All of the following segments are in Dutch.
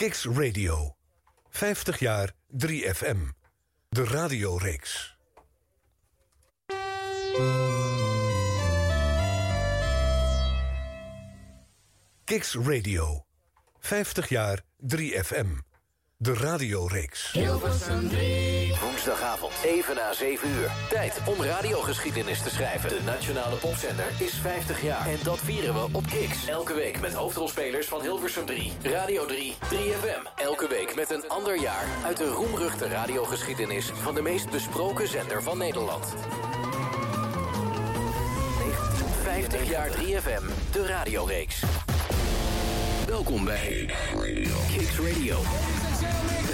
Kicks Radio. 50 jaar 3FM. De radioreeks. Kicks Radio. 50 jaar 3FM. De radioreeks. Hilversum 3. Woensdagavond, even na 7 uur. Tijd om radiogeschiedenis te schrijven. De Nationale Popzender is 50 jaar. En dat vieren we op Kicks. Elke week met hoofdrolspelers van Hilversum 3. Radio 3, 3FM. Elke week met een ander jaar uit de roemruchte radiogeschiedenis... van de meest besproken zender van Nederland. 50 jaar 3FM, de radioreeks. Welkom bij Kicks Radio.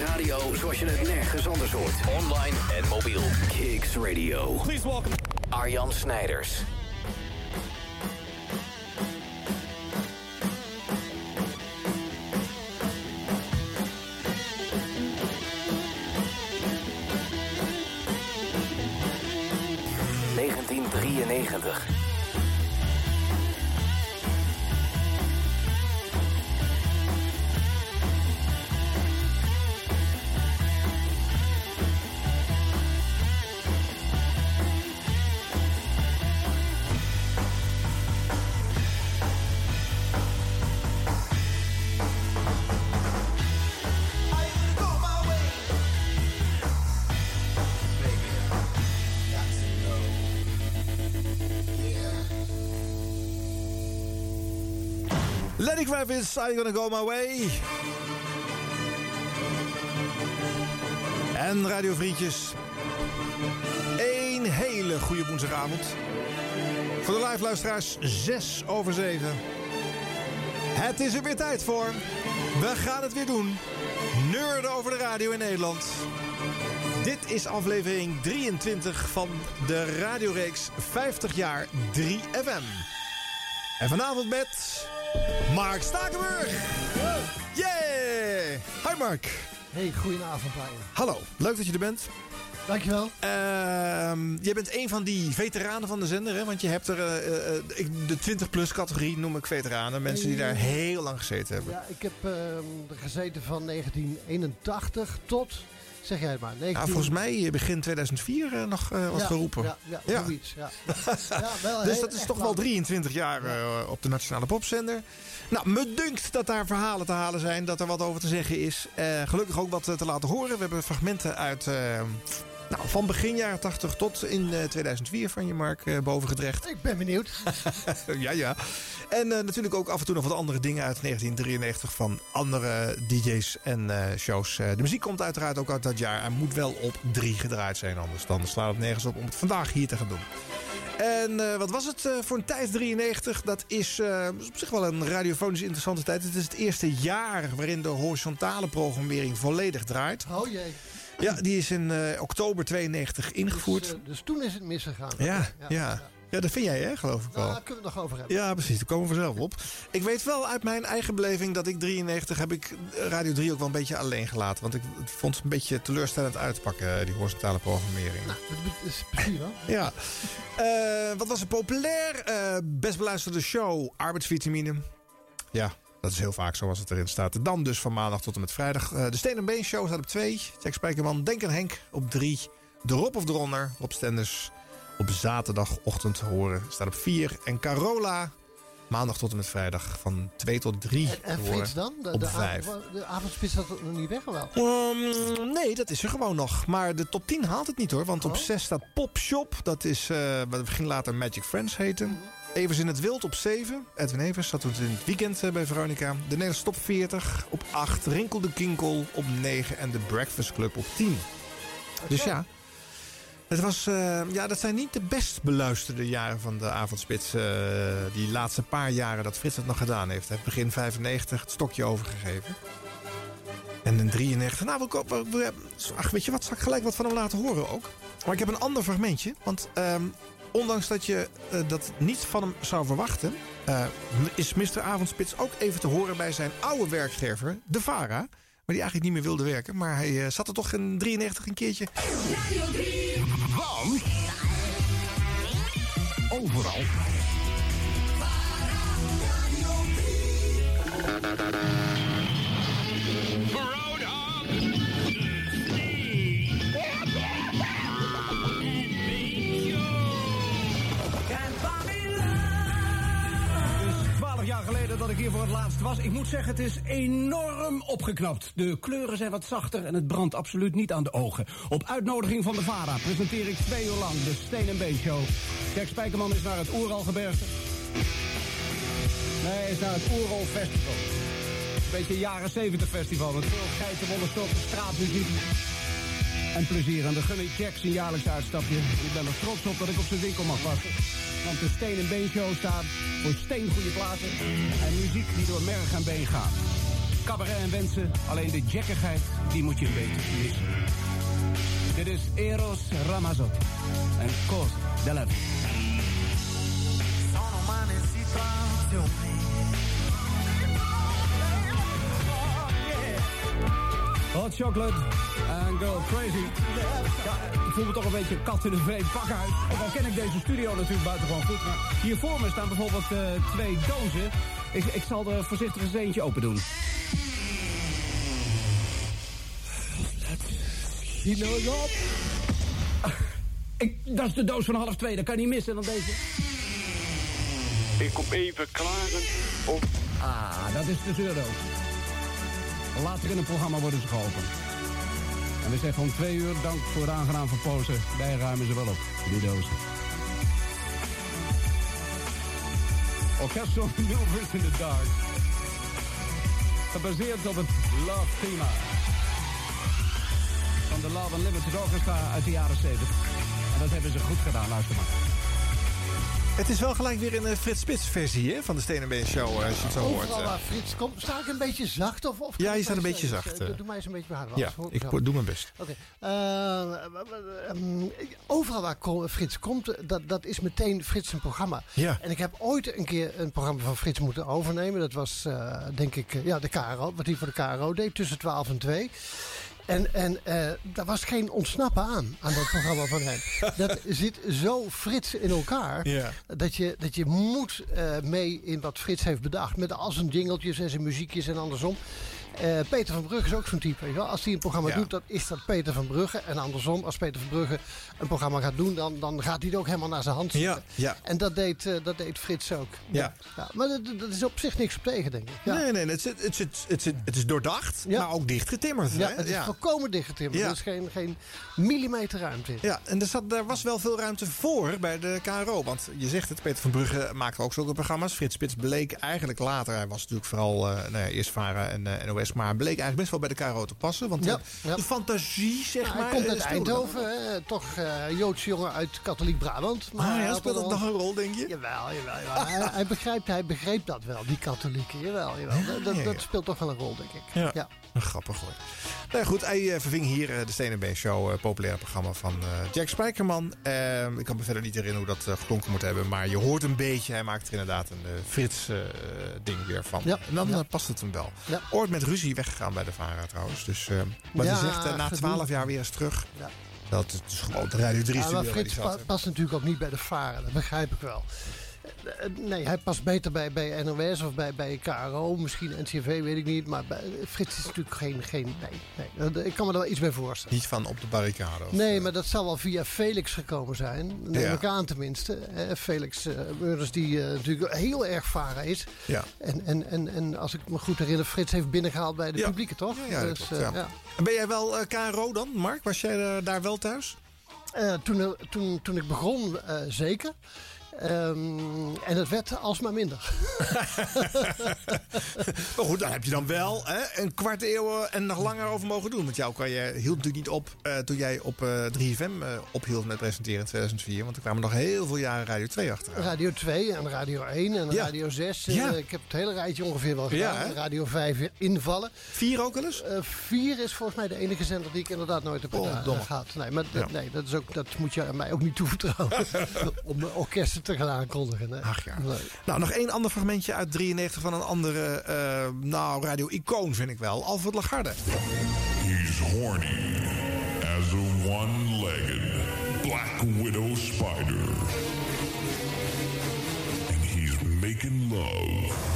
Radio zoals je het nergens anders hoort. Online en mobiel. Kicks Radio. Please welcome. Arjan Snijders. ...1993. Are You Gonna Go My Way? En radiovriendjes, één hele goede woensdagavond. Voor de live luisteraars, 6 over 7. Het is er weer tijd voor. We gaan het weer doen. Neurden over de radio in Nederland. Dit is aflevering 23 van de radioreeks 50 jaar 3FM. En vanavond met Mark Stakenburg. Yeah! Hi Mark. Hey, goedenavond Brian. Hallo, leuk dat je er bent. Dankjewel. Ehm jij bent een van die veteranen van de zender, hè? Want je hebt er eh, eh, ik- de 20-plus categorie noem ik veteranen. Mensen die daar heel lang gezeten hebben. Ja, ik heb ehm, gezeten van 1981 tot, zeg jij het maar, 19... Nou, volgens mij eh, begin 2004 eh, nog wat ja, geroepen. Ja, ja, Ja. zoiets. Ja. ja, wel Dus dat is toch wel lang. 23 jaar op de Nationale Popzender. Nou, me dunkt dat daar verhalen te halen zijn. Dat er wat over te zeggen is. Gelukkig ook wat te laten horen. We hebben fragmenten uit... eh, nou, van begin jaren 80 tot in eh, 2004 van je Mark eh, bovengedrecht. Ik ben benieuwd. ja, ja. En eh, natuurlijk ook af en toe nog wat andere dingen uit 1993 van andere DJ's en eh, shows. Eh, de muziek komt uiteraard ook uit dat jaar. Hij moet wel op drie gedraaid zijn, anders dan slaat het nergens op om het vandaag hier te gaan doen. En eh, wat was het eh, voor een tijd 93? Dat is eh, op zich wel een radiofonisch interessante tijd. Het is het eerste jaar waarin de horizontale programmering volledig draait. Oh jee. Ja, die is in eh, oktober 92 Dus, ingevoerd. eh, dus toen is het misgegaan. ja, ja, ja. dat vind jij hè, geloof ik wel. Daar kunnen we het nog over hebben. Ja, precies. Daar komen we vanzelf op. Ik weet wel uit mijn eigen beleving dat ik 93 heb ik Radio 3 ook wel een beetje alleen gelaten. Want ik vond het een beetje teleurstellend uitpakken, die horizontale programmering. Nou, dat is precies wel. Ja. Eh, wat was er populair? Eh, best beluisterde show, arbeidsvitamine. Ja, dat is heel vaak zoals het erin staat. Dan dus van maandag tot en met vrijdag. Eh, de Steen en Been Show staat op 2. Jack Spijkerman, Denk en Henk op 3. De Rob of de Ronner, Rob Stenders. Op zaterdagochtend te horen staat op 4. En Carola, maandag tot en met vrijdag van 2 tot 3 En, en. Frits dan? De, op de, vijf. avond- de avondspits had het nog niet weg wel? Um, nee, dat is er gewoon nog. Maar de top 10 haalt het niet hoor. Want op Oh. 6 staat Pop Shop. Dat is eh, wat ging later Magic Friends heten. Evers in het Wild op 7. Edwin Evers zat toen in het weekend eh, bij Veronica. De Nederlandse top 40 op 8. Rinkel de Kinkel op 9. En de Breakfast Club op 10. Dus ja. Het was, eh, ja, dat zijn niet de best beluisterde jaren van de avondspits. eh, die laatste paar jaren dat Frits het nog gedaan heeft. Hij heeft begin 95 het stokje overgegeven. En in 93, nou, we, we- ach, weet je wat, zal ik gelijk wat van hem laten horen ook. Maar ik heb een ander fragmentje. Want ehm, ondanks dat je eh, dat niet van hem zou verwachten... eh, is Mr. Avondspits ook even te horen bij zijn oude werkgever, De Vara. Maar die eigenlijk niet meer wilde werken. Maar hij eh, zat er toch in 93 een keertje. Want overal. geleden dat ik hier voor het laatst was. Ik moet zeggen, het is enorm opgeknapt. De kleuren zijn wat zachter en het brandt absoluut niet aan de ogen. Op uitnodiging van de VARA presenteer ik twee uur lang de Steen en Been Show. Jack Spijkerman is naar het Oeralgebergte. Nee, hij is naar het Oeral Festival. Een beetje jaren 70 festival met veel geitenwolle stoffen, straatmuziek en plezier. En de gun ik Jack zijn jaarlijks uitstapje. Ik ben er trots op dat ik op zijn winkel mag wachten. Want de Steen en Been Show staat voor steengoede platen en muziek die door merg en been gaat. Cabaret en wensen, alleen de jackigheid, die moet je missen. Dit is Eros Ramazzotti en Cos de la Vie. Sono. Hot Chocolate en Girl Crazy. Ja, ik voel me toch een beetje kat in de vreemd pakhuis. Ook al ken ik deze studio natuurlijk buitengewoon goed. Maar hier voor me staan bijvoorbeeld eh, twee dozen. Ik, ik zal er voorzichtig eens eentje open doen. Die nou op. Ik, dat is de doos van half twee, dat kan niet missen dan deze. Ik kom even klaren. Ah, dat is de zeurdoos. Later in het programma worden ze geopend. En we zeggen om twee uur, dank voor de aangenaam verpozen. Wij ruimen ze wel op, die dozen. Orchestral Maneuvers in the Dark. Gebaseerd op het Love thema. Van de Love Unlimited Orchestra uit de jaren 70. En dat hebben ze goed gedaan, luister maar. Het is wel gelijk weer een eh, Frits Spits versie hè, van de Steen en Been Show, eh, als je het zo hoort. Overal eh. waar Frits komt, sta ik een beetje zacht? Of, of Ja, je staat een beetje eens, zacht, eh, eh. Doe mij eens een beetje behaard. Ja, ik doe mijn best. Oké. Eh, overal waar Frits komt, dat, dat is meteen Frits een programma. Ja. En ik heb ooit een keer een programma van Frits moeten overnemen. Dat was, eh, denk ik, eh, ja, de KRO. Wat hij voor de KRO deed, tussen 12 en 2. En, en eh, daar was geen ontsnappen aan, aan dat programma van hem. Dat zit zo Frits in elkaar, Ja. dat, je, dat je moet eh, mee in wat Frits heeft bedacht. Met al zijn jingeltjes en zijn muziekjes en andersom. Eh, Peter van Brugge is ook zo'n type. Weet je wel? Als hij een programma Ja. doet, dan is dat Peter van Brugge. En andersom, als Peter van Brugge een programma gaat doen, dan, dan gaat hij het ook helemaal naar zijn hand. Ja, ja. En dat deed, eh, dat deed Frits ook. Ja. maar dat, dat is op zich niks op tegen, denk ik. Ja. Nee, nee, het, zit, het, zit, het, zit, het is doordacht, maar ook dichtgetimmerd. Ja, hè? het is volkomen dichtgetimmerd. Er is geen, geen millimeter ruimte in. Ja, en er, zat, er was wel veel ruimte voor bij de KRO. Want je zegt het, Peter van Brugge maakte ook zulke programma's. Frits Spits bleek eigenlijk later, hij was natuurlijk vooral eh nou ja, eerst Vara en eh, Maar bleek eigenlijk best wel bij de KRO te passen. Want Ja, eh, ja. de fantasie, zeg Ja, maar. hij komt eh, uit Eindhoven, hè, toch eh Joodse jongen uit katholiek Brabant. dan. Ah hij ja, speelt dat nog een rol, denk je? Jawel, jawel, jawel. hij, hij, begrijpt, hij begreep dat wel, die katholieken. Jawel, jawel. Dat, dat, dat speelt toch wel een rol, denk ik. Ja. Grappig hoor. Nou ja, goed, hij eh, verving hier eh, de Stenen Show, eh, populaire programma van Jack Spijkerman. Eh, ik kan me verder niet herinneren hoe dat geklonken moet hebben. Maar je hoort een beetje, hij maakt er inderdaad een eh, Frits-ding weer van. Ja, En dan ja. past het hem wel. Ooit met ruzie weggegaan bij de VARA trouwens. Dus, maar die zegt na twaalf jaar weer eens terug. Ja. Dat het is gewoon de Radio 3 Ja, maar Frits past natuurlijk ook niet bij de varen, dat begrijp ik wel. Eh, Nee, hij past beter bij, bij NOS of bij, bij KRO, misschien NCV, weet ik niet. Maar bij, Frits is natuurlijk geen... geen nee, nee, ik kan me er wel iets bij voorstellen. Niet van op de barricade. of, Nee, eh, maar dat zal wel via Felix gekomen zijn. Neem Ja. ik aan tenminste. Felix Meurders die eh, natuurlijk heel erg varen is. Ja. En, en, en, en als ik me goed herinner, Frits heeft binnengehaald bij de Ja. publieke, toch? Ja, ja, eh, ja. ja. En ben jij wel KRO dan, Mark? Was jij daar wel thuis? Toen, toen, toen ik begon, zeker. Ehm, en het werd alsmaar minder. Maar goed, daar heb je dan wel hè, een kwart eeuw en nog langer over mogen doen. Want jouw carrière hield natuurlijk niet op eh, toen jij op eh 3FM eh, ophield met presenteren in 2004. Want er kwamen nog heel veel jaren Radio 2 achteraan. Radio 2 en Radio 1 en Ja. Radio 6. eh, Ja. ik heb het hele rijtje ongeveer wel gedaan. Radio 5 weer invallen. Vier ook wel eens? Vier is volgens mij de enige zender die ik inderdaad nooit heb Oh, gehad. Nee, maar nee, dat, is ook, dat moet je mij ook niet toevertrouwen. om orkesten te gaan aankondigen. Nee. Ach ja. Nee. Nou, nog één ander fragmentje uit 93 van een andere, eh, nou, radio-icoon vind ik wel. Alfred Lagarde. He's horny as a one-legged black widow spider. And he's making love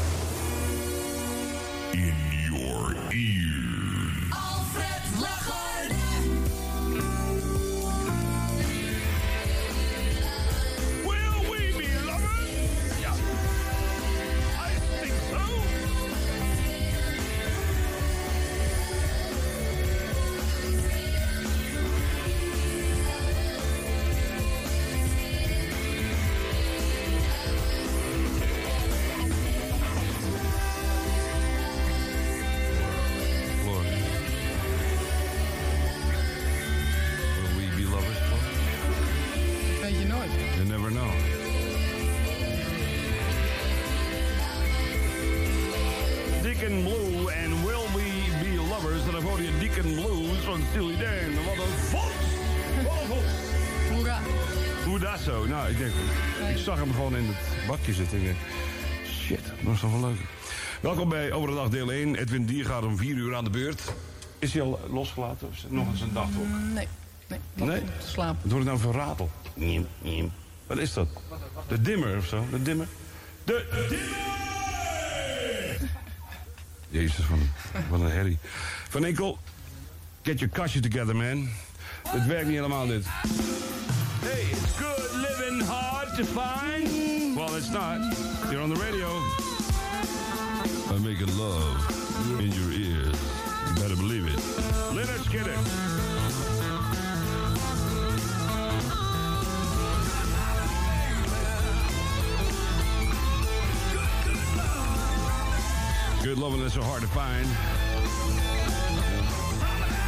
zag hem gewoon in het bakje zitten. Ik denk, shit, dat was toch wel leuk. Welkom bij Over de Dag deel 1. Edwin Dier gaat om 4 uur aan de beurt. Is hij al losgelaten of is het nog eens een dagdruk? Nee. Nee. Nee? niet. Slaap. Wat hoor ik nou voor ratel? Niem, niem. Wat is dat? De dimmer of zo? De dimmer? De dimmer! Jezus, van, wat een herrie. Van Enkel, get your kastje together, man. Het werkt niet helemaal, dit. Hey, it's good hard. Well, it's not. You're on the radio. I'm making love in your ears. You better believe it. Leonard Skinner. Good loving is so hard to find.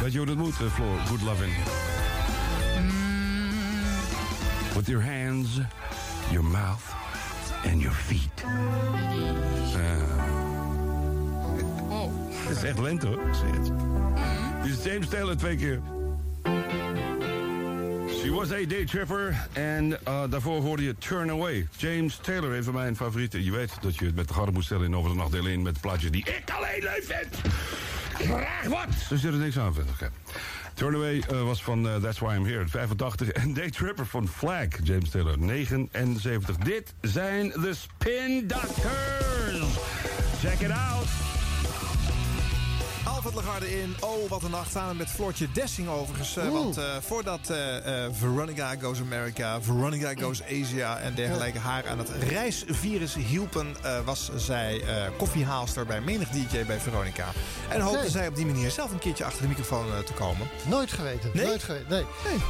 Weet je hoe dat moet, Floor? Good loving. Mm. With your hands, your mouth and your feet. Oh. Het is echt lente hoor, ik zeg het. Dit is James Taylor twee keer. She was a day tripper. En eh, daarvoor hoorde je Turn Away. James Taylor, een van mijn favorieten. Je weet dat je het met de garde moet stellen in Over de Nacht deel 1 met plaatjes die ik alleen leuk vind. Graag wat! Zit er niks aan, vind ik. Oké. Turn Away eh, was van eh, That's Why I'm Here, 85. En Day Tripper van Flag, James Taylor, 79. Dit zijn de Spin Doctors. Check it out. Alfred Lagarde in Oh, wat een nacht. Samen met Floortje Dessing overigens. eh, Oeh. want eh, voordat eh, Veronica Goes America, Veronica Goes Asia en dergelijke haar aan het reisvirus hielpen... was zij eh, koffiehaalster bij menig DJ bij Veronica. En hoopte zij op die manier zelf een keertje achter de microfoon te komen. Nooit geweten. Nee? Nooit geweten. Nee.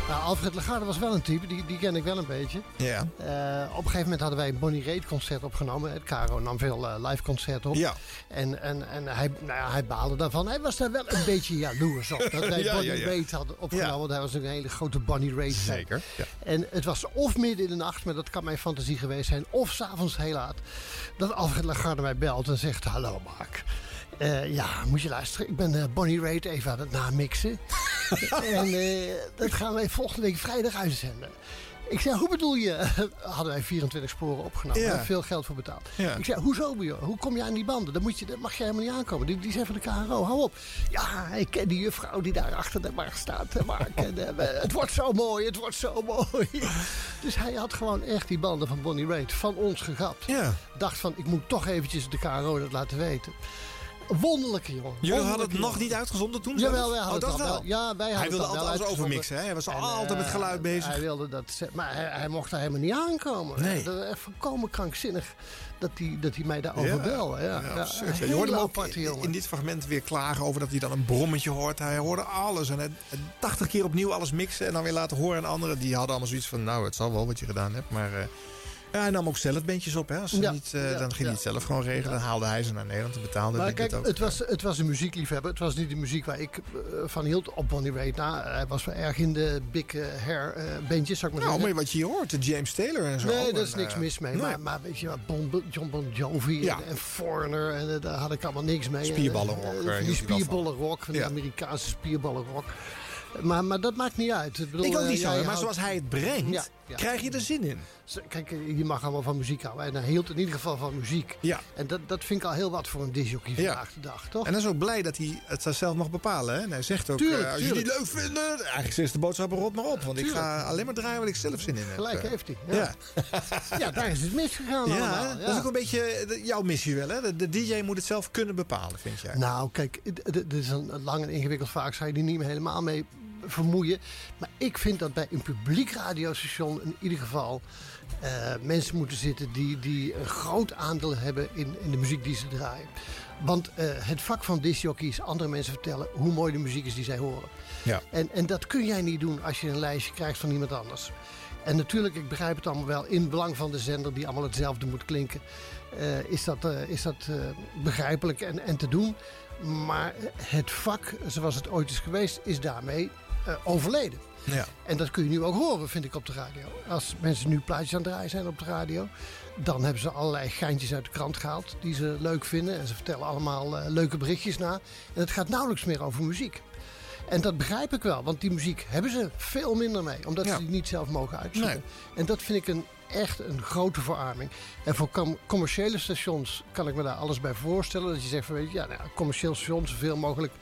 Nou, Alfred Lagarde was wel een type, die, die ken ik wel een beetje. Ja. Op een gegeven moment hadden wij een Bonnie Raitt concert opgenomen. Het Caro nam veel live concerten op. Ja. En, en, en hij, nou ja, hij baalde daarvan. Hij was daar wel een beetje jaloers op. Dat wij Ja, Bonnie ja, ja. Raitt hadden opgenomen. Want hij was een hele grote Bonnie Raitt fan. Zeker, ja. En het was of midden in de nacht, maar dat kan mijn fantasie geweest zijn. Of s'avonds heel laat. Dat Alfred Lagarde mij belt en zegt... Hallo Mark. Eh, ja, moet je luisteren. Ik ben eh, Bonnie Raitt even aan het namixen. en eh, dat gaan wij volgende week vrijdag uitzenden. Ik zei, hoe bedoel je? Hadden wij 24 sporen opgenomen. Ja. Daar veel geld voor betaald. Ja. Ik zei, hoezo joh? Hoe kom je aan die banden? Dan moet je, dat mag je helemaal niet aankomen. Die, die zijn van de KRO. Hou op. Ja, ik ken die juffrouw die daar achter de bar staat. Mark. En, het wordt zo mooi, het wordt zo mooi. Dus hij had gewoon echt die banden van Bonnie Raitt van ons gegapt. Ja. Dacht van, ik moet toch eventjes de KRO dat laten weten. Wonderlijke jongen. Jullie hadden Wonderlijke het nog niet uitgezonden toen? Jawel, wij hadden oh, dat wel. Ja, wij hadden Hij wilde altijd alles overmixen. Hè? Hij was En, altijd met eh, geluid bezig. Hij wilde dat, maar hij, hij mocht daar helemaal niet aankomen. Nee. Dat is volkomen krankzinnig dat hij, dat hij mij daarover belde. Ja, ja, Ja, je hoorde hem ook in, dit fragment weer klagen over dat hij dan een brommetje hoort. Hij hoorde alles en hij 80 keer opnieuw alles mixen en dan weer laten horen aan anderen. Die hadden allemaal zoiets van, nou, het zal wel wat je gedaan hebt, maar... eh, ja, hij nam ook zelf bandjes op. Hè. Als Ja, niet, eh, ja, dan ging hij het zelf gewoon regelen. Dan haalde hij ze naar Nederland en betaalde Maar kijk, het ook. het was, het was een muziekliefhebber. Het was niet de muziek waar ik eh, van hield op Bonnie Raitt. Nou, hij was wel erg in de big eh, hair bandjes, zou ik maar nou, maar wat je hier hoort, de James Taylor en zo. Nee, daar is niks mis mee. nee. Maar, maar weet je wat, bon, John Bon Jovi en, en Foreigner, en, daar had ik allemaal niks mee. Spierballenrock, En, die spierballenrock, van die Amerikaanse spierballenrock. Maar, maar dat maakt niet uit. Ik, bedoel, Ik ook niet zo, maar zoals hij het brengt, Ja, krijg je er zin in. Kijk, eh, je mag allemaal van muziek houden. En hij hield in ieder geval van muziek. Ja. En dat, dat vind ik al heel wat voor een disjockey Ja. vandaag de dag, toch? En hij is ook blij dat hij het zelf mag bepalen. Hè? En hij zegt ook, Tuurlijk, eh, als je tuurlijk. het niet leuk vindt, eh, eigenlijk is de boodschap rot maar op. Want ik Tuurlijk. ga alleen maar draaien wat ik zelf zin in heb. Gelijk Eh, heeft hij. Ja, Ja. daar is het misgegaan ja, allemaal. dat is ook een beetje jouw missie wel. Hè? De, de DJ moet het zelf kunnen bepalen, vind jij? Nou, kijk, dit is een lang en ingewikkeld vaak. Zou je die niet meer helemaal mee vermoeien. Maar ik vind dat bij een publiek radiostation in ieder geval eh, mensen moeten zitten die, die een groot aandeel hebben in, in de muziek die ze draaien. Want eh, het vak van discjockey is andere mensen vertellen hoe mooi de muziek is die zij horen. Ja. En, en dat kun jij niet doen als je een lijstje krijgt van iemand anders. En natuurlijk, ik begrijp het allemaal wel, in het belang van de zender die allemaal hetzelfde moet klinken, eh, is dat, is dat begrijpelijk en, en te doen. Maar het vak, zoals het ooit is geweest, is daarmee overleden. Ja. En dat kun je nu ook horen, vind ik, op de radio. Als mensen nu plaatjes aan het draaien zijn op de radio... dan hebben ze allerlei geintjes uit de krant gehaald die ze leuk vinden. En ze vertellen allemaal eh, leuke berichtjes na. En het gaat nauwelijks meer over muziek. En dat begrijp ik wel, want die muziek hebben ze veel minder mee. Omdat Ja. ze die niet zelf mogen uitzoeken. Nee. En dat vind ik een, echt een grote verarming. En voor com- commerciële stations kan ik me daar alles bij voorstellen. Dat je zegt van, weet je, ja, nou, commercieel station, zoveel mogelijk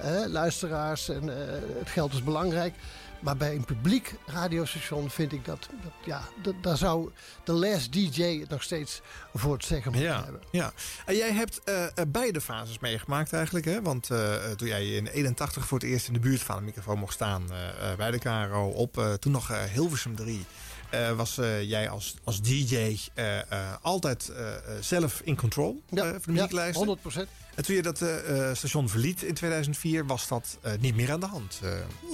eh, luisteraars. En eh, het geld is belangrijk. Maar bij een publiek radiostation vind ik dat, dat ja, dat, daar zou de last DJ het nog steeds voor het zeggen moeten Ja, hebben. ja. En jij hebt eh, eh, beide fases meegemaakt eigenlijk. Hè? Want toen jij in 81 voor het eerst in de buurt van de microfoon mocht staan... bij de KRO op toen nog Hilversum 3... eh, was jij als, als DJ altijd zelf in control van de muzieklijsten. 100 procent. En toen je dat eh, eh, station verliet in 2004, was dat eh, niet meer aan de hand.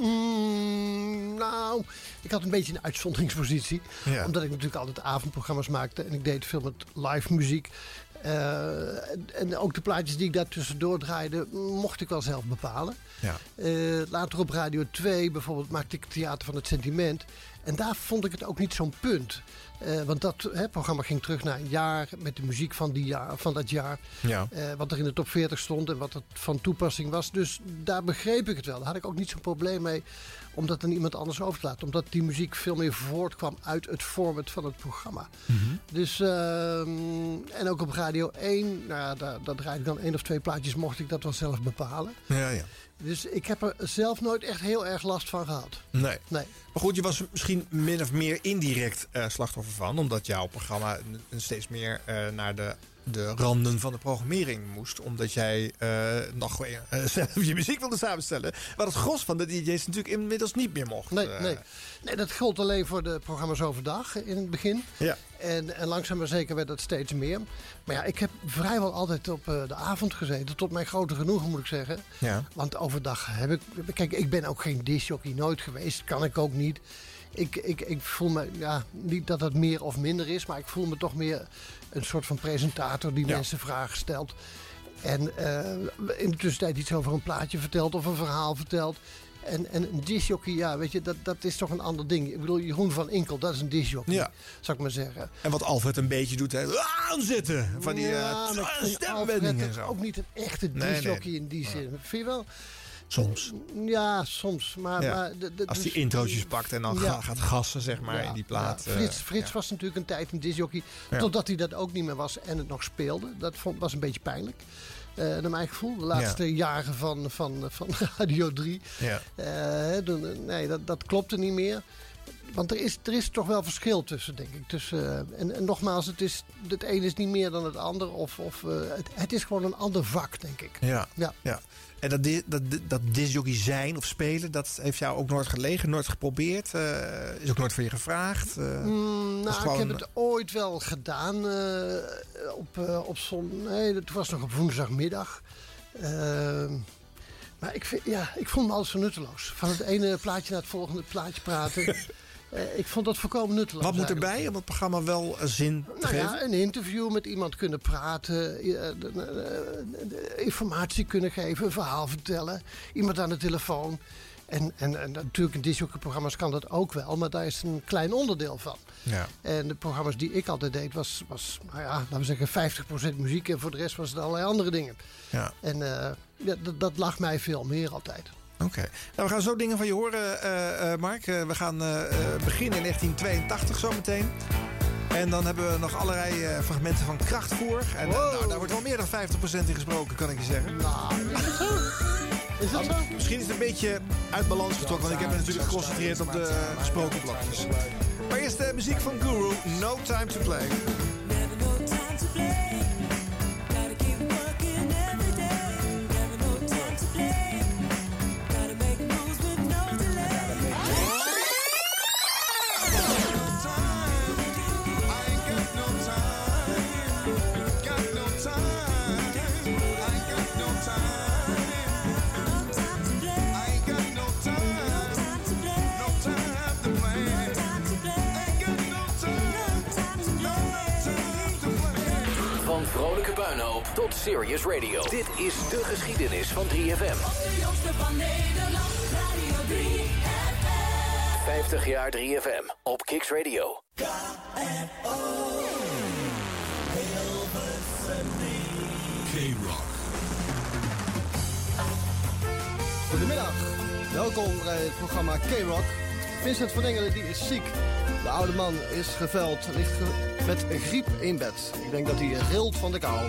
Mm, nou, ik had een beetje een uitzonderingspositie. Ja. Omdat ik natuurlijk altijd avondprogramma's maakte. En ik deed veel met live muziek. En, en ook de plaatjes die ik daar tussendoor draaide, mocht ik wel zelf bepalen. Ja. Eh, later op Radio 2 bijvoorbeeld maakte ik Theater van het Sentiment. En daar vond ik het ook niet zo'n punt. Eh, want dat hè, programma ging terug naar een jaar met de muziek van, die jaar, van dat jaar. Ja. Eh, wat er in de top 40 stond en wat het van toepassing was. Dus daar begreep ik het wel. Daar had ik ook niet zo'n probleem mee om dat aan iemand anders over te laten. Omdat die muziek veel meer voortkwam uit het format van het programma. Dus, ehm, en ook op Radio 1, nou daar, daar draaide ik dan één of twee plaatjes, mocht ik dat wel zelf bepalen. Ja, ja. Dus ik heb er zelf nooit echt heel erg last van gehad. Nee. Nee. Maar goed, je was misschien min of meer indirect eh, slachtoffer van. Omdat jouw programma steeds meer eh, naar de, de randen van de programmering moest. Omdat jij eh, nog weer, eh, zelf je muziek wilde samenstellen. Wat het gros van de DJ's natuurlijk inmiddels niet meer mocht. Nee, eh. nee. nee, dat gold alleen voor de programma's overdag in het begin. Ja. En, en langzaam maar zeker werd dat steeds meer. Maar ja, ik heb vrijwel altijd op de avond gezeten. Tot mijn grote genoegen moet ik zeggen. Ja. Want overdag heb ik... Kijk, ik ben ook geen discjockey nooit geweest. Kan ik ook niet. Ik, ik, ik voel me... Ja, niet dat het meer of minder is. Maar ik voel me toch meer een soort van presentator die Ja. mensen vragen stelt. En eh, in de tussentijd iets over een plaatje vertelt of een verhaal vertelt. En, en een discjockey, ja, weet je, dat, dat is toch een ander ding. Ik bedoel, Jeroen van Inkel, dat is een discjockey, Ja. zou ik maar zeggen. En wat Alfred een beetje doet, hè. Aanzitten! Van die Ja, eh, stembendingen en Alfred zo. ook niet een echte Nee, nee. in die zin. Vind je wel? Soms. Ja, soms. Maar, Ja. maar de- de- Als dus- die introotjes pakt en dan Ja. gaat gassen, zeg maar, Ja, in die plaat. eh, Frits, was natuurlijk een tijd een discjockey. Ja. Totdat hij dat ook niet meer was en het nog speelde. Dat vond, was een beetje pijnlijk. eh naar mijn gevoel. De laatste jaren van, van, van Radio 3. Ja. Eh, nee, dat, dat klopte niet meer. Want er is, er is toch wel verschil tussen, denk ik. Tussen, en, en nogmaals, het, is, het een is niet meer dan het ander. Of, of, het, het is gewoon een ander vak, denk ik. Ja. Ja. ja. En dat, dat, dat disjockey zijn of spelen, dat heeft jou ook nooit gelegen, nooit geprobeerd? eh, is ook nooit van je gevraagd? eh? Mm, nou, ik heb het ooit wel gedaan eh, op, op zon. Nee, dat was nog op woensdagmiddag. Ehm, maar ik, vind, ja, ik vond me alles zo nutteloos. Van het ene plaatje naar het volgende plaatje praten. Eh, ik vond dat voorkomen nutteloos. Wat moet erbij om het programma wel eh, zin te Nou geven? ja, een interview met iemand kunnen praten, eh, informatie kunnen geven, een verhaal vertellen, iemand aan de telefoon. En, en, en natuurlijk in disjockeyprogramma's kan dat ook wel, maar daar is een klein onderdeel van. Ja. En de programma's die ik altijd deed was, was nou ja, laten we zeggen 50% muziek en voor de rest was het allerlei andere dingen. Ja. En ja, dat, dat lag mij veel meer altijd. Oké. Nou, we gaan zo dingen van je horen, eh, eh, Mark. Eh, we gaan beginnen in 1982 zometeen. En dan hebben we nog allerlei eh, fragmenten van krachtvoer. En nou, daar wordt wel meer dan 50% in gesproken, kan ik je zeggen. Nou, is het zo? Is het zo? Misschien is het een beetje uit balans getrokken, want ik heb me natuurlijk geconcentreerd op de gesproken blokjes. Maar eerst de muziek van Guru, No Time to Play. Van vrolijke puinhoop tot serious radio. Dit is de geschiedenis van 3FM. De jongste van Nederland, Radio 3 FM. 50 jaar 3FM op Kicks Radio. K-Rock. Goedemiddag, welkom bij het programma K-Rock. Vincent van Engelen die is ziek. De oude man is geveld, ligt met griep in bed. Ik denk dat hij rilt van de kou.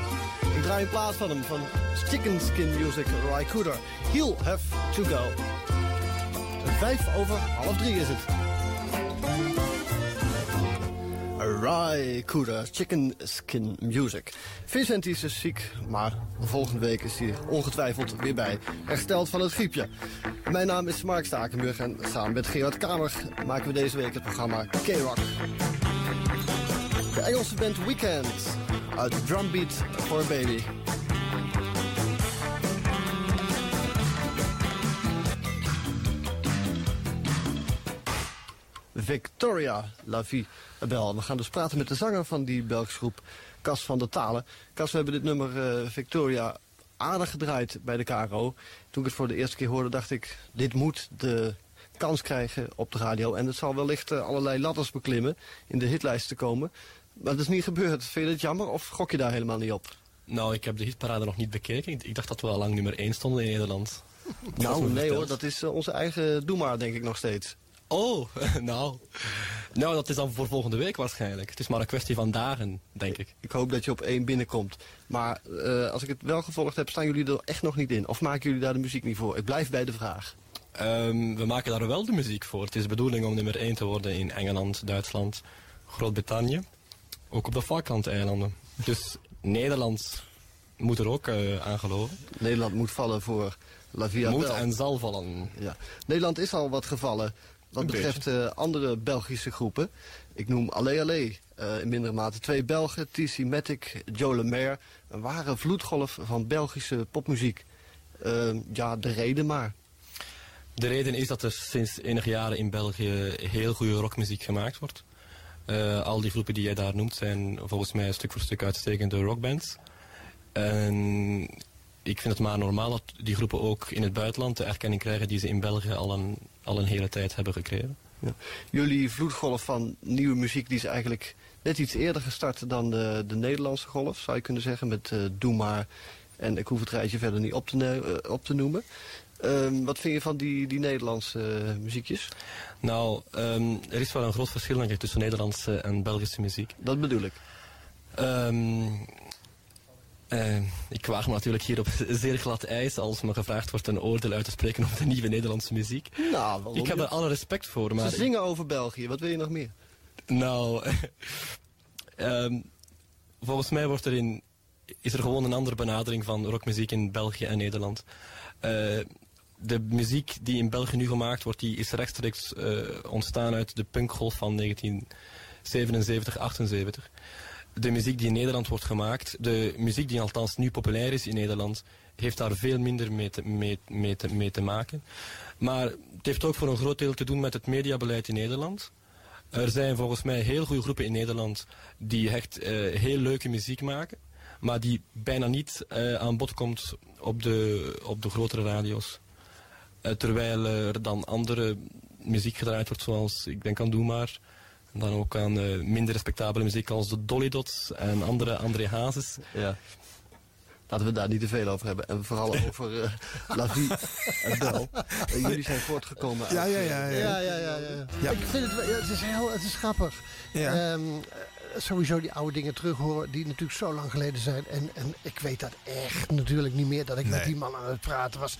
Ik draai in plaats van hem van Chicken Skin Music Ry. He'll have to go. Vijf over half drie is het. Ry Cooder, Chicken Skin Music. Vincent is dus ziek, maar volgende week is hij ongetwijfeld weer bij. Hersteld van het griepje. Mijn naam is Mark Stakenburg en samen met Gerard Kamer maken we deze week het programma K-Rock. De Engelse band Weekend uit Drumbeat for Baby. Victoria La Vie Bel. We gaan dus praten met de zanger van die Belgische groep, Cas van der Talen. Cas, we hebben dit nummer eh, Victoria aardig gedraaid bij de KRO. Toen ik het voor de eerste keer hoorde, dacht ik, dit moet de kans krijgen op de radio. En het zal wellicht eh, allerlei ladders beklimmen in de hitlijst te komen. Maar dat is niet gebeurd. Vind je het jammer of gok je daar helemaal niet op? Nou, ik heb de hitparade nog niet bekeken. Ik, ik dacht dat we al lang nummer 1 stonden in Nederland. Dat Nou, nee verteld. hoor, dat is eh, onze eigen Doe maar, denk ik nog steeds. Oh, nou. Nou, dat is dan voor volgende week waarschijnlijk. Het is maar een kwestie van dagen, denk ik. Ik hoop dat je op één binnenkomt. Maar eh, als ik het wel gevolgd heb, staan jullie er echt nog niet in? Of maken jullie daar de muziek niet voor? Ik blijf bij de vraag. Ehm, we maken daar wel de muziek voor. Het is de bedoeling om nummer 1 te worden in Engeland, Duitsland, Groot-Brittannië. Ook op de Falklandeilanden. Dus Nederland moet er ook eh, aan geloven. Nederland moet vallen voor La Via Moet en zal vallen. Ja. Nederland is al wat gevallen wat Een betreft eh, andere Belgische groepen. Ik noem Allee Allee, eh, in mindere mate twee Belgen, TC Matic, Joe Lemaire. Een ware vloedgolf van Belgische popmuziek. Eh, ja, de reden maar. De reden is dat er sinds enige jaren in België heel goede rockmuziek gemaakt wordt. Eh, al die groepen die jij daar noemt zijn volgens mij stuk voor stuk uitstekende rockbands. En ik vind het maar normaal dat die groepen ook in het buitenland de erkenning krijgen die ze in België al een, al een hele tijd hebben gekregen. Ja. Jullie vloedgolf van nieuwe muziek die is eigenlijk net iets eerder gestart dan de, de Nederlandse golf, zou je kunnen zeggen. Met Doe maar en ik hoef het rijtje verder niet op te, eh, op te noemen. Ehm, wat vind je van die, die Nederlandse eh, muziekjes? Nou, ehm, er is wel een groot verschil tussen Nederlandse en Belgische muziek. Dat bedoel ik. Ehm, eh, ik waag me natuurlijk hier op zeer glad ijs als me gevraagd wordt een oordeel uit te spreken over de nieuwe Nederlandse muziek. Nou, waarom ik heb er alle respect voor, maar... Ze zingen over België, wat wil je nog meer? Nou, ehm, volgens mij wordt er in, is er gewoon een andere benadering van rockmuziek in België en Nederland. Eh, de muziek die in België nu gemaakt wordt, die is rechtstreeks eh, ontstaan uit de punkgolf van 1977, 78. De muziek die in Nederland wordt gemaakt, de muziek die althans nu populair is in Nederland, heeft daar veel minder mee te, mee, mee te, maken. Maar het heeft ook voor een groot deel te doen met het mediabeleid in Nederland. Er zijn volgens mij heel goede groepen in Nederland die echt eh, heel leuke muziek maken. Maar die bijna niet eh, aan bod komt op de, op de grotere radio's. Eh, terwijl er dan andere muziek gedraaid wordt zoals, ik denk aan Doe Maar. En dan ook aan eh, minder respectabele muziek als de Dolly Dots en andere André Hazes. Ja. Laten we daar niet te veel over hebben. En vooral over eh La Vie en Bel. Eh, jullie zijn voortgekomen uit... Ja, ja, ja, ja. Ja, ja, ja. ja. Ja. Ik vind het, het is heel, het is grappig. Ja. Ehm, eh, sowieso die oude dingen terug horen die natuurlijk zo lang geleden zijn. En, en ik weet dat echt natuurlijk niet meer dat ik met die man aan het praten was.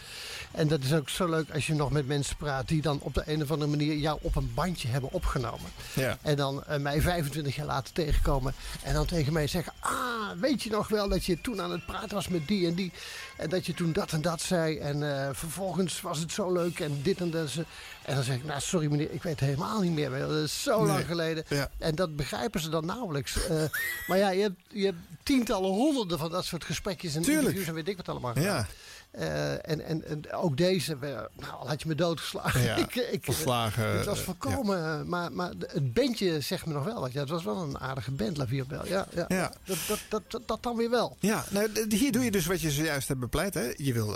En dat is ook zo leuk als je nog met mensen praat die dan op de een of andere manier jou op een bandje hebben opgenomen. Ja. En dan eh, mij 25 jaar later tegenkomen. En dan tegen mij zeggen: Ah, weet je nog wel dat je toen aan het praten was met die en die. En dat je toen dat en dat zei. En eh, vervolgens was het zo leuk en dit en dat. En dan zeg ik: Nou, sorry meneer, ik weet het helemaal niet meer. Dat is zo lang geleden. Ja. En dat begrijpen ze dan nauwelijks. Eh, maar ja, je hebt, je hebt tientallen, honderden van dat soort gesprekjes en Tuurlijk. interviews en weet ik wat allemaal. Ja. Eh, en, en, en ook deze, eh, nou, al had je me doodgeslagen. Ja, ik, ik, Het was eh, volkomen, eh, maar, maar het bandje zegt me nog wel. Ja, het was wel een aardige band, La Vierbel. Ja, ja. Ja. Dat, dat, dat, dat, dat dan weer wel. Ja, nou, hier doe je dus wat je zojuist hebt bepleit. Hè. Je wil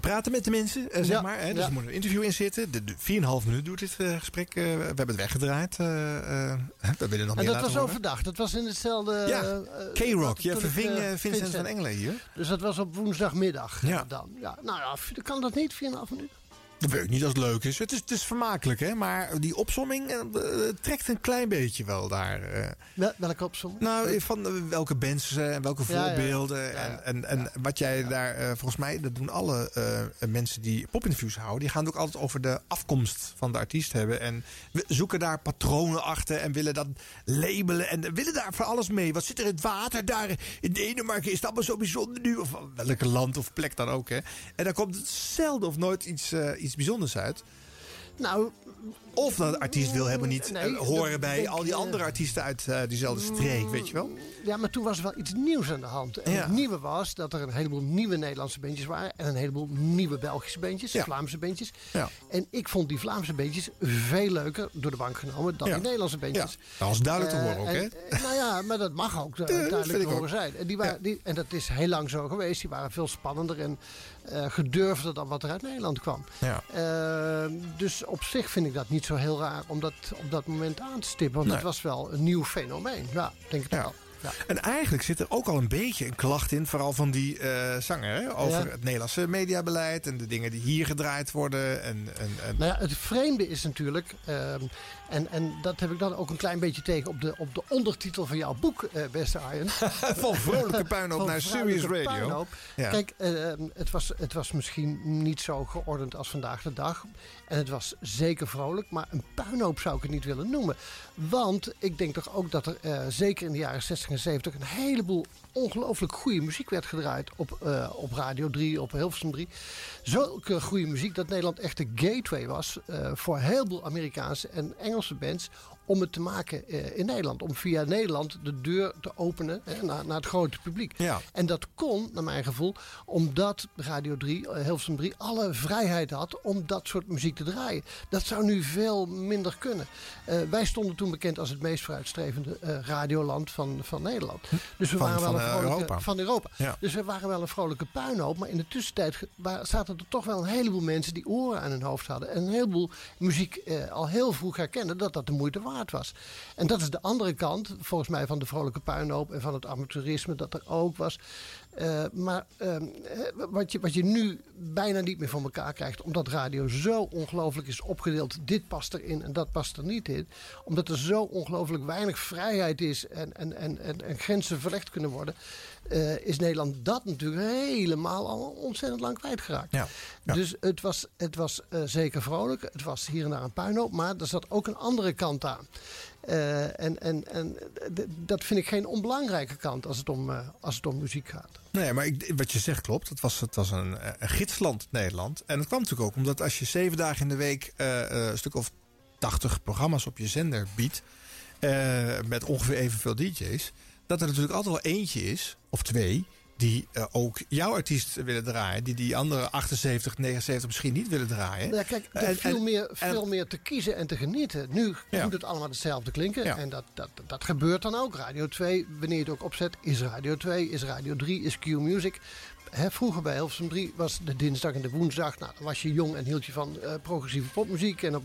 praten met de mensen, zeg maar. Hè. Dus er moet een interview in zitten. De, de 4,5 minuut duurt dit gesprek. we hebben het weggedraaid. we willen nog En meer dat laten was overdag. Dat was in hetzelfde... Ja, K-Rock. Je verving eh, Vincent van Engelen hier. Dus dat was op woensdagmiddag Ja. dan. Ja, nou ja, kan dat niet? 4,5 minuten? Dat weet ik niet als het leuk is. Het is, het is vermakelijk, hè. Maar die opsomming eh, eh, trekt een klein beetje wel daar. eh. Wel- Welke opzomming? Nou, van welke bands en welke Ja, voorbeelden. Ja, ja. En, en, en wat jij daar, volgens mij, dat doen alle mensen die popinterviews houden. Die gaan het ook altijd over de afkomst van de artiest hebben. En we zoeken daar patronen achter en willen dat labelen. En willen daar van alles mee. Wat zit er in het water daar in Denemarken? Is dat allemaal zo bijzonder nu? Of welke land of plek dan ook, hè? En daar komt zelden of nooit iets, eh, iets bijzonders uit. Nou, Of dat artiest wil helemaal niet Nee, eh, horen bij denk al die ik, andere eh, artiesten uit eh, diezelfde streek, weet je wel? Ja, maar toen was er wel iets nieuws aan de hand. En Ja. het nieuwe was dat er een heleboel nieuwe Nederlandse bandjes waren. En een heleboel nieuwe Belgische bandjes, Ja. Vlaamse bandjes. Ja. En ik vond die Vlaamse bandjes veel leuker door de bank genomen dan die Nederlandse bandjes. Ja, dat was duidelijk te Eh, horen ook, hè? eh, Nou ja, maar dat mag ook eh, duidelijk te horen ook. zijn. En, die waren, die, en dat is heel lang zo geweest. Die waren veel spannender en eh, gedurfder dan wat er uit Nederland kwam. Ja. Eh, dus op zich vind ik dat niet zo heel raar om dat op dat moment aan te stippen. Want Nee. het was wel een nieuw fenomeen. Ja, denk ik Ja. wel. Ja. En eigenlijk zit er ook al een beetje een klacht in, vooral van die eh, zanger, hè? over Ja. het Nederlandse mediabeleid en de dingen die hier gedraaid worden. En, en, en... Nou ja, het vreemde is natuurlijk, ehm, en, en dat heb ik dan ook een klein beetje tegen op de, op de ondertitel van jouw boek, eh, beste Arjen. Van vrolijke puinhoop naar Serious Radio. Ja. Kijk, ehm, het, was, het was misschien niet zo geordend als vandaag de dag. En het was zeker vrolijk, maar een puinhoop zou ik het niet willen noemen. Want ik denk toch ook dat er eh, zeker in de jaren 60 en 70 een heleboel ongelooflijk goede muziek werd gedraaid op, eh, op Radio 3, op Hilversum 3. Zulke goede muziek dat Nederland echt de gateway was eh, voor een heleboel Amerikaanse en Engelse bands om het te maken eh, in Nederland. Om via Nederland de deur te openen hè, naar, naar het grote publiek. Ja. En dat kon, naar mijn gevoel, omdat Radio 3, eh, Hilversum 3, alle vrijheid had om dat soort muziek te draaien. Dat zou nu veel minder kunnen. Eh, wij stonden toen bekend als het meest vooruitstrevende radioland van, van Nederland. Dus we Van- waren wel van, een vrolijke, Europa. van Europa. Ja. Dus we waren wel een vrolijke puinhoop. Maar in de tussentijd zaten er toch wel een heleboel mensen die oren aan hun hoofd hadden. En een heleboel muziek al heel vroeg herkenden dat dat de moeite was. En dat is de andere kant, volgens mij, van de vrolijke puinhoop en van het amateurisme dat er ook was. Eh, maar ehm, eh, wat, je, wat je nu bijna niet meer voor elkaar krijgt, omdat radio zo ongelooflijk is opgedeeld. Dit past erin en dat past er niet in. Omdat er zo ongelooflijk weinig vrijheid is en, en, en, en grenzen verlegd kunnen worden. Eh, is Nederland dat natuurlijk helemaal al ontzettend lang kwijtgeraakt. Ja. Ja. Dus het was, het was eh, zeker vrolijk. Het was hier en daar een puinhoop. Maar er zat ook een andere kant aan. Eh, en en, en dat vind ik geen onbelangrijke kant als het om, als het om muziek gaat. Nee, maar ik, wat je zegt klopt. Het was, het was een, een gidsland, Nederland. En dat kwam natuurlijk ook omdat als je zeven dagen in de week een stuk of tachtig programma's op je zender biedt. met ongeveer evenveel DJ's. Dat er natuurlijk altijd wel eentje is, of twee. Die eh, ook jouw artiest willen draaien. Die die andere 78, 79 misschien niet willen draaien. Nou ja, kijk, er En- en- meer, en- veel meer te kiezen en te genieten. Nu Ja. moet het allemaal hetzelfde klinken. Ja. En dat, dat, dat gebeurt dan ook. Radio 2, wanneer je het ook opzet, is Radio 2, is Radio 3, is Q-Music. Hè, vroeger bij Hilversum 3 was de dinsdag en de woensdag. Nou, dan was je jong en hield je van eh, progressieve popmuziek. En op,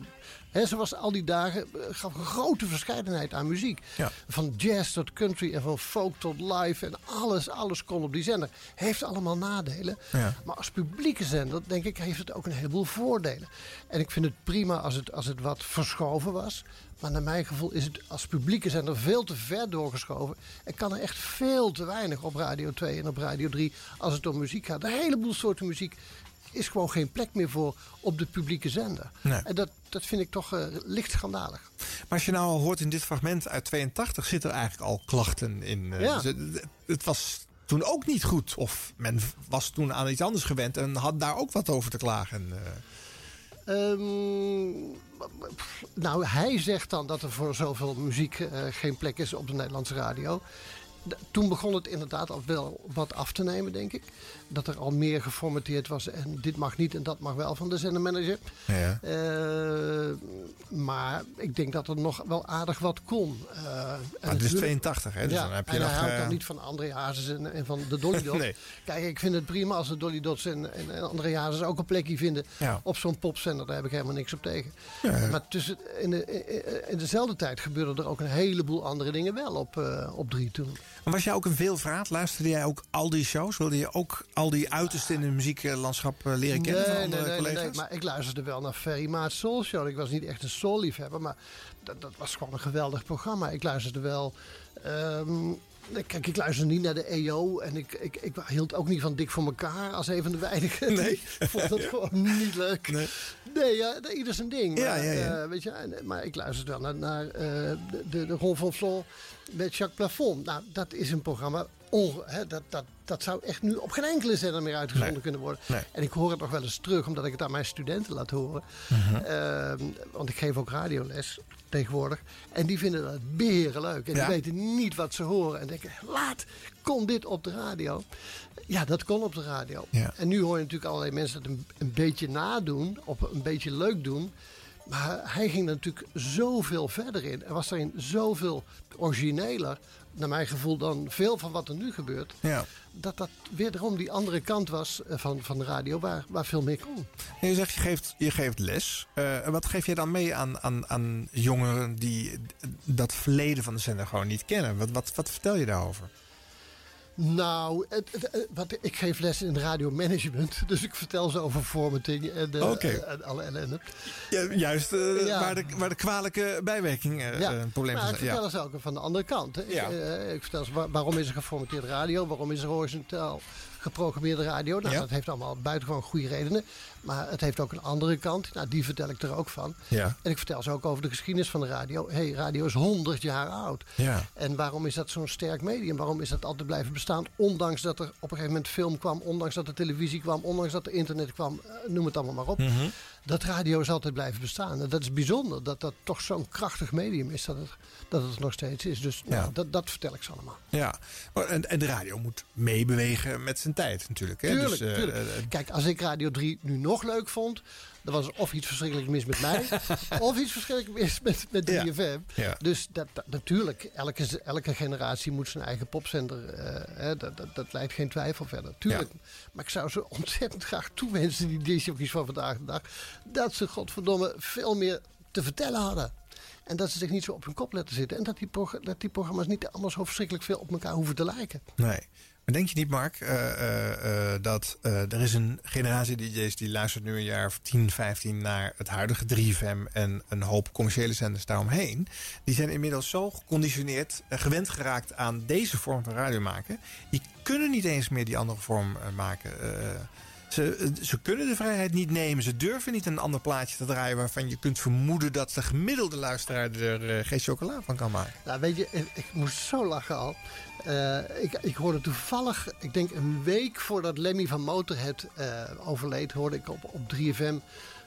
hè, zoals al die dagen eh, gaf een grote verscheidenheid aan muziek. Ja. Van jazz tot country en van folk tot live. En alles, alles kon op die zender. Heeft allemaal nadelen. Ja. Maar als publieke zender, denk ik, heeft het ook een heleboel voordelen. En ik vind het prima als het, als het wat verschoven was. Maar naar mijn gevoel is het als publieke zender veel te ver doorgeschoven. En kan er echt veel te weinig op Radio 2 en op Radio 3 als het om muziek gaat. Een heleboel soorten muziek is gewoon geen plek meer voor op de publieke zender. Nee. En dat, dat vind ik toch eh, licht schandalig. Maar als je nou al hoort in dit fragment uit 82, zit er eigenlijk al klachten in. eh, Ja. dus het, het was toen ook niet goed. Of men was toen aan iets anders gewend en had daar ook wat over te klagen. eh. Ehm, nou, hij zegt dan dat er voor zoveel muziek geen plek is op de Nederlandse radio. D- Toen begon het inderdaad al wel wat af te nemen, denk ik. Dat er al meer geformateerd was en dit mag niet en dat mag wel van de zendermanager. Ja. Eh, maar ik denk dat er nog wel aardig wat kon. Eh, en Maar het is natuurlijk- 82, hè? Dus ja, dan heb je en nog... hij houdt eh, dan niet van André Hazes en, en van de Dolly Dots. Nee. Kijk, ik vind het prima als de Dolly Dots en, en, en André Hazes ook een plekje vinden Ja. op zo'n popzender. Daar heb ik helemaal niks op tegen. Ja. Maar tussen, in, de, in dezelfde tijd gebeurden er ook een heleboel andere dingen wel op, eh, op drie toen. Was jij ook een veelvraat? Luisterde jij ook al die shows? Wilde je ook al die uitersten in het muzieklandschap eh, leren kennen van nee, andere nee, nee, collega's? nee, maar ik luisterde wel naar Ferry Maat Soul Show. Ik was niet echt een soul-liefhebber, maar dat, dat was gewoon een geweldig programma. Ik luisterde wel... ehm, Kijk, ik luisterde niet naar de EO en ik, ik, ik hield ook niet van Dik voor elkaar als een van de weinigen. Nee. ik vond dat gewoon niet leuk. Nee. Nee, ja, ieder zijn ding. Ja, maar, ja, ja. eh, weet je, maar ik luisterde wel naar, naar eh, de, de, Ron van Vlon met Jacques Plafond. Nou, dat is een programma. Hè, dat, dat, dat zou echt nu op geen enkele zender meer uitgezonden Nee. kunnen worden. Nee. En ik hoor het nog wel eens terug, omdat ik het aan mijn studenten laat horen. Mhm. Ehm, want ik geef ook radioles tegenwoordig. En die vinden dat beren leuk. En Ja. die weten niet wat ze horen. En denken, laat, kon dit op de radio? Ja, dat kon op de radio. Ja. En nu hoor je natuurlijk allerlei mensen dat een, een beetje nadoen. Op een beetje leuk doen. Maar hij ging er natuurlijk zoveel verder in. Er was daarin zoveel origineler, naar mijn gevoel, dan veel van wat er nu gebeurt. Ja. Dat dat wederom die andere kant was eh, van, van de radio, waar, waar veel meer kon. En je zegt, je geeft, je geeft les. Eh, wat geef je dan mee aan, aan, aan jongeren die dat verleden van de zender gewoon niet kennen? Wat, wat, wat vertel je daarover? Nou, het, wat, ik geef les in radiomanagement. Dus ik vertel ze over formatting en, eh, Oké. en alle ellende. Ja, juist eh, Ja. waar, de, waar de kwalijke bijwerking eh, Ja, een probleem van ik vertel ze ook van de andere kant. Ik, ik vertel ze waar- waarom is er geformateerde radio, waarom is er horizontaal geprogrammeerde radio. Nou, Ja. dat heeft allemaal buitengewoon goede redenen. Maar het heeft ook een andere kant. Nou, die vertel ik er ook van. Ja. En ik vertel ze ook over de geschiedenis van de radio. hey, radio is 100 jaar oud. Ja. En waarom is dat zo'n sterk medium? Waarom is dat altijd blijven bestaan? Ondanks dat er op een gegeven moment film kwam, ondanks dat er televisie kwam, ondanks dat er internet kwam, eh, noem het allemaal maar op. Mhm. Dat radio is altijd blijven bestaan. En dat is bijzonder, dat dat toch zo'n krachtig medium is, dat het, dat het nog steeds is. Dus nou, dat, dat vertel ik ze allemaal. Ja, en, en de radio moet meebewegen met zijn tijd natuurlijk. Hè? Tuurlijk, Dus, eh, tuurlijk. eh, eh, Kijk, als ik Radio 3 nu nog leuk vond, dan was er of iets verschrikkelijk mis met mij, of iets verschrikkelijk mis met, met 3FM. Ja. Dus dat, dat- natuurlijk, elke, elke generatie moet zijn eigen popzender. eh, dat, dat, dat leidt geen twijfel verder. Tuurlijk. Maar ik zou ze ontzettend graag toewensen, die discjockeys van vandaag de dag, dat ze godverdomme veel meer te vertellen hadden. En dat ze zich niet zo op hun kop laten zitten. En dat die, dat die programma's niet allemaal zo verschrikkelijk veel op elkaar hoeven te lijken. Nee. Maar denk je niet, Mark, eh, eh, eh, dat er is een generatie DJ's die luistert nu een jaar of 10, 15 naar het huidige 3FM en een hoop commerciële zenders daaromheen. Die zijn inmiddels zo geconditioneerd, gewend geraakt aan deze vorm van radio maken. Die kunnen niet eens meer die andere vorm maken. Ze, eh, ze kunnen de vrijheid niet nemen. Ze durven niet een ander plaatje te draaien waarvan je kunt vermoeden dat de gemiddelde luisteraar er eh, geen chocola van kan maken. Nou, weet je, ik, moest zo lachen al. Eh, ik, ik hoorde toevallig, ik denk een week voordat Lemmy van Motorhead eh, overleed, hoorde ik op, op 3FM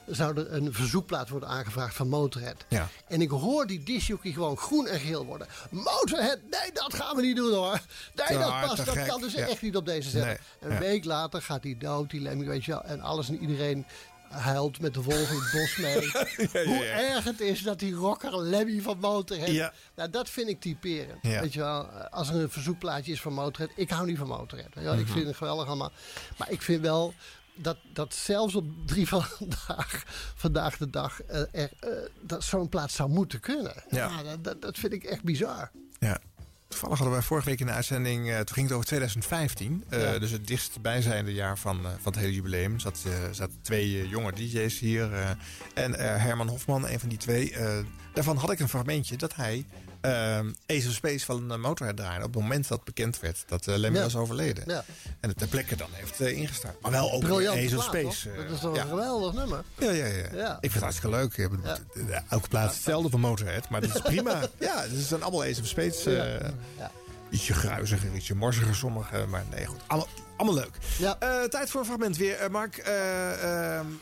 zou er een verzoekplaat worden aangevraagd van Motorhead. Ja. En ik hoor die discjockey gewoon groen en geel worden. Motorhead, nee, dat gaan we niet doen hoor. Nee, dat past, dat gek. kan dus Ja. echt niet op deze zender. Nee, Een ja. week later gaat hij dood, die Lemmy, weet je wel. En alles en iedereen huilt met de wolven in het bos mee. ja, Hoe erg het is dat die rocker Lemmy van Motorhead... Ja. Nou, dat vind ik typerend. Weet je wel, als er een verzoekplaatje is van Motorhead... Ik hou niet van Motorhead. weet je wel. Ik Mhm. vind het geweldig allemaal. Maar ik vind wel dat, dat zelfs op drie vandaag, vandaag de dag... eh, er, eh, dat zo'n plaats zou moeten kunnen. Ja. dat, dat, dat vind ik echt bizar. Ja. Toevallig hadden wij vorige week in de uitzending, eh, toen ging het over 2015. eh, Ja. Dus het dichtstbijzijnde jaar van, van het hele jubileum. Zat, zaten twee jonge DJ's hier. en Herman Hofman, een van die twee. daarvan had ik een fragmentje dat hij eh Ace of Space van uh, Motorhead draaide. Op het moment dat bekend werd dat eh Lemmy Ja. was overleden. Ja. En het ter plekke dan heeft eh, ingestart. Maar wel ook Briljant Ace of plaat, Space. eh, Dat is toch ja. een geweldig nummer. Ja, ja, ja. Ik vind het hartstikke leuk. Heb- Elke plaats hetzelfde van Motorhead. Maar dat is prima. ja, het zijn allemaal Ace of Space. Ietsje gruiziger, ietsje morsiger sommige. Maar nee, goed. Allemaal, allemaal leuk. Ja. Eh, tijd voor een fragment weer. Eh, Mark, eh,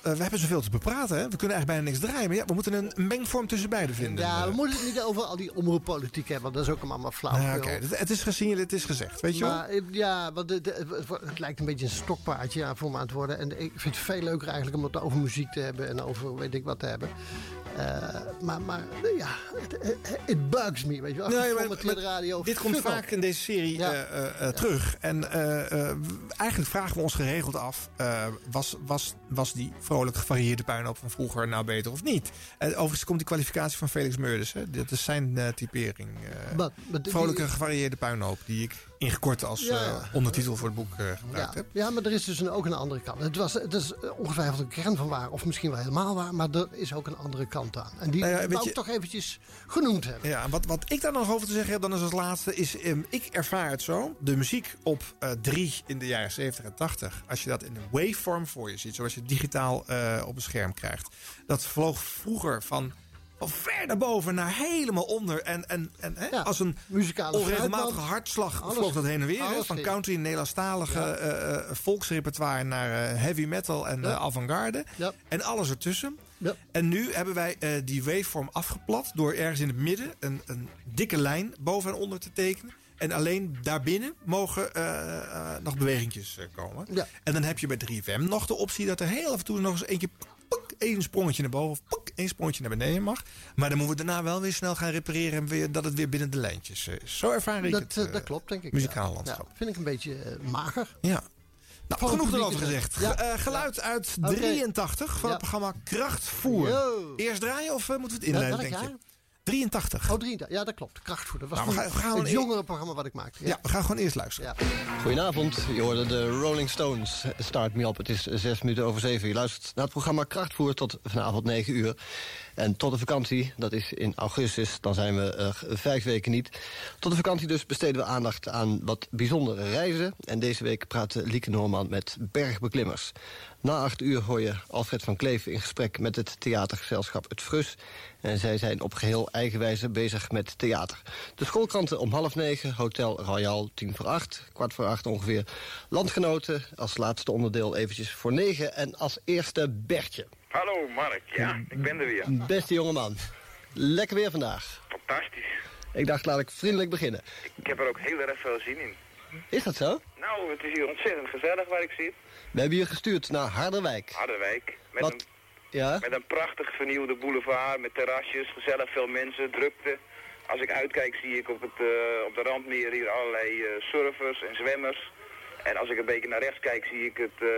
we hebben zoveel te bepraten. Hè? We kunnen eigenlijk bijna niks draaien. Maar ja, we moeten een, mengvorm tussen beiden vinden. Ja, we moeten het niet over al die omroeppolitiek hebben, want dat is ook allemaal flauw. nou, Oké, het, het is gezien, het is gezegd. Weet je wel? Maar, ja, want het lijkt een beetje een stokpaardje ja, voor me aan het worden. En ik vind het veel leuker eigenlijk om het over muziek te hebben en over weet ik wat te hebben. Eh, maar, maar eh, ja, het- bugs me, weet je wel. Nee, maar- Geformateerde maar radio. Dit komt vaak in deze serie Ja. eh, eh, terug. En eigenlijk vragen we ons geregeld af... was, was, was die vrolijk gevarieerde puinhoop van vroeger nou beter of niet? Overigens komt die kwalificatie van Felix Meurders. Hè? Dat is zijn typering. die- vrolijke gevarieerde puinhoop. Die ik ingekort als Ja. eh, ondertitel voor het boek Ja, gebruikt heb. ja, maar er is dus een, ook een andere kant. Het, was, het is eh, ongetwijfeld een kern van waar, of misschien wel helemaal waar, maar er is ook een andere kant aan. En die Nou ja, wou ik toch eventjes genoemd hebben. Ja, wat, wat ik daar nog over te zeggen heb, dan is als laatste, is ehm, ik ervaar het zo. De muziek op eh 3 in de jaren 70 en 80, als je dat in een waveform voor je ziet, zoals je digitaal op een scherm krijgt. Dat vloog vroeger van, van ver naar boven naar helemaal onder. En, en, en hè, als een muzikale onregelmatige hartslag Alles- vloog dat heen en weer. hè, van country, Nederlandstalige eh, eh, volksrepertoire naar eh, heavy metal en eh, avant-garde. En alles ertussen. En nu hebben wij die waveform afgeplat door ergens in het midden een, een dikke lijn boven en onder te tekenen. En alleen daarbinnen mogen nog bewegingjes komen. Ja. En dan heb je bij 3FM nog de optie dat er heel af en toe nog eens eentje... Één sprongetje naar boven of één sprongetje naar beneden mag. Maar dan moeten we daarna wel weer snel gaan repareren... en weer, dat het weer binnen de lijntjes eh, is. Zo ervaar ik Dat, het eh, eh, dat klopt, denk ik. muzikale ja. landschap. Ja, vind ik een beetje mager. Ja. Nou, genoeg erover gezegd. Ja. Geluid uit Oké. 83 van het programma Krachtvoer. Yo. Eerst draaien of moeten we het inleiden, denk je? Jaar? 83. Oh, 83. Ja, dat klopt. Krachtvoer. Dat was Nou, we gaan- we gaan het jongere programma wat ik maakte. Ja, we gaan gewoon eerst luisteren. Goedenavond, je hoorde de Rolling Stones. Start me op, het is zes minuten over zeven. Je luistert naar het programma Krachtvoer tot vanavond 9 uur. En tot de vakantie, dat is in augustus, dan zijn we eh, vijf weken niet. Tot de vakantie dus besteden we aandacht aan wat bijzondere reizen. En deze week praat Lieke Noorman met bergbeklimmers. Na acht uur hoor je Alfred van Kleef in gesprek met het theatergezelschap Het Frus. En zij zijn op geheel eigen wijze bezig met theater. De schoolkranten om half negen, Hotel Royal tien voor acht, kwart voor acht ongeveer. Landgenoten als laatste onderdeel eventjes voor negen. En als eerste Bertje. Hallo Mark, ja, ik ben er weer. Beste jongeman. Lekker weer vandaag. Fantastisch. Ik dacht, laat ik vriendelijk beginnen. Ik heb er ook heel erg veel zin in. Is dat zo? Nou, het is hier ontzettend gezellig waar ik zit. We hebben je gestuurd naar Harderwijk. Harderwijk. Met, Wat? een, Ja? met een prachtig vernieuwde boulevard, met terrasjes, gezellig veel mensen, drukte. Als ik uitkijk zie ik op, het, eh, op de randmeer hier allerlei eh, surfers en zwemmers. En als ik een beetje naar rechts kijk zie ik het, eh,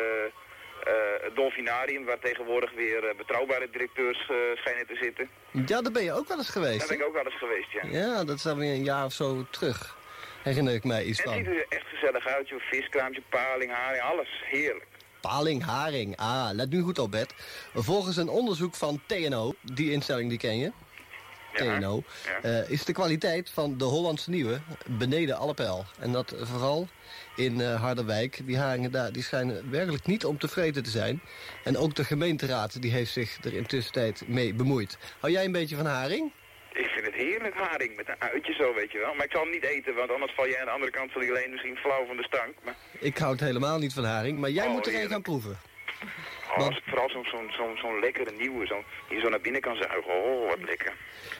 het dolfinarium, waar tegenwoordig weer betrouwbare directeurs schijnen te zitten. Ja, daar ben je ook wel eens geweest. Daar ben ik ook wel eens geweest, ja. Ja, dat is alweer een jaar of zo terug. Herinner ik mij iets Het ziet van. er echt gezellig uit, joh. Viskraampje, paling, haring, alles. Heerlijk. Paling, haring. Ah, let nu goed op, Bert. Volgens een onderzoek van TNO, die instelling die ken je. TNO, eh, is de kwaliteit van de Hollandse Nieuwe beneden alle peil. En dat vooral in eh, Harderwijk. Die haringen daar die schijnen werkelijk niet om tevreden te zijn. En ook de gemeenteraad die heeft zich er intussen tijd mee bemoeid. Hou jij een beetje van haring? Ik vind het heerlijk, haring, met een uitje zo, weet je wel. Maar ik zal hem niet eten, want anders val jij aan de andere kant zal je alleen misschien flauw van de stank. Maar Ik houd helemaal niet van haring, maar jij Oh, moet er een gaan proeven. oh, het vooral zo'n zo'n zo'n lekkere nieuwe, zo, die zo naar binnen kan zuigen. Oh, wat lekker.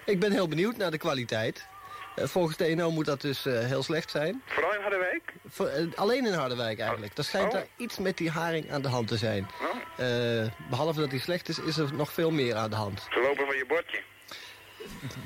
Ik ben heel benieuwd naar de kwaliteit. Eh, volgens TNO moet dat dus eh, heel slecht zijn. Vooral in Harderwijk? Voor, eh, alleen in Harderwijk eigenlijk. Er schijnt Oh. daar iets met die haring aan de hand te zijn. Eh, behalve dat die slecht is, is er nog veel meer aan de hand. Ze lopen van je bordje.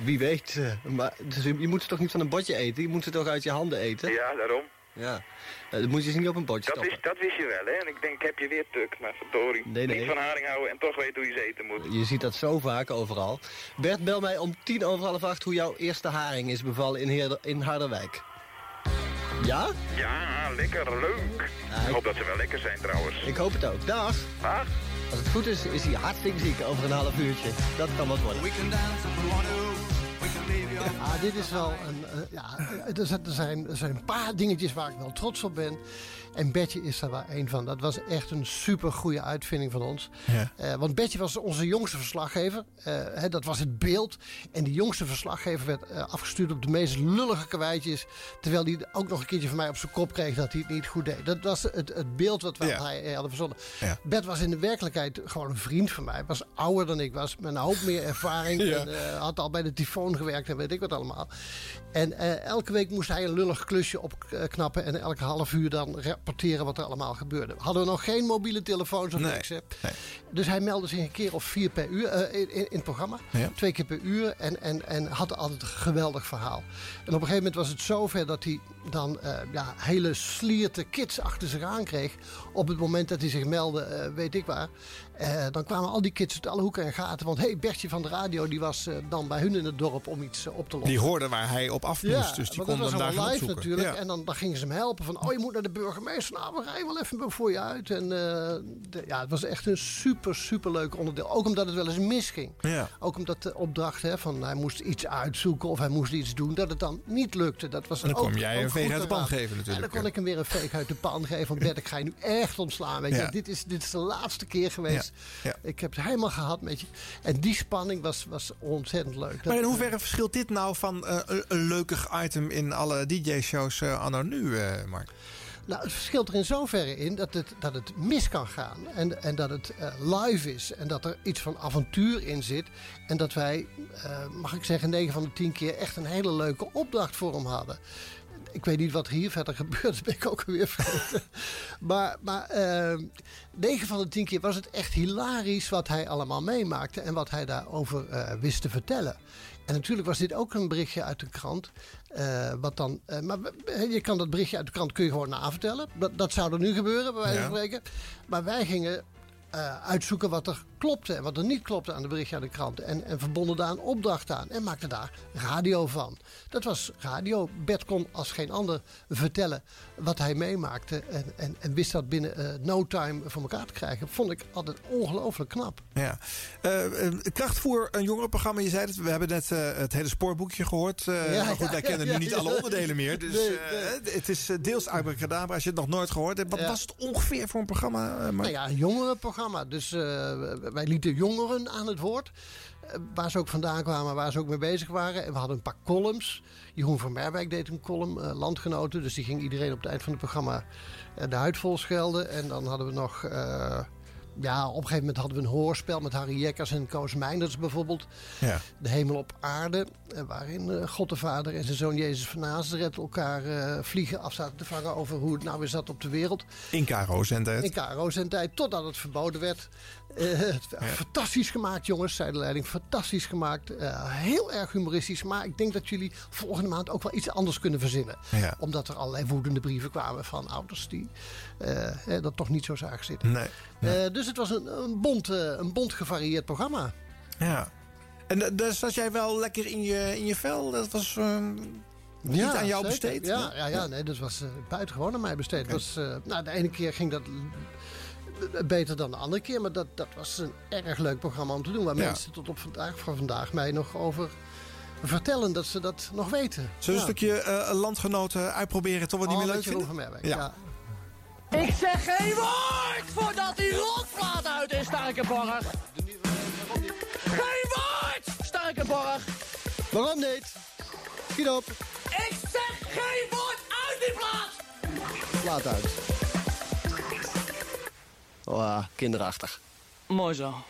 Wie weet. eh, maar, dus je moet ze toch niet van een bordje eten? Je moet ze toch uit je handen eten? Ja, daarom. Ja. Eh, dat moet je ze niet op een bordje Dat, wist, dat wist je wel, hè? En ik denk, ik heb je weer tuk, maar verdorie. Nee, nee. Niet van haring houden en toch weten hoe je ze eten moet. Je ziet dat zo vaak overal. Bert, bel mij om tien over half acht hoe jouw eerste haring is bevallen in, Heerder, in Harderwijk. Ja? Ja, lekker, leuk. Ik hoop dat ze wel lekker zijn trouwens. Ik hoop het ook. Dag. Dag. Als het goed is, is hij hartstikke ziek over een half uurtje. Dat kan wat worden. We can dance if we want to. Ah, dit is wel een. eh, ja, er zijn, er, zijn, er zijn een paar dingetjes waar ik wel trots op ben. En Betje is daar wel één van. Dat was echt een super goede uitvinding van ons. Ja. Eh, want Betje was onze jongste verslaggever. Eh, hè, dat was het beeld. En die jongste verslaggever werd eh, afgestuurd op de meest lullige karweitjes. Terwijl hij ook nog een keertje van mij op zijn kop kreeg dat hij het niet goed deed. Dat was het, het beeld wat we Ja. hij hadden verzonnen. Ja. Bert was in de werkelijkheid gewoon een vriend van mij. Was ouder dan ik was. Met een hoop meer ervaring. Ja. En, had al bij de tyfoon gewerkt en weet ik wat allemaal. En eh, elke week moest hij een lullig klusje opknappen. En elke half uur dan rapporteren wat er allemaal gebeurde. Hadden we nog geen mobiele telefoons of Nee, niks. Nee. Dus hij meldde zich een keer of vier per uur eh, in, in, in het programma. Ja. Twee keer per uur. En, en, en had altijd een geweldig verhaal. En op een gegeven moment was het zover dat hij dan eh, ja, hele slierte kids achter zich aan kreeg. Op het moment dat hij zich meldde, eh, weet ik waar. Eh, dan kwamen al die kids uit alle hoeken en gaten. Want hé, hey, Bertje van de radio die was dan bij hun in het dorp om iets op te lossen. Die hoorden waar hij op af moest, dus die want kon dat dan was allemaal live natuurlijk. Ja. En dan, dan gingen ze hem helpen van, oh je moet naar de burgemeester. Nou, we rijden wel even voor je uit. En de- ja, het was echt een super, super leuk onderdeel. Ook omdat het wel eens misging. Ja. Ook omdat de opdracht, hè, van hij moest iets uitzoeken of hij moest iets doen, dat het dan niet lukte. Dat was En dan ook- jij uit de pan geven natuurlijk. En dan kon ik hem weer een veeg uit de pan geven. Bert, ik ga je nu echt ontslaan. Weet je. Dit, is, dit is de laatste keer geweest. Ik heb het helemaal gehad met je. En die spanning was, was ontzettend leuk. Maar in hoeverre verschilt dit nou van eh, een, leukig item in alle DJ-shows eh, anno nu, eh, Mark? Nou, het verschilt er in zoverre in dat het, dat het mis kan gaan. En, en dat het live is. En dat er iets van avontuur in zit. En dat wij, mag ik zeggen, 9 van de 10 keer echt een hele leuke opdracht voor hem hadden. Ik weet niet wat er hier verder gebeurt, dat ben ik ook weer vergeten. maar maar eh, 9 van de 10 keer was het echt hilarisch wat hij allemaal meemaakte. En wat hij daarover eh, wist te vertellen. En natuurlijk was dit ook een berichtje uit de krant. eh, wat dan, eh, maar je kan dat berichtje uit de krant kun je gewoon navertellen. Dat, dat zou er nu gebeuren, bij wijze van Ja. spreken. Maar wij gingen uitzoeken wat er klopte en wat er niet klopte aan de berichtje uit de krant. En, en verbonden daar een opdracht aan en maakten daar radio van. Dat was radio. Bert kon als geen ander vertellen wat hij meemaakte. En, en, en wist dat binnen eh, no time voor elkaar te krijgen. Vond ik altijd ongelooflijk knap. Ja. Eh, eh, krachtvoer, een jongerenprogramma. Je zei het, we hebben net het hele spoorboekje gehoord. Eh, Ja, maar goed, ja, wij kennen nu niet alle onderdelen meer. Dus Nee, het is deels abracadabra als je het nog nooit gehoord hebt. Wat was het ongeveer voor een programma? Nou ja, een jongerenprogramma. Dus wij lieten jongeren aan het woord. Eh, waar ze ook vandaan kwamen, waar ze ook mee bezig waren. En we hadden een paar columns. Jeroen van Merwijk deed een column, eh, landgenoten. Dus die ging iedereen op het eind van het programma eh, de huid vol schelden. En dan hadden we nog... ja, op een gegeven moment hadden we een hoorspel met Harry Jekkers en Koos Meinders bijvoorbeeld. Ja. De hemel op aarde, waarin God de Vader en zijn zoon Jezus van Nazareth elkaar vliegen af zaten te vangen over hoe het nou weer zat op de wereld. In KRO-zendtijd. In KRO-zendtijd, totdat het verboden werd. Eh, Fantastisch gemaakt, jongens, zei de leiding. Fantastisch gemaakt. Eh, heel erg humoristisch. Maar ik denk dat jullie volgende maand ook wel iets anders kunnen verzinnen. Ja. Omdat er allerlei woedende brieven kwamen van ouders die dat toch niet zo zagen zitten. Nee. Dus het was een, een, bond, een bond gevarieerd programma. Ja. En da- daar zat jij wel lekker in je, in je vel? Dat was eh, niet aan jou zeker. besteed? Ja, ja, ja, nee, dat was eh, buitengewoon aan mij besteed. Was, eh, nou, de ene keer ging dat beter dan de andere keer. Maar dat, dat was een erg leuk programma om te doen. Waar Ja. mensen tot op vandaag, van vandaag mij nog over vertellen dat ze dat nog weten. Zullen we een stukje eh, landgenoten uitproberen toch wat niet Oh, meer met leuk vinden? van ja. Ik zeg geen woord voordat die rotplaat uit is, Starkenborg. Geen woord, Starkenborg. Waarom niet? Schiet op. Ik zeg geen woord uit die plaat. Laat uit. Oh, kinderachtig. Mooi zo.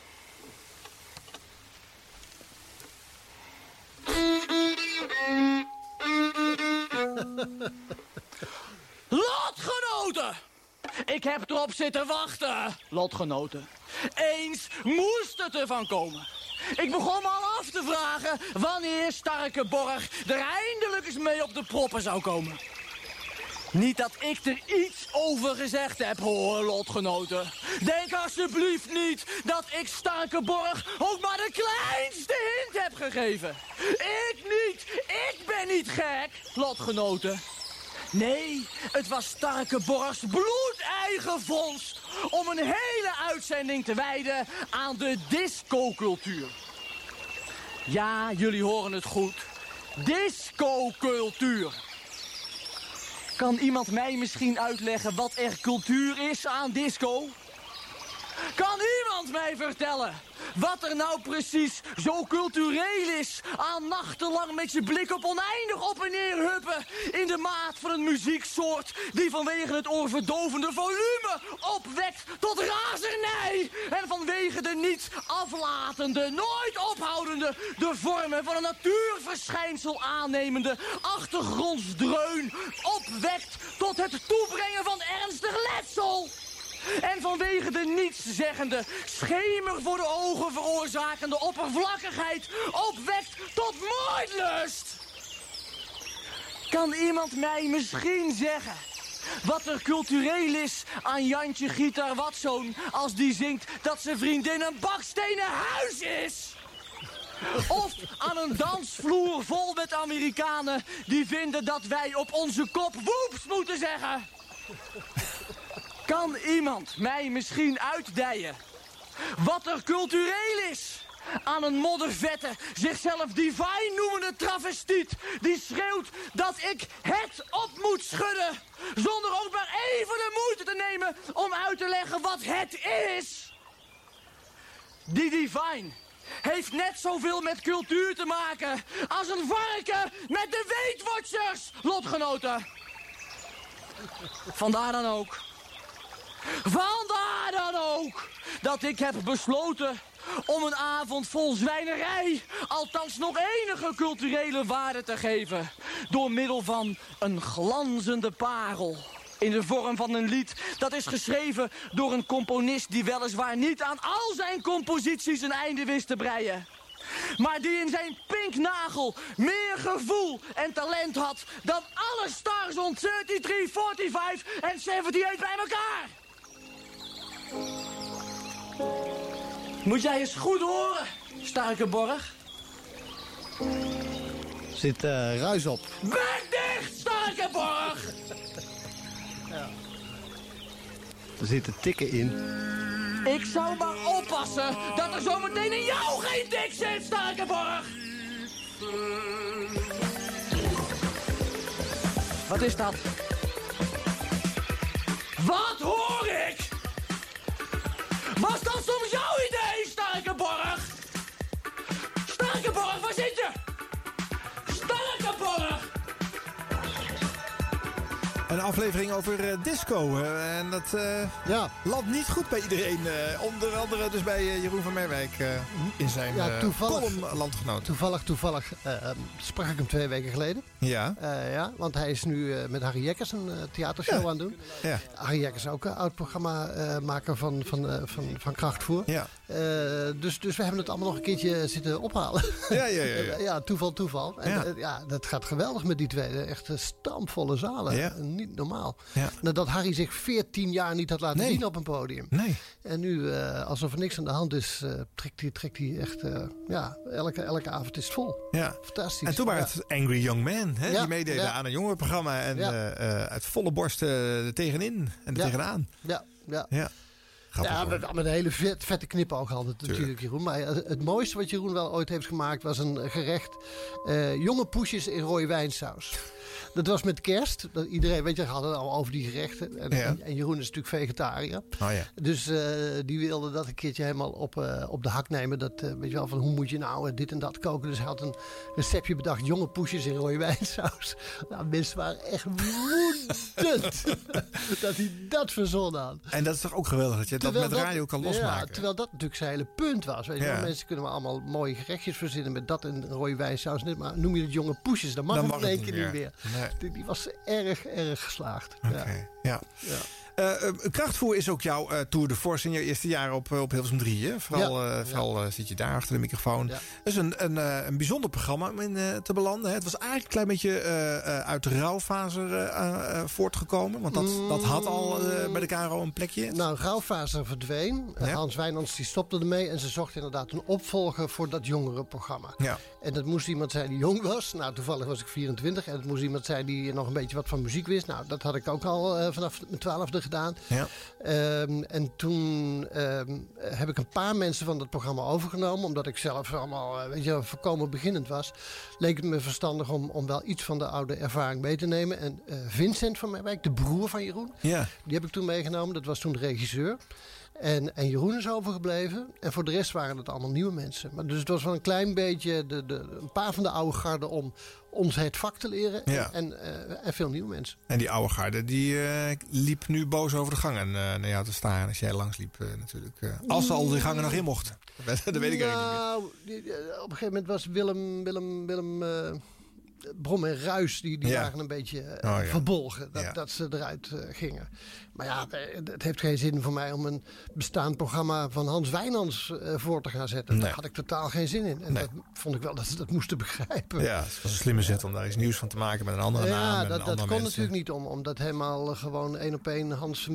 Lotgenoten! Ik heb erop zitten wachten, lotgenoten. Eens moest het ervan komen. Ik begon me al af te vragen wanneer Starke Borg er eindelijk eens mee op de proppen zou komen. Niet dat ik er iets over gezegd heb, hoor, lotgenoten. Denk alsjeblieft niet dat ik Starkenborg ook maar de kleinste hint heb gegeven. Ik niet. Ik ben niet gek, lotgenoten. Nee, het was Starkenborgs bloedeigen vondst om een hele uitzending te wijden aan de discocultuur. Ja, jullie horen het goed. discocultuur. Kan iemand mij misschien uitleggen wat er cultuur is aan disco? Kan iemand mij vertellen wat er nou precies zo cultureel is aan nachtenlang met je blik op oneindig op en neer huppen in de maat van een muzieksoort die vanwege het oorverdovende volume opwekt tot razernij en vanwege de niet aflatende, nooit ophoudende, de vormen van een natuurverschijnsel aannemende achtergrondsdreun opwekt tot het toebrengen van ernstig letsel. En vanwege de nietszeggende, schemer voor de ogen veroorzakende oppervlakkigheid opwekt tot moordlust. Kan iemand mij misschien zeggen wat er cultureel is aan Jantje Gieter Watzoon als die zingt dat zijn vriendin een bakstenen huis is? Of aan een dansvloer vol met Amerikanen die vinden dat wij op onze kop woeps moeten zeggen? Kan iemand mij misschien uitdijen wat er cultureel is aan een moddervette, zichzelf divine noemende travestiet... die schreeuwt dat ik het op moet schudden... zonder ook maar even de moeite te nemen om uit te leggen wat het is? Die divine heeft net zoveel met cultuur te maken... als een varken met de Weetwatchers, lotgenoten. Vandaar dan ook Vandaar dan ook dat ik heb besloten om een avond vol zwijnerij althans nog enige culturele waarde te geven. Door middel van een glanzende parel. In de vorm van een lied dat is geschreven door een componist die weliswaar niet aan al zijn composities een einde wist te breien. Maar die in zijn pinknagel meer gevoel en talent had dan alle stars on 33, 45 en 78 bij elkaar. Moet jij eens goed horen, Starkenborg. Zit uh, ruis op. Bek dicht, Starkenborg! ja. Er zitten tikken in. Ik zou maar oppassen dat er zometeen in jou geen tik zit, Starkenborg! Wat is dat? Wat hoor ik? Was dat soms jouw idee, Starkenborg? Starkenborg, waar zit je? Een aflevering over uh, disco. Uh, en dat uh, ja. landt niet goed bij iedereen. onder andere dus bij Jeroen van Merwijk in zijn ja, toevallig, landgenoot. Toevallig, toevallig sprak ik hem twee weken geleden. Ja. ja want hij is nu met Harry Jekkers een theatershow ja. aan het doen. Ja. Harry Jekkers ook een oud programmamaker van, van, van, van Krachtvoer. Ja. Dus, dus we hebben het allemaal nog een keertje zitten ophalen. Ja, ja, ja. ja. ja toeval, toeval. En, ja. ja, dat gaat geweldig met die twee. Echt stampvolle zalen. Ja niet normaal. Nadat Harry zich 14 jaar niet had laten nee. zien op een podium. Nee. En nu, uh, alsof er niks aan de hand is, uh, trekt hij trekt hij echt... Ja, elke, elke avond is het vol. Ja. Fantastisch. En toen waren het Angry Young Men, hè, die meededen aan een jongerenprogramma. En uit volle borst er tegenin en tegenaan. Ja, ja. ja. Ja, met, met een hele vet, vette knipoog altijd natuurlijk, Jeroen. Maar het mooiste wat Jeroen wel ooit heeft gemaakt was een gerecht. jonge poesjes in rode wijnsaus. Dat was met kerst. Dat iedereen, weet je, had het al over die gerechten. En, ja. en Jeroen is natuurlijk vegetariër. Oh ja. Dus uh, die wilde dat een keertje helemaal op, uh, op de hak nemen. Dat, uh, weet je wel, van hoe moet je nou dit en dat koken. Dus hij had een receptje bedacht. Jonge poesjes in rode wijnsaus. Nou, mensen waren echt woedend dat hij dat verzonnen had. En dat is toch ook geweldig dat je terwijl dat met radio kan losmaken. Ja, terwijl dat natuurlijk zijn hele punt was. Weet je wel, mensen kunnen maar allemaal mooie gerechtjes verzinnen met dat en rode wijnsaus. Maar noem je het jonge poesjes, dan mag dan het in één keer niet meer. Nee. Die, die, was erg, erg geslaagd. Oké, okay. ja. ja. Uh, krachtvoer is ook jouw uh, Tour de Force in je eerste jaar op, op Hilversum 3. Hè? Vooral, ja, vooral ja. zit je daar achter de microfoon. Ja. Dat is een, een, een bijzonder programma om in te belanden. Hè? Het was eigenlijk een klein beetje uit de rouwfase voortgenomen. Want dat, mm. dat had al bij de KRO een plekje. Nou, rouwfase verdween. Hans Wijnands die stopte ermee. En ze zocht inderdaad een opvolger voor dat jongerenprogramma. Ja. En dat moest iemand zijn die jong was. Nou, toevallig was ik 24. En het moest iemand zijn die nog een beetje wat van muziek wist. Nou, dat had ik ook al vanaf mijn twaalfde gedaan. Ja. Ehm, en toen ehm, heb ik een paar mensen van het programma overgenomen. Omdat ik zelf allemaal, eh, weet je, voorkomen beginnend was. Leek het me verstandig om, om wel iets van de oude ervaring mee te nemen. En eh, Vincent van Merwijk, de broer van Jeroen, Ja. die heb ik toen meegenomen. Dat was toen de regisseur. En, en Jeroen is overgebleven. En voor de rest waren het allemaal nieuwe mensen. Maar dus het was wel een klein beetje de, de, een paar van de oude garden om ons het vak te leren. Ja. En, eh, en veel nieuwe mensen. En die oude garde die eh, liep nu boos over de gangen eh, naar jou te staan als jij langs liep natuurlijk. als ze al die gangen nog in mochten. Dat weet ik eigenlijk niet meer. nou, op een gegeven moment was Willem, Willem, Willem Brom en Ruis, die, die Ja. waren een beetje eh, Oh, ja. verbolgen dat, Ja. dat ze eruit eh, gingen. Maar ja, eh, het heeft geen zin voor mij om een bestaand programma van Hans Wijnands voor te gaan zetten. Nee. Daar had ik totaal geen zin in. En Nee. dat vond ik wel dat ze dat moesten begrijpen. Ja, het was een slimme zet om daar iets nieuws van te maken met een andere naam. Ja, dat, kon mensen. natuurlijk niet om, om dat helemaal gewoon één op één Hans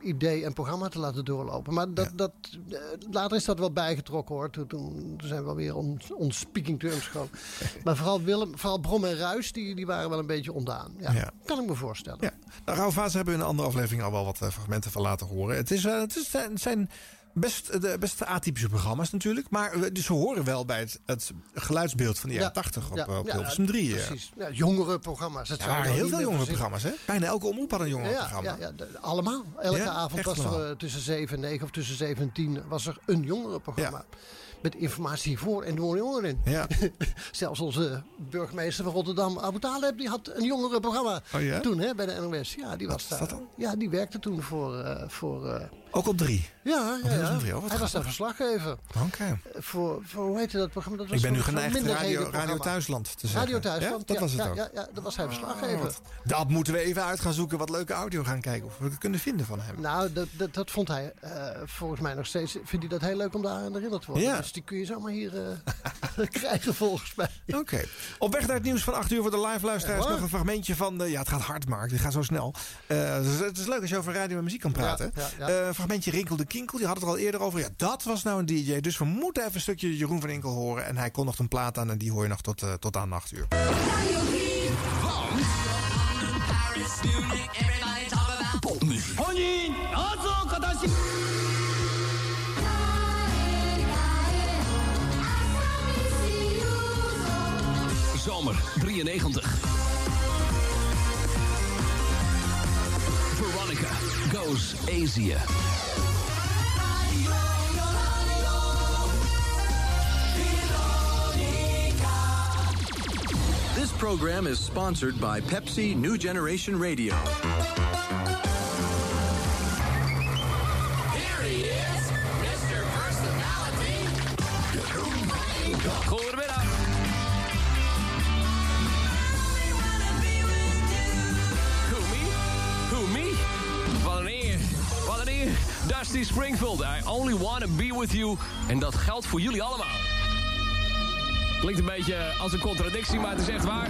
idee en programma te laten doorlopen. Maar dat, dat, eh, later is dat wel bijgetrokken hoor. Toen, zijn we weer on, on speaking terms gewoon. maar vooral Willem, vooral Brom en Ruis, die, die waren wel een beetje ondaan. Ja, Ja. Kan ik me voorstellen. Ja. Nou, Rauwvaas hebben we in een andere aflevering al wel wat eh, fragmenten van laten horen. Het, is, eh, het, is, het zijn best, eh, de best atypische programma's natuurlijk. Maar dus ze horen wel bij het, het geluidsbeeld van de jaren 80 op, eh, op Hilversum 3. eh. Precies. Ja, jongere programma's. Dat je waren heel veel jongere programma's. Hè? Bijna elke omroep had een Ja, jongerenprogramma. ja, allemaal. Elke avond was er eh, tussen 7 en 9 of tussen 7 en 10 was er een jongerenprogramma. Met informatie voor en door jongeren. Ja. Zelfs onze burgemeester van Rotterdam, Abu Taleb, die had een jongerenprogramma Oh ja? toen hè, bij de NOS. Ja, die, was daar, dat dan? ja, die werkte toen voor... voor Ook op drie. ja, ja, ja. drie, oh, hij was daar verslaggever. Oké. Eh, Voor, voor, hoe heette dat programma? Dat was Ik ben nu geneigd radio, radio Thuisland te zeggen. Radio Thuisland, Ja, dat ja, was het ja, ook. Ja, ja, dat was hij verslaggever. Wat- Dat moeten we even uit gaan zoeken. Wat leuke audio gaan kijken. Of we het kunnen vinden van hem. Nou, dat, dat, dat vond hij eh, volgens mij nog steeds. Vindt hij dat heel leuk om daar aan herinnerd te worden. Ja. Dus die kun je zomaar hier eh, krijgen volgens mij. Oké. Op weg naar het nieuws van 8 uur voor de live luisteraars. Nog een fragmentje van... De, ja, het gaat hard, Mark. Dit gaat zo snel. Eh, het, is, het is leuk als je over radio en muziek kan praten. Ja, fragmentje Rinkel de Kinkel. die had het al eerder over. Ja, dat was nou een DJ. Dus we moeten even een stukje Jeroen van Inkel horen. En hij kondigt een plaat aan en die hoor je nog tot, eh, tot aan 8 uur. Zomer 93. Asia. This program is sponsored by Pepsi New Generation Radio. Here he is, Mr. Personality. Dusty Springfield, I only want to be with you. En dat geldt voor jullie allemaal. Klinkt een beetje als een contradictie, maar het is echt waar.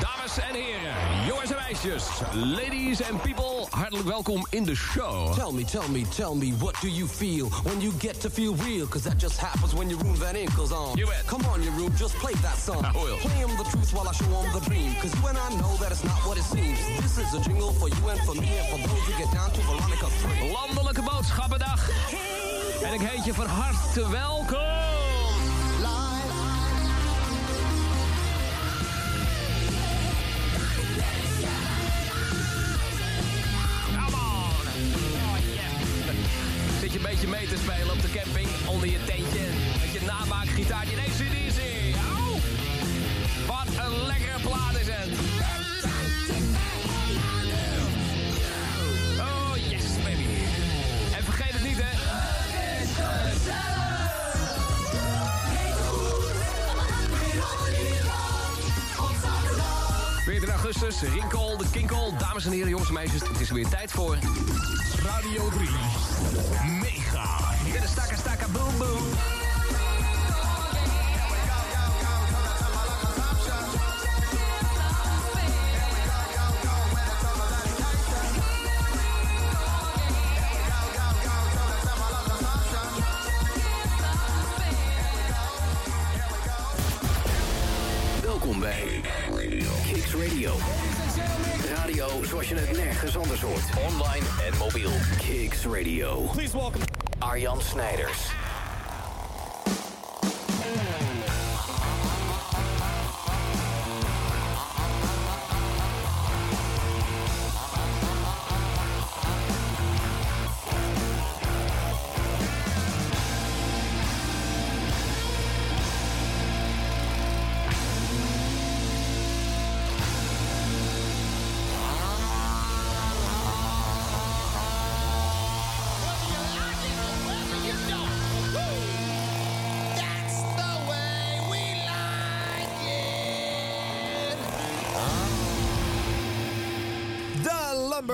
Dames en heren, jongens en meisjes, ladies and people, hartelijk welkom in de show. Tell me, tell me, tell me, what do you feel when you get to feel real? Cause that just happens when Jeroen Van Inkel's on. You bet. Come on, Jeroen, just play that song. I will. Play him the truth while I show him the dream. Cause you and I know that it's not what it seems. This is a jingle for you and for me and for those who get down to Veronica 3. Landelijke boodschappendag. En ik heet je van harte welkom. Beetje mee te spelen op de camping onder je tentje met je namaakgitaartje. 14 augustus, Rinkel, de Kinkel. Dames en heren, jongens en meisjes, het is weer tijd voor... Radio 3. Mega. Dit is Stakka Stakka Boom Boom. Je het nergens anders hoort. Online en mobiel. Kicks Radio. Please welcome Arjan Snijders.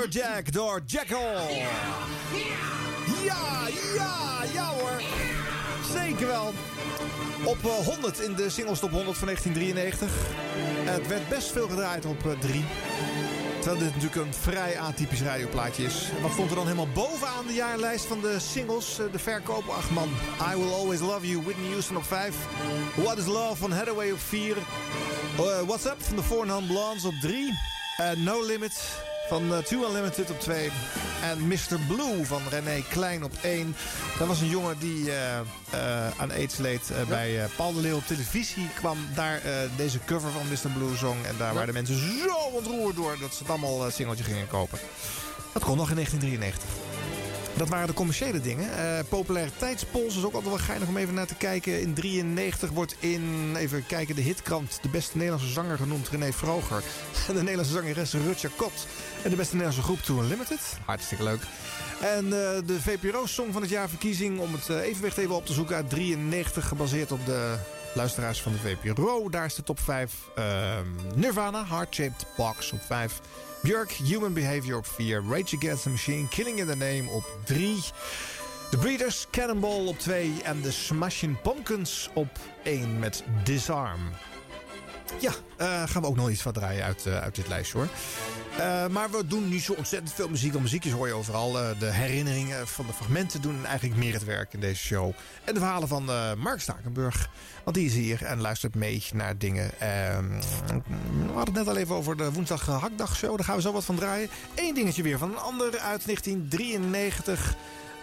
Lumberjack door Jackal. Ja, ja, ja hoor. Zeker wel. Op eh, 100 in de singles top 100 van 1993. Het werd best veel gedraaid op eh, 3. Terwijl dit natuurlijk een vrij atypisch radioplaatje is. Wat stond er dan helemaal bovenaan de jaarlijst van de singles? Eh, De verkoop, ach man. I Will Always Love You, Whitney Houston op 5. What Is Love van Hathaway op 4. Uh, What's Up van de Four Non Blondes op 3. En No Limit van uh, Two Unlimited op 2. En Mr. Blue van René Klein op 1. Dat was een jongen die eh, eh, aan AIDS leed eh, bij eh, Paul de Leeuw op televisie. Kwam daar eh, deze cover van Mr. Blue zong. En daar waren de mensen zo ontroerd door dat ze het allemaal eh, singeltje gingen kopen. Dat kon nog in 1993. Dat waren de commerciële dingen. Eh populariteitspols is ook altijd wel geinig om even naar te kijken. In 93 wordt in, even kijken, de hitkrant... de beste Nederlandse zanger genoemd René Vroger. En de Nederlandse zangeres Rutja Kot. En de beste Nederlandse groep Too Unlimited. Hartstikke leuk. En eh, de VPRO-song van het jaar verkiezing... om het eh, evenwicht even op te zoeken uit 93... gebaseerd op de luisteraars van de VPRO. Daar is de top 5. Ehm, Nirvana, Heart Shaped Box op 5. Björk, Human Behavior op 4. Rage Against the Machine, Killing in the Name op 3. The Breeders, Cannonball op 2. En de Smashing Pumpkins op 1 met Disarm. Ja, eh, gaan we ook nog iets van draaien uit, eh, uit dit lijstje hoor. Eh, maar we doen niet zo ontzettend veel muziek. Want muziekjes hoor je overal. De herinneringen van de fragmenten doen eigenlijk meer het werk in deze show. En de verhalen van Mark Stakenburg. Want die is hier en luistert mee naar dingen. Ehm, we hadden het net al even over de woensdag hakdagshow. Daar gaan we zo wat van draaien. Eén dingetje weer van een ander uit 1993.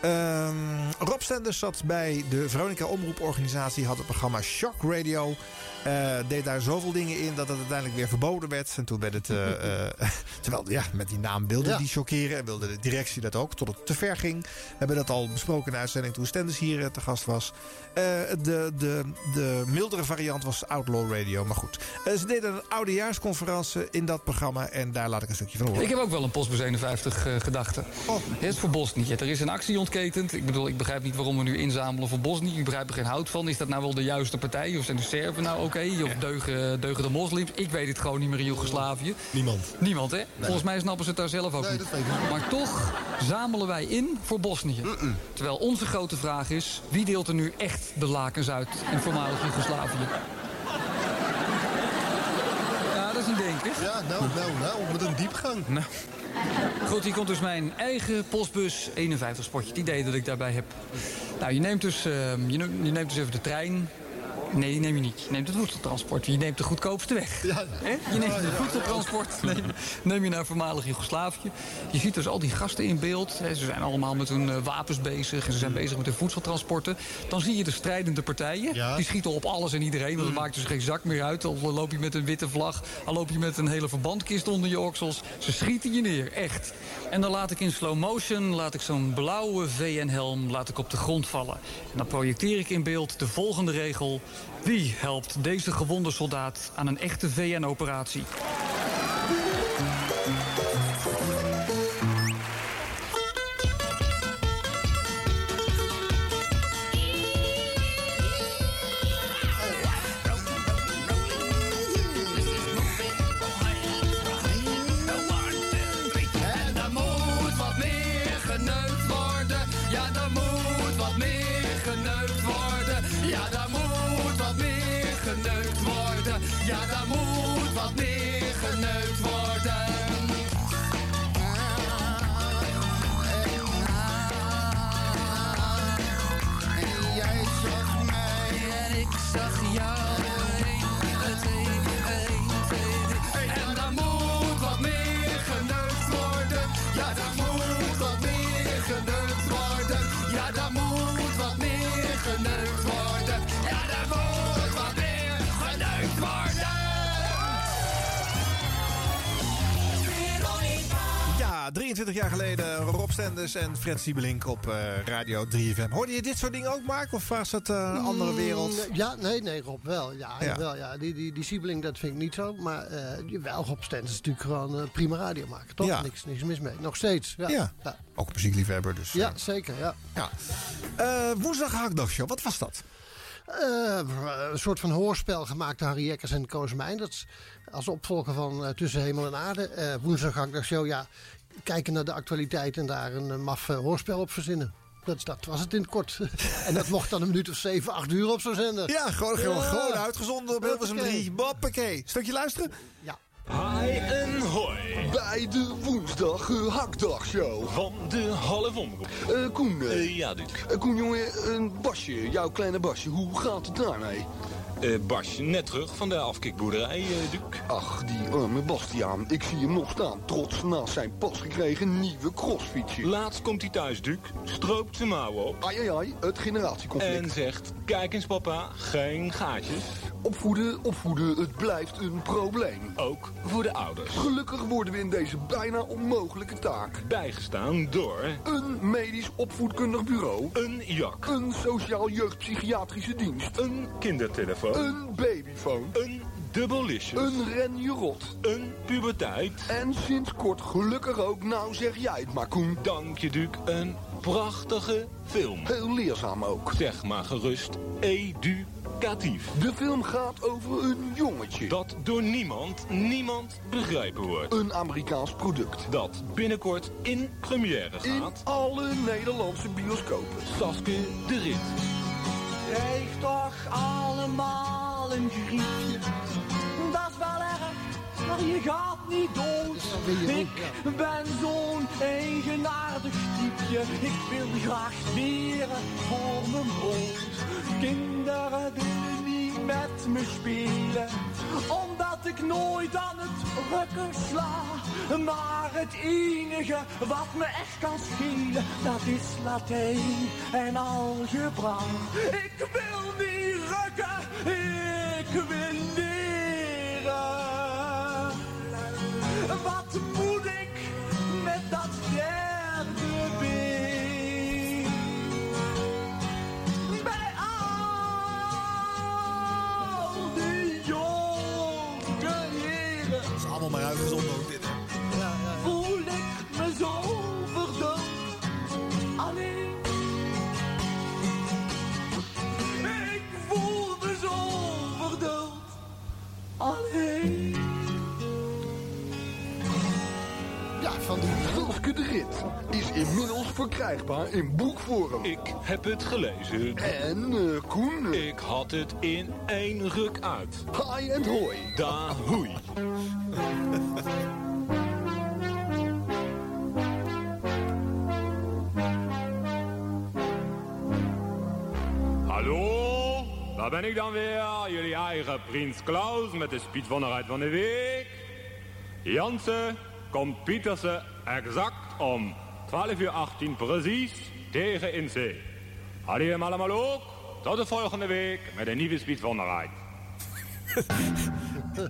Ehm, Rob Stenders zat bij de Veronica Omroeporganisatie, had het programma Shock Radio. Eh, deed daar zoveel dingen in dat het uiteindelijk weer verboden werd. En toen werd het. eh, eh, terwijl, ja, met die naam wilde die shockeren. En wilde de directie dat ook, tot het te ver ging. We hebben dat al besproken in de uitzending toen Stenders hier te gast was. Eh, de, de, de mildere variant was Outlaw Radio. Maar goed. Ze deden een oudejaarsconferentie in dat programma. En daar laat ik een stukje van horen. Ik heb ook wel een Postbus 51 uh, gedachte. Oh. Het is voor Bosnië. Er is een actie ontketend. Ik bedoel, ik begrijp niet waarom we nu inzamelen voor Bosnië. Ik begrijp er geen hout van. Is dat nou wel de juiste partij? Of zijn de Serven nou oké? Of deugen, deugen de moslims? Ik weet het gewoon niet meer in Joegoslavië. Niemand. Niemand, hè? Volgens mij snappen ze het daar zelf ook Nee, niet. Maar toch zamelen wij in voor Bosnië. Terwijl onze grote vraag is... wie deelt er nu echt de lakens uit in voormalig Joegoslavië? Ja, dat is een denker. Ja, nou, nou, nou, met een diepgang. Nou. Goed, hier komt dus mijn eigen postbus 51 spotje. Het idee dat ik daarbij heb. Nou, je neemt dus, ehm, je, neemt, je neemt dus even de trein. Nee, die neem je niet. Je neemt het voedseltransport. Je neemt de goedkoopste weg. Hè? Je neemt het voedseltransport. Neem, neem je naar voormalig Joegoslavië. Je ziet dus al die gasten in beeld. Ze zijn allemaal met hun eh, wapens bezig. En ze zijn bezig met hun voedseltransporten. Dan zie je de strijdende partijen. Die schieten op alles en iedereen. Want het maakt dus geen zak meer uit. Al loop je met een witte vlag. Al loop je met een hele verbandkist onder je oksels. Ze schieten je neer, echt. En dan laat ik in slow motion laat ik zo'n blauwe VN-helm laat ik op de grond vallen. En dan projecteer ik in beeld de volgende regel. Wie helpt deze gewonde soldaat aan een echte VN-operatie? 23 jaar geleden Rob Stenders en Fred Siebelink op eh, Radio 3FM. Hoorde je dit soort dingen ook, Mark? Of was het eh, een andere wereld? Mm, Ja, nee, nee, Rob wel. Ja, Ja. Wel, ja. Die, die, die Siebeling, dat vind ik niet zo. Maar eh wel, Rob Stens is natuurlijk gewoon prima radio maken. Toch? Ja. Niks, niks mis mee. Nog steeds. Ja, Ja. ja. Ook een muziekliefhebber, dus... Ja, zeker. Ja. ja. Woensdag Hakdagshow, wat was dat? Een soort van hoorspel gemaakt door Harry Jekkers en Koos. Dat is als opvolger van Tussen Hemel en Aarde. Woensdag dat show, ja, kijken naar de actualiteit en daar een eh, maf eh, hoorspel op verzinnen. Dat, dat was het in het kort. en dat mocht dan een minuut of zeven, acht uur op zo'n zender. Ja, gewoon, gewoon, Ja. gewoon uitgezonden op Hilversum Hoppakee. 3. Boppakee. Stukje luisteren? Ja. Hi en hoi. Bij de woensdag uh, hakdagshow. Van de half omroep. Eh Koen. eh, ja, eh, Koen, jongen, een Basje, jouw kleine Basje. Hoe gaat het daarmee? Eh Basje, net terug van de afkikboerderij, eh Duc. Ach, die arme Bastiaan. Ik zie hem nog staan, trots naast zijn pas gekregen nieuwe crossfietsje. Laatst komt hij thuis, Duc. Stroopt zijn mouwen op. Ai, ai, ai, het generatieconflict. En zegt, kijk eens papa, geen gaatjes. Opvoeden, opvoeden, het blijft een probleem. Ook voor de ouders. Gelukkig worden we in deze bijna onmogelijke taak. Bijgestaan door... Een medisch opvoedkundig bureau. Een jak. Een sociaal jeugdpsychiatrische dienst. Een kindertelefoon. Een babyfoon. Een dubbelicious. Een renjerot. Een puberteit. En sinds kort gelukkig ook, nou zeg jij het maar Koen. Dank je, Duc. Een prachtige film. Heel leerzaam ook. Zeg maar gerust, educatief. De film gaat over een jongetje. Dat door niemand, niemand begrepen wordt. Een Amerikaans product. Dat binnenkort in première In gaat. alle Nederlandse bioscopen. Saske de Rit. Krijg toch allemaal een griepje. Maar je gaat niet dood. Ik ben zo'n eigenaardig typeje. Ik wil graag leren voor mijn brood. Kinderen willen niet met me spelen. Omdat ik nooit aan het rukken sla. Maar het enige wat me echt kan schelen, dat is Latijn en algebra. Ik wil niet rukken, ik wil leren. Wat moet De is inmiddels verkrijgbaar in boekvorm. Ik heb het gelezen. En eh, Koen, Ik had het in één ruk uit. hi en hoi. Da hoei. Hallo, daar ben ik dan weer, jullie eigen prins Klaus met de speedwonderheid van de week. Jansen komt Pietersen exact om 12 uur 18 precies tegen in zee. Hadden jullie hem allemaal ook? Tot de volgende week met een nieuwe speedwonderheid.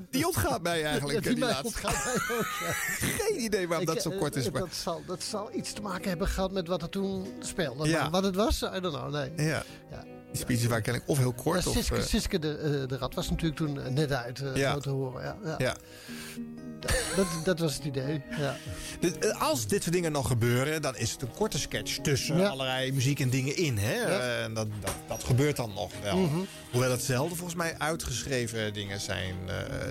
Die ontgaat mij eigenlijk, Ja, die, die mij laatste. ontgaat mij ook, ja. Geen idee waarom Ik, dat zo eh, kort is. eh, Maar... Dat zal, dat zal iets te maken hebben gehad met wat er toen speelde. Ja. Maar Wat het was, I don't know, nee. Ja. Ja. Die speeches waren kennelijk of heel kort Ja, of... Siske, eh, Siske de, eh, de Rat was natuurlijk toen eh, net uit Ja. te horen. Ja, ja. ja. Dat, dat was het idee. Ja. Als dit soort dingen nog gebeuren, dan is het een korte sketch tussen Ja. allerlei muziek en dingen in. Hè? Ja. En dat, dat, dat gebeurt dan nog wel. Mhm. Hoewel het zelden volgens mij uitgeschreven dingen zijn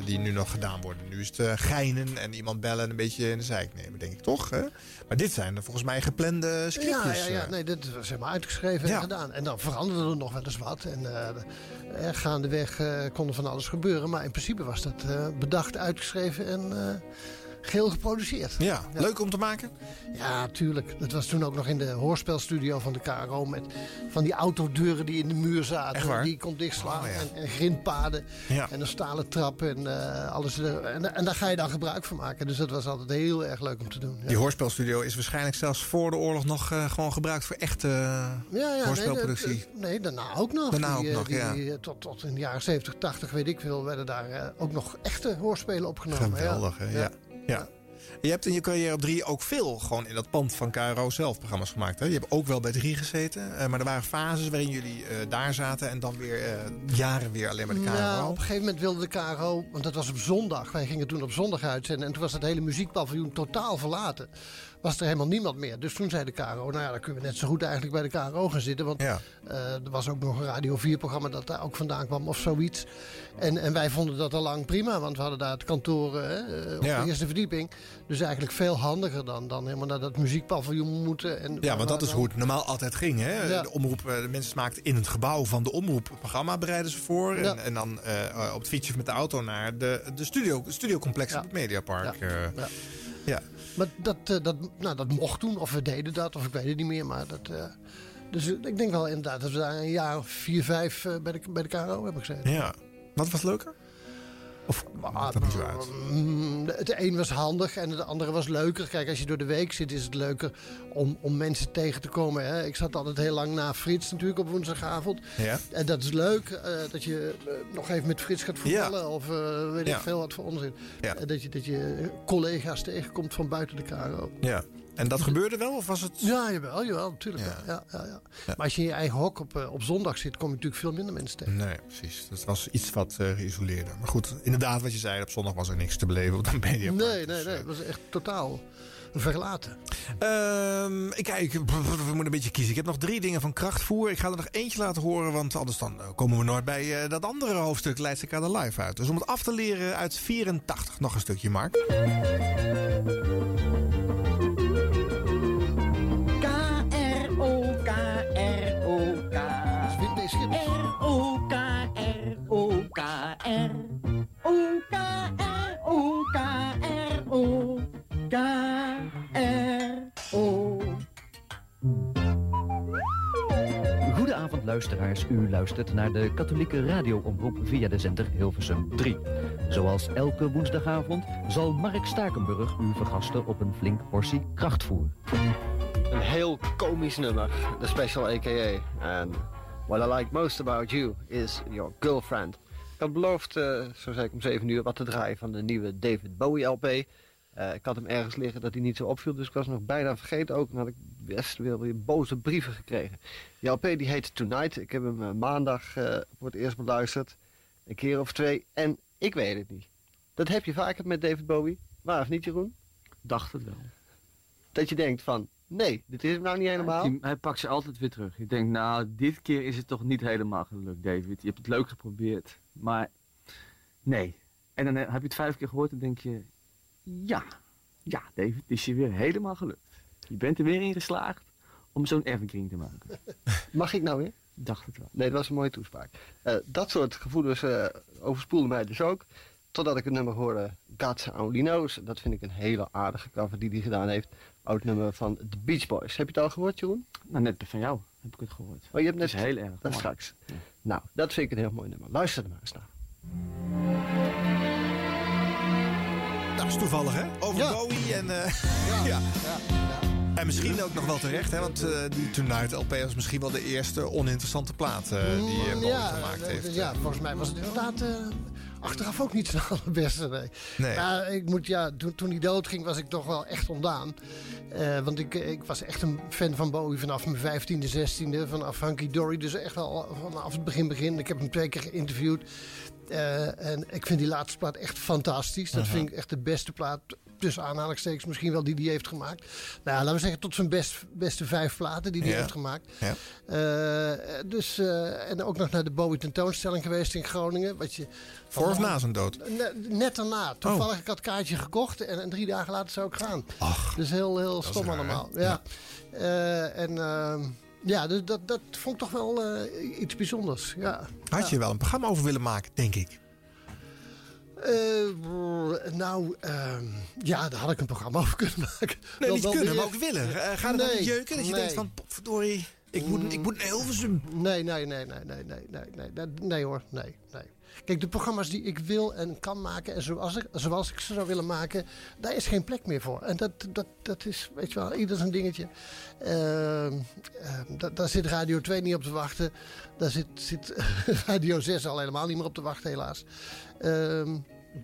die nu nog gedaan worden. Nu is het eh, geinen en iemand bellen en een beetje in de zijk nemen, denk ik toch? Hè? Maar dit zijn volgens mij geplande Ja, scriptjes. ja, ja, eh. nee, dit was helemaal uitgeschreven Ja. en gedaan. En dan veranderde er nog wel eens wat. En eh, gaandeweg eh, kon er van alles gebeuren. Maar in principe was dat bedacht, uitgeschreven en geheel geproduceerd. Ja, leuk om te maken? Ja, tuurlijk. Dat was toen ook nog in de hoorspelstudio van de KRO... met van die autodeuren die in de muur zaten. Die kon dichtslaan. Oh, ja. en, en grindpaden. Ja. En een stalen trap en eh, alles. er- En, en daar ga je dan gebruik van maken. Dus dat was altijd heel erg leuk om te doen. Ja. Die hoorspelstudio is waarschijnlijk zelfs voor de oorlog nog eh, gewoon gebruikt voor echte Ja, ja, hoorspelproductie. Nee, dat- nee, daarna ook nog. Daarna Die, ook nog, die, tot, tot in de jaren 70, 80, weet ik veel, werden daar ook nog echte hoorspelen opgenomen. Geweldig, ja. Ja. Je hebt in je carrière op 3 ook veel gewoon in dat pand van KRO zelf programma's gemaakt. Hè? Je hebt ook wel bij 3 gezeten. eh, maar er waren fases waarin jullie eh, daar zaten en dan weer eh, jaren weer alleen bij de KRO. Nou, op een gegeven moment wilde de KRO, want dat was op zondag. Wij gingen toen op zondag uitzenden. En toen was het hele muziekpaviljoen totaal verlaten. Was er helemaal niemand meer. Dus toen zei de KRO, nou ja, dan kunnen we net zo goed eigenlijk bij de KRO gaan zitten. Want Ja. eh, er was ook nog een Radio 4-programma dat daar ook vandaan kwam of zoiets. En, en wij vonden dat al lang prima, want we hadden daar het kantoor eh, eh, op Ja. de eerste verdieping. Dus eigenlijk veel handiger dan, dan helemaal naar dat muziekpaviljoen moeten. En Ja, want dat is hoe het normaal altijd ging. Hè? Ja. De, omroep, de mensen maakten in het gebouw van de omroep programma, bereiden ze voor. En, en dan op het fietsje met de auto naar de, de studio, studiocomplex op het Mediapark. Ja. Maar dat, eh, dat, nou, dat mocht toen, of we deden dat, of ik weet het niet meer. Maar dat, eh, dus ik denk wel inderdaad dat we daar een jaar vier, vijf eh, bij, de, bij de KRO hebben gezeten. Ja. Wat was leuker? Of maakt dat niet zo uit? Mm, Het een was handig en het andere was leuker. Kijk, als je door de week zit, is het leuker om, om mensen tegen te komen. Hè. Ik zat altijd heel lang na Frits natuurlijk op woensdagavond. Ja. En dat is leuk, eh, dat je eh, nog even met Frits gaat voetballen. Ja. Of eh, weet Ja. ik veel wat voor onzin. En dat je, dat je collega's tegenkomt van buiten de KRO. Ja. En dat gebeurde wel? Of was het... Ja, jawel, jawel natuurlijk. Ja. Ja, ja, ja. Maar als je in je eigen hok op, eh, op zondag zit, kom je natuurlijk veel minder mensen tegen. Nee, precies. Dat was iets wat eh geïsoleerder. Maar goed, inderdaad wat je zei, op zondag was er niks te beleven op de Mediapark. Nee, nee, nee. Het was echt totaal verlaten. Ehm, ik kijk, we moeten een beetje kiezen. Ik heb nog drie dingen van krachtvoer. Ik ga er nog eentje laten horen, want anders dan eh, komen we nooit bij dat andere hoofdstuk Leidse Kade Live uit. Dus om het af te leren uit 84, nog een stukje, Mark. R-O-K-R-O-K-R. O-K-R-O-K-R-O-K-R-O. Goedenavond luisteraars, u luistert naar de katholieke radioomroep via de zender Hilversum 3. Zoals elke woensdagavond zal Mark Stakenburg u vergasten op een flink portie krachtvoer. Een heel komisch nummer, de Special AKA. En what I like most about you is your girlfriend. Ik had beloofd, eh, zo zei ik om 7 uur, wat te draaien van de nieuwe David Bowie LP. Eh, ik had hem ergens liggen dat hij niet zo opviel, dus ik was nog bijna vergeten ook. En had ik best weer, weer boze brieven gekregen. Die LP die heet Tonight. Ik heb hem eh, maandag voor het eerst beluisterd. Een keer of twee. En ik weet het niet. Dat heb je vaker met David Bowie. Waar of niet, Jeroen? Dacht het wel. Dat je denkt van, nee, dit is hem nou niet helemaal. Die- hij pakt ze altijd weer terug. Je denkt, nou, dit keer is het toch niet helemaal gelukt, David. Je hebt het leuk geprobeerd, maar nee. En dan heb je het vijf keer gehoord en denk je, ja, ja, David, het is je weer helemaal gelukt. Je bent er weer in geslaagd om zo'n evergreen te maken. Mag ik nou weer? Dacht het wel. Nee, dat was een mooie toespraak. Eh, dat soort gevoelens eh overspoelden mij dus ook. Totdat ik het nummer hoorde, God's Only Knows. Dat vind ik een hele aardige cover die hij gedaan heeft. Oud nummer van The Beach Boys. Heb je het al gehoord, Jeroen? Nou, net van jou heb ik het gehoord. Oh, je hebt net... Dat is heel erg Dat mooi. straks. Nou, dat vind ik een heel mooi nummer. Luister er maar eens naar. Dat is toevallig, hè? Over Ja. Bowie en... eh, ja. En misschien ook nog wel terecht, hè? Want eh, die Tonight LP was misschien wel de eerste oninteressante plaat eh, die eh, Bowie ja, gemaakt eh, heeft. ja, volgens mij was het inderdaad eh, achteraf ook niet zijn allerbeste. Nee. Nee. Maar ik moet, ja, toen, toen hij doodging was ik toch wel echt ontdaan. Eh, want ik, ik was echt een fan van Bowie vanaf mijn vijftiende, zestiende. Vanaf Hunky Dory. Dus echt wel vanaf het begin begin. Ik heb hem twee keer geïnterviewd. Eh, en ik vind die laatste plaat echt fantastisch. Dat vind ik echt de beste plaat. Tussen aanhalingstekens misschien wel die hij heeft gemaakt. Nou, laten we zeggen tot zijn best, beste vijf platen die Ja. heeft gemaakt. Ja. Eh, dus, eh, en ook nog naar de Bowie tentoonstelling geweest in Groningen. Wat je, Voor of na zijn dood? Ne- net daarna. Toevallig, ik had kaartje gekocht en, en drie dagen later zou ik gaan. Ach, dus heel, heel stom raar, hè? allemaal. Ja. Eh, en ehm, ja, dus dat, dat vond ik toch wel iets bijzonders. Ja. Had je wel een programma over willen maken, denk ik. Eh, brr, nou, ehm, ja, daar had ik een programma over kunnen maken. Nee, niet kunnen, weer- maar ook willen. Gaat het dan Nee, niet jeuken? Dat je nee. denkt van, verdorie, ik moet, ik moet naar Hilversum. Nee, nee, nee, nee, nee, nee, nee, nee, nee, nee hoor, nee, nee. Kijk, de programma's die ik wil en kan maken en zoals ik, zoals ik ze zou willen maken, daar is geen plek meer voor. En dat, dat, dat is, weet je wel, ieder zijn dingetje. Ehm, da- daar zit Radio 2 niet op te wachten. Daar zit, zit Radio 6 al helemaal niet meer op te wachten, helaas. Ehm,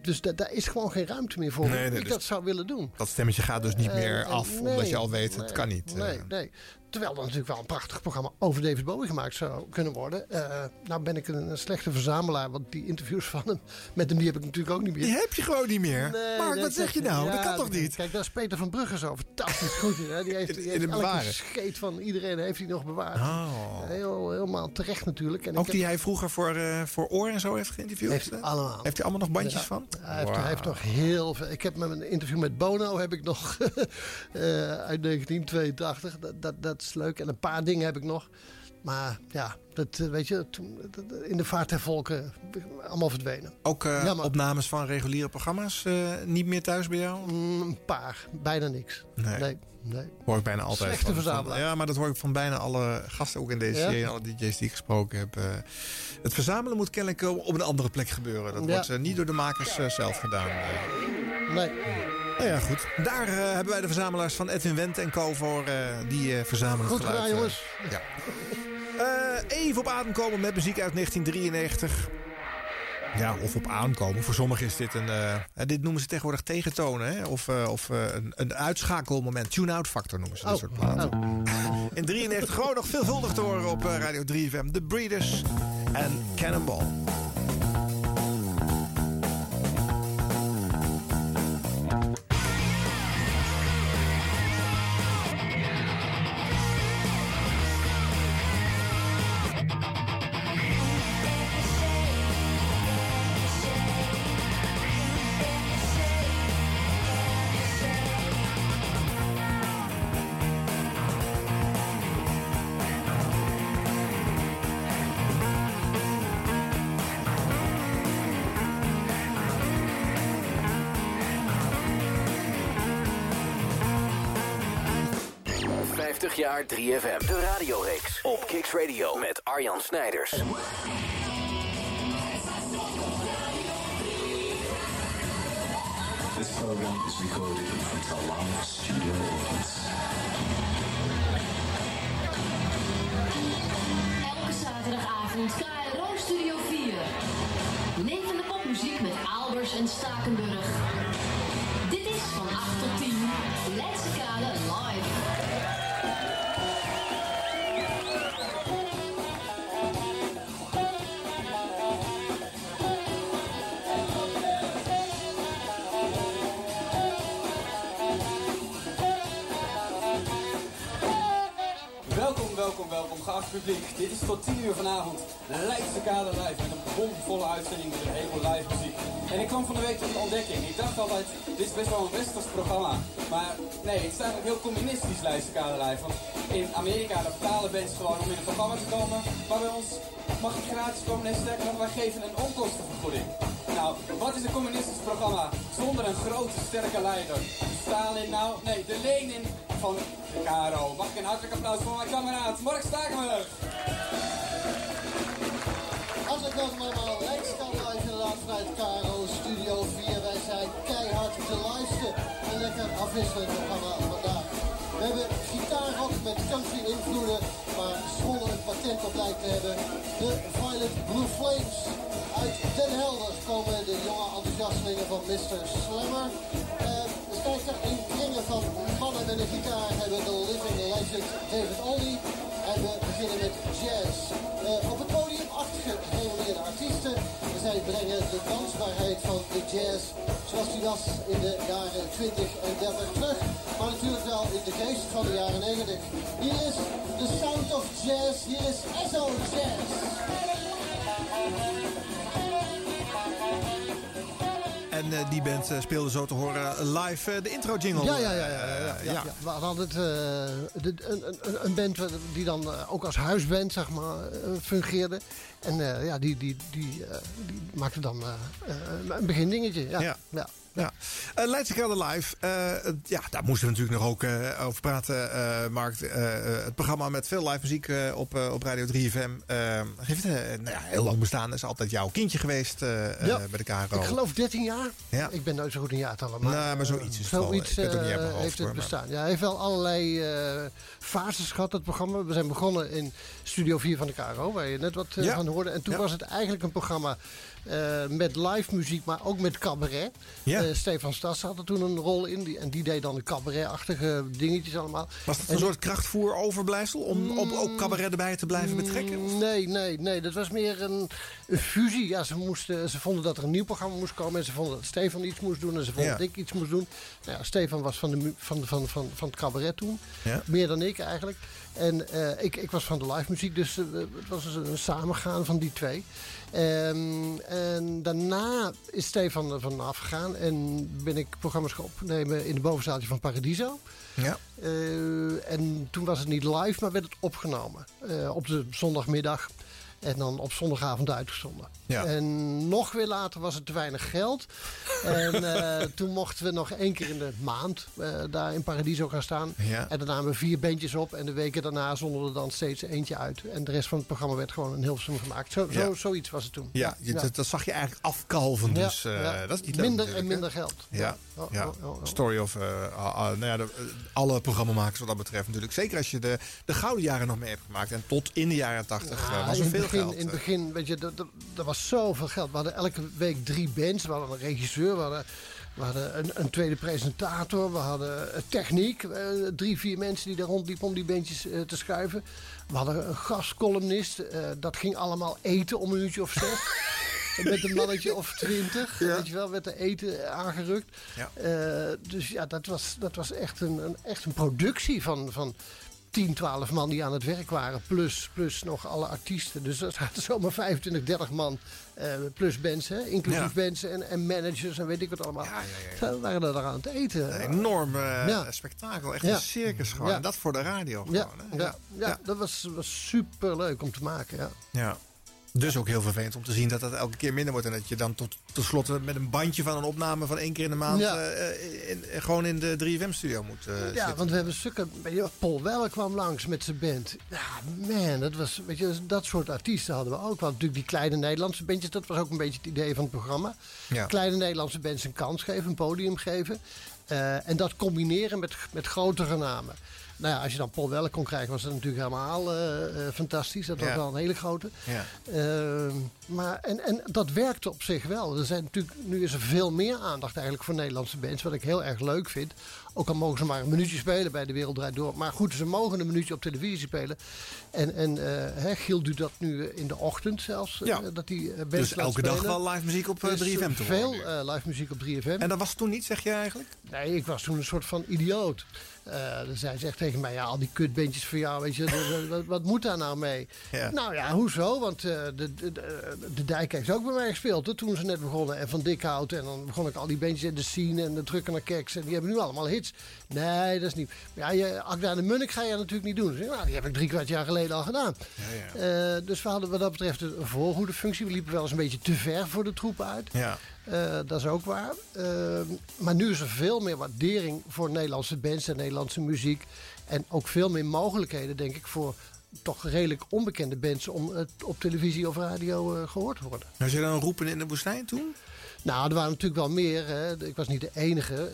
Dus da- daar is gewoon geen ruimte meer voor. Nee, ik dus- dat zou willen doen. Dat stemmetje gaat dus niet meer af, nee, omdat je al weet, het kan niet. Nee, nee. Terwijl er natuurlijk wel een prachtig programma over David Bowie gemaakt zou kunnen worden. Eh, nou ben ik een, een slechte verzamelaar, want die interviews van hem met hem die heb ik natuurlijk ook niet meer. Die heb je gewoon niet meer. Nee, Mark, wat zeg je nou? ja, dat kan toch niet? Kijk, daar is Peter van Brugge zo fantastisch goed in. Hè? Die heeft, die heeft elke scheet van iedereen heeft hij nog bewaard. Oh. Heel, helemaal terecht natuurlijk. En ik Ook heb- die hij vroeger voor, eh, voor Oor en zo heeft geïnterviewd? Heeft hij allemaal. Heeft hij allemaal nog bandjes Ja, van? Hij heeft, hij heeft nog heel veel. Ik heb met een interview met Bono heb ik nog eh, uit 1982. Dat, dat, dat is leuk. En een paar dingen heb ik nog. Maar ja, dat eh, weet je, toen, dat- in de vaart der volken allemaal verdwenen. Ook eh, Jammer. opnames van reguliere programma's eh, niet meer thuis bij jou? Mm, een paar, bijna niks. Nee. nee. nee. Hoor ik bijna altijd. Slechte verzamelaar. Ja, maar dat hoor ik van bijna alle gasten, ook in deze serie, alle DJ's die ik gesproken heb. eh. het verzamelen moet kennelijk eh, op een andere plek gebeuren. Dat Ja. wordt eh, niet door de makers eh, zelf gedaan. eh. Nee. Nou ja, goed. Daar eh, hebben wij de verzamelaars van Edwin Wendt en Co. voor. eh, die eh, verzamelen Goed gedaan, eh, jongens. ja. Eh, even op adem komen met muziek uit 1993. Ja, of op aankomen. Voor sommigen is dit een... eh, eh, dit noemen ze tegenwoordig tegentonen. Hè? Of, of een, een uitschakelmoment. Tune-out factor noemen ze dat Oh, soort platen. In 93 gewoon nog veelvuldig te horen op Radio 3FM. The Breeders en Cannonball. 3FM. De radioreeks op Kicks Radio met Arjan Snijders. This program is recorded in front of a live studio audience. Elke zaterdagavond KRO Studio 4. Levende popmuziek met Albers en Stakenburg. Dit is van 8 tot 10. Leidse Kade live. Dit is tot 10 uur vanavond Leidse Kade Live met een bomvolle uitzending met een heleboel live muziek. En ik kwam van de week tot de ontdekking. Ik dacht altijd, dit is best wel een westers programma. Maar nee, het is eigenlijk heel communistisch Leidse Kade Live. Want in Amerika betalen bands gewoon om in het programma te komen. Maar bij ons mag je gratis komen en sterker nog, wij geven een onkostenvergoeding. Nou, wat is een communistisch programma zonder een grote, sterke leider? Stalin nou? Nee, de Lenin van de KRO. Mag ik een hartelijk applaus voor mijn kameraad Mark Stakenburg? Hartelijk welkom allemaal. Rijkskant live inderdaad vanuit KRO Studio 4. Wij zijn keihard te luisteren. Een lekker afwisselend programma vandaag. We hebben met country invloeden, maar zonder een patent op lijkt te hebben. De Violet Blue Flames. Uit Den Helder komen de jonge enthousiastelingen van Mr. Slammer. Eh, de stijgster in kringen van mannen met een gitaar hebben de living legend David Olney. En we beginnen met jazz. Eh, Brengen de dansbaarheid van de jazz zoals die was in de jaren 20 en 30 terug. Maar natuurlijk wel in de geest van de jaren 90. Hier is The Sound of Jazz. Hier is Esso Jazz. En eh, die band eh, speelde zo te horen live eh, de intro jingle. Ja, ja, ja. ja, ja, ja, ja. We hadden het, de- een, een, band die dan ook als huisband zeg maar, fungeerde. En eh, ja, die, die, die, eh, die maakte dan eh, een begindingetje. Ja, Ja. Ja. Ja. Uh, Leidse Kade Live, uh, ja, daar moesten we natuurlijk nog ook uh, over praten, Mark. het programma met veel live muziek op, op Radio 3FM. heeft nou ja, heel lang bestaan, is altijd jouw kindje geweest ja. bij de KRO. Ik geloof 13 jaar. Ja. Ik ben nooit zo goed in jaartallen. Maar, nou, maar zoiets is zoiets het wel. Het heeft het bestaan. Ja, hij heeft wel allerlei fases gehad, het programma. We zijn begonnen in Studio 4 van de KRO, waar je net wat van hoorde. En toen was het eigenlijk een programma uh, met live muziek, maar ook met cabaret. Ja. Uh, Stefan Stas had er toen een rol in. Die, en die deed dan de cabaret-achtige dingetjes allemaal. Was dat een soort krachtvoer overblijfsel? Om op, ook cabaret erbij te blijven betrekken? Nee, nee, nee. Dat was meer een, een fusie. Ja, ze, moesten, ze vonden dat er een nieuw programma moest komen. En ze vonden dat Stefan iets moest doen. En ze vonden Ja. dat ik iets moest doen. Nou ja, Stefan was van, de, van, van, van, van het cabaret toen. Meer dan ik eigenlijk. En eh, ik, ik was van de live muziek, dus eh, het was dus een samengaan van die twee. Ehm, en daarna is Stefan er vanaf gegaan en ben ik programma's gaan opnemen in de bovenzaaltje van Paradiso. Ja. Eh, en toen was het niet live, maar werd het opgenomen. Op de zondagmiddag. En dan op zondagavond uitgezonden. Ja. En nog weer later was het te weinig geld. En eh, toen mochten we nog één keer in de maand eh, daar in Paradiso gaan staan. Ja. En dan namen we vier bandjes op. En de weken daarna zonden we er dan steeds eentje uit. En de rest van het programma werd gewoon in Hilversum gemaakt. Zo, zo, Ja. zoiets was het toen. Ja, Dat, dat zag je eigenlijk afkalven. Dus eh, dat is niet leuk Minder en minder geld. Ja. Oh, oh, oh. Story of... nou ja, de, alle programmamakers wat dat betreft natuurlijk. Zeker als je de, de gouden jaren nog mee hebt gemaakt. En tot in de jaren tachtig was er het veel begin, geld. In het begin, weet je, er- er er was zoveel geld. We hadden elke week drie bands. We hadden een regisseur, we hadden, we hadden een, een tweede presentator. We hadden eh, techniek. eh, drie, vier mensen die daar rondliepen om die bandjes eh, te schuiven. We hadden een gastcolumnist. dat ging allemaal eten om een uurtje of zes. Met een mannetje of twintig, weet je wel, werd er eten aangerukt. Ja. Dus ja, dat was, dat was echt, een, een, echt een productie van, van 10, 12 man die aan het werk waren. Plus, plus nog alle artiesten. Dus dat zaten zomaar 25, 30 man. eh, plus bands, hè, inclusief Ja. bands en, en managers en weet ik wat allemaal. Ze waren er aan het eten. Een enorm eh, Ja. spektakel. Echt Ja. een circus gewoon. Ja. En dat voor de radio Ja, gewoon. hè? ja, ja, dat was, was super leuk om te maken. Ja. Ja. Dus ook heel vervelend om te zien dat dat elke keer minder wordt. En dat je dan tot tenslotte met een bandje van een opname van één keer in de maand... Ja. eh, in- gewoon in de 3FM-studio moet eh, Ja, zitten. want we hebben stukken. Paul Weller kwam langs met zijn band. Ja, man, dat was. Weet je, dat soort artiesten hadden we ook. Want natuurlijk die kleine Nederlandse bandjes, dat was ook een beetje het idee van het programma. Ja. Kleine Nederlandse bands een kans geven, een podium geven. Eh, en dat combineren met, met grotere namen. Nou ja, als je dan Paul Weller kon krijgen, was dat natuurlijk helemaal eh, eh, fantastisch. Dat was wel een hele grote. Ja. Ehm, maar, en, en dat werkte op zich wel. Er zijn natuurlijk, nu is er veel meer aandacht eigenlijk voor Nederlandse bands. Wat ik heel erg leuk vind. Ook al mogen ze maar een minuutje spelen bij de Wereld Draait Door. Maar goed, ze mogen een minuutje op televisie spelen. En, en hè, Giel doet dat nu in de ochtend zelfs. Ja. dat bands Dus elke dag wel live muziek op eh, Dus, 3FM te horen Veel live muziek op 3FM. En dat was toen niet, zeg je eigenlijk? Nee, ik was toen een soort van idioot. Eh dan zei ze echt tegen mij, ja, al die kutbandjes voor jou, weet je, wat, wat moet daar nou mee? Ja. Nou ja, hoezo? Want eh, de, de, de, Dijk heeft ook bij mij gespeeld hè, toen ze net begonnen. En Van Dikhout en dan begon ik al die bandjes in de scene en de Drukken naar Keks. En die hebben nu allemaal hits. Nee, dat is niet. Ja, je, Akda de Munnik ga je natuurlijk niet doen. Dus, nou, die heb ik drie kwart jaar geleden al gedaan. Eh, dus we hadden wat dat betreft een voorhoedefunctie. We liepen wel eens een beetje te ver voor de troepen uit. Ja. Eh, dat is ook waar. Eh, maar nu is er veel meer waardering voor Nederlandse bands en Nederlandse muziek. En ook veel meer mogelijkheden, denk ik, voor toch redelijk onbekende bands om eh, op televisie of radio eh, gehoord te worden. Was je dan roepen in de woestijn toen? Nou, er waren natuurlijk wel meer. Hè. Ik was niet de enige.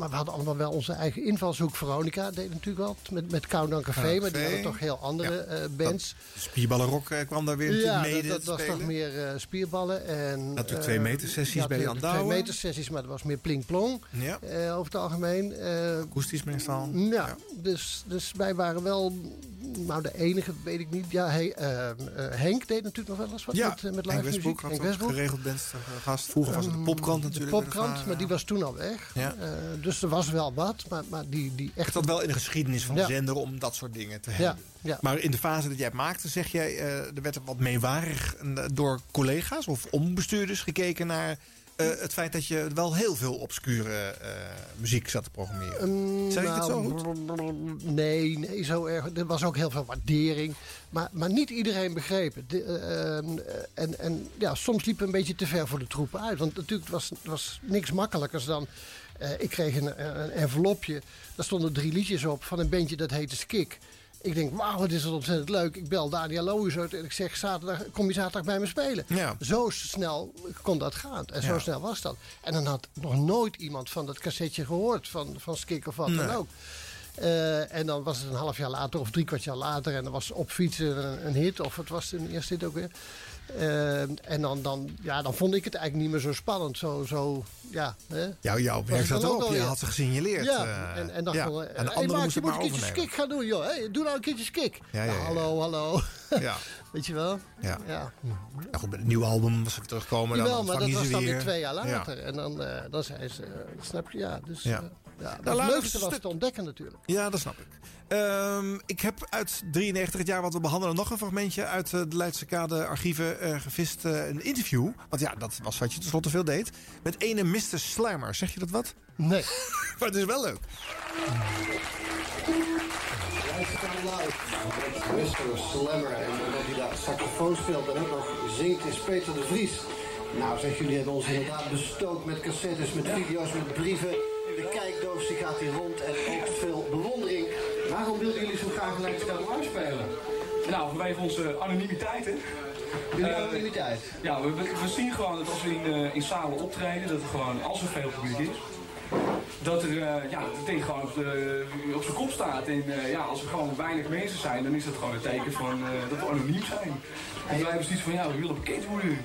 Maar we hadden allemaal wel onze eigen invalshoek. Veronica deed natuurlijk wel met, met Countdown Café. Maar die hadden toch heel andere eh, bands. Spierballenrock eh, kwam daar weer Ja, mee dat, te dat was toch meer eh, spierballen. En, Natuurlijk twee meter sessies ja, bij Jan. Twee meter sessies, maar dat was meer pling-plong Ja. eh, over het algemeen. Akoestisch meestal. ja, Dus, dus wij waren wel, nou de enige, weet ik niet. Ja, hey, Henk deed natuurlijk nog wel eens wat Ja, met, met Henk live Westbroek muziek. Henk Westbroek. geregeld eh, gast. Vroeger was het de popkrant natuurlijk. De popkrant, maar die was toen al weg. Ja. Eh, dus er was wel wat, maar, maar die, die Echt dat wel in de geschiedenis van de Ja. zender om dat soort dingen te hebben. ja. Maar in de fase dat jij het maakte, zeg jij, eh, er werd wat meewarig eh, door collega's of ombestuurders gekeken naar eh, het feit dat je wel heel veel obscure muziek zat te programmeren. Mm, zeg ik het zo nou, goed? Nee, nee, zo erg. Er was ook heel veel waardering. Maar, maar niet iedereen begreep het. De, eh, ehm, en, en ja, soms liep het een beetje te ver voor de troepen uit. Want natuurlijk was was niks makkelijkers dan... eh, ik kreeg een, een envelopje. Daar stonden drie liedjes op van een bandje dat heette Skik. Ik denk, wauw, wat is dat ontzettend leuk. Ik bel Daniel Loos uit en ik zeg, zaterdag, kom je zaterdag bij me spelen? Ja. Zo snel kon dat gaan. En zo Ja. snel was dat. En dan had nog nooit iemand van dat cassetje gehoord van, van Skik of wat dan ook. Eh, en dan was het een half jaar later of drie kwart jaar later. En dan was op fietsen een, een hit. Of het was een eerste hit ook weer. Eh, en dan, dan, ja, dan vond ik het eigenlijk niet meer zo spannend. Zo, zo ja. Hè? Jou, jouw Was werk zat dan ook erop. Je had ze gesignaleerd. Ja, eh, en, en dan ja. van, en de hey, Maak, je moet een keertje skik gaan doen, joh. Hey, doe nou een keertje skik. Ja, ja, ja. Hallo, hallo. Ja. Weet je wel? Ja. ja. Nou goed, met het nieuwe album, als we terugkomen, dan Jawel, maar dat was dan weer. twee jaar Ja. later. En dan, eh, dan zei ze, snap je, ja. Dus, Ja. Ja. Nou, we leukste was te ontdekken natuurlijk. Ja, dat snap ik. Ehm, ik heb uit 93 het jaar wat we behandelen nog een fragmentje uit eh, de Leidse Kade archieven eh, gevist. eh, een interview, want ja, dat was wat je tenslotte veel deed. Met ene Mr. Slammer. Zeg je dat wat? Nee. maar het is wel leuk. Mr. Slammer. En omdat hij daar saxofoon speelt en ook nog zingt is Peter de Vries. Nou zeg, jullie hebben ons inderdaad bestookt met cassettes, met video's, met brieven. De kijkdoos die gaat hier rond en ook veel bewondering. Waarom wilden jullie zo graag een live spelen? Nou, vanwege onze anonimiteit, hè. Jullie Eh, anonimiteit? Ja, we, we, zien gewoon dat als we in, eh, in zalen optreden, dat er gewoon, als er veel publiek is, dat, er, eh, ja, het ding gewoon op, de, op zijn kop staat. En ja, als er gewoon weinig mensen zijn, dan is dat gewoon een teken van dat we anoniem zijn. En wij hebben zoiets van, ja, we willen bekend worden.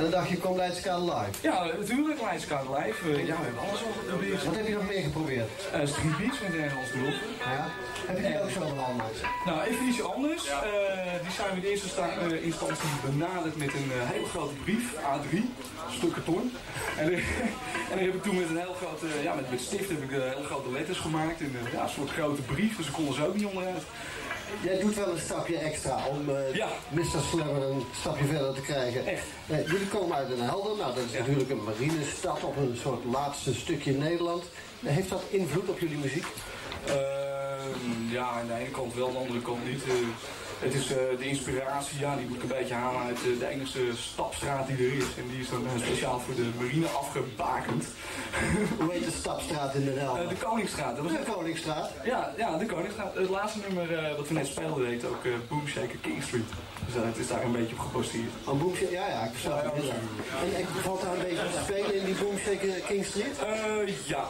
En dan dacht je, kom Leidse Kade live. Ja, natuurlijk, Leidskade Live. Eh, ja, we hebben alles al geprobeerd. Wat heb je nog meer geprobeerd? Eh Street Beats met Engels erop. Ja. Heb je die ook zo behandeld? Nou, even iets anders. Eh, die zijn we in eerste sta- instantie benaderd met een hele grote brief, A3, stuk karton. En, en dan heb ik toen met een heel grote, ja, met, met stift heb ik hele grote letters gemaakt. En ja, een soort grote brief, dus ik kon er zo ook niet onderuit. Jij doet wel een stapje extra om eh Mr. Slammer een stapje verder te krijgen. Eh, jullie komen uit Den Helder. Nou, dat is natuurlijk een marinestad op een soort laatste stukje Nederland. Eh, heeft dat invloed op jullie muziek? Ehm, ja, aan de ene kant wel, aan de andere kant niet. Het is eh, de inspiratie, ja, die moet ik een beetje halen uit eh, de enige stapstraat die er is. En die is dan eh, speciaal voor de marine afgebakend. Hoe heet de stapstraat in Den Helder? De Koningsstraat. Dat was De Koningsstraat? Ja, ja, de Koningsstraat. Het laatste nummer wat we net speelden heet ook eh Boom Shaker King Street. Dus het is daar een beetje op geposteerd. Een boomshake? Ja, ja, ik snap het. En, en valt daar een beetje te spelen in die Boomshake King Street? Eh, ja.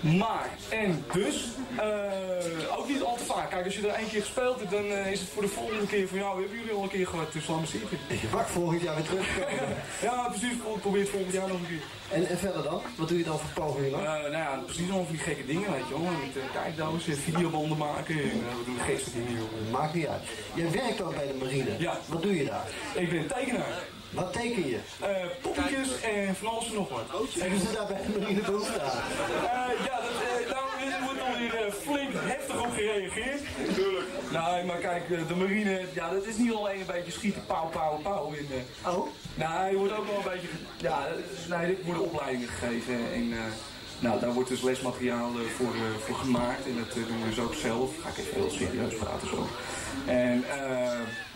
Maar, en dus, eh, ook niet al te vaak. Kijk, als je er één keer gespeeld hebt, dan eh, is het voor de volgende keer van, ja, we hebben jullie al een keer gehoord, dus laat maar zitten. Je wacht volgend jaar weer terug. ja, precies, probeer het volgend jaar nog een keer. En, en verder dan? Wat doe je dan voor pogingen Eh, dan? nou ja, precies allemaal van die gekke dingen, weet je wel. Met kijkdozen, videobanden maken en we doen gekste dingen, joh. Maakt niet uit. Jij werkt ook bij de marine. Ja. Wat doe je daar? Ik ben tekenaar. Wat teken je? Eh poppetjes en van alles en nog wat. Hebben ze daar bij de marine behoefte aan? Eh, ja, dat, eh, daar wordt alweer eh, flink heftig op gereageerd. Tuurlijk. Nee, maar kijk, de marine, ja, dat is niet alleen een beetje schieten, pauw, pauw, pauw. In, oh? Nee, je wordt ook wel een beetje, ja, nee, er worden opleidingen gegeven en... nou, daar wordt dus lesmateriaal eh, voor, eh, voor gemaakt en dat eh, doen we dus ook zelf. Ga ik even heel serieus praten zo. En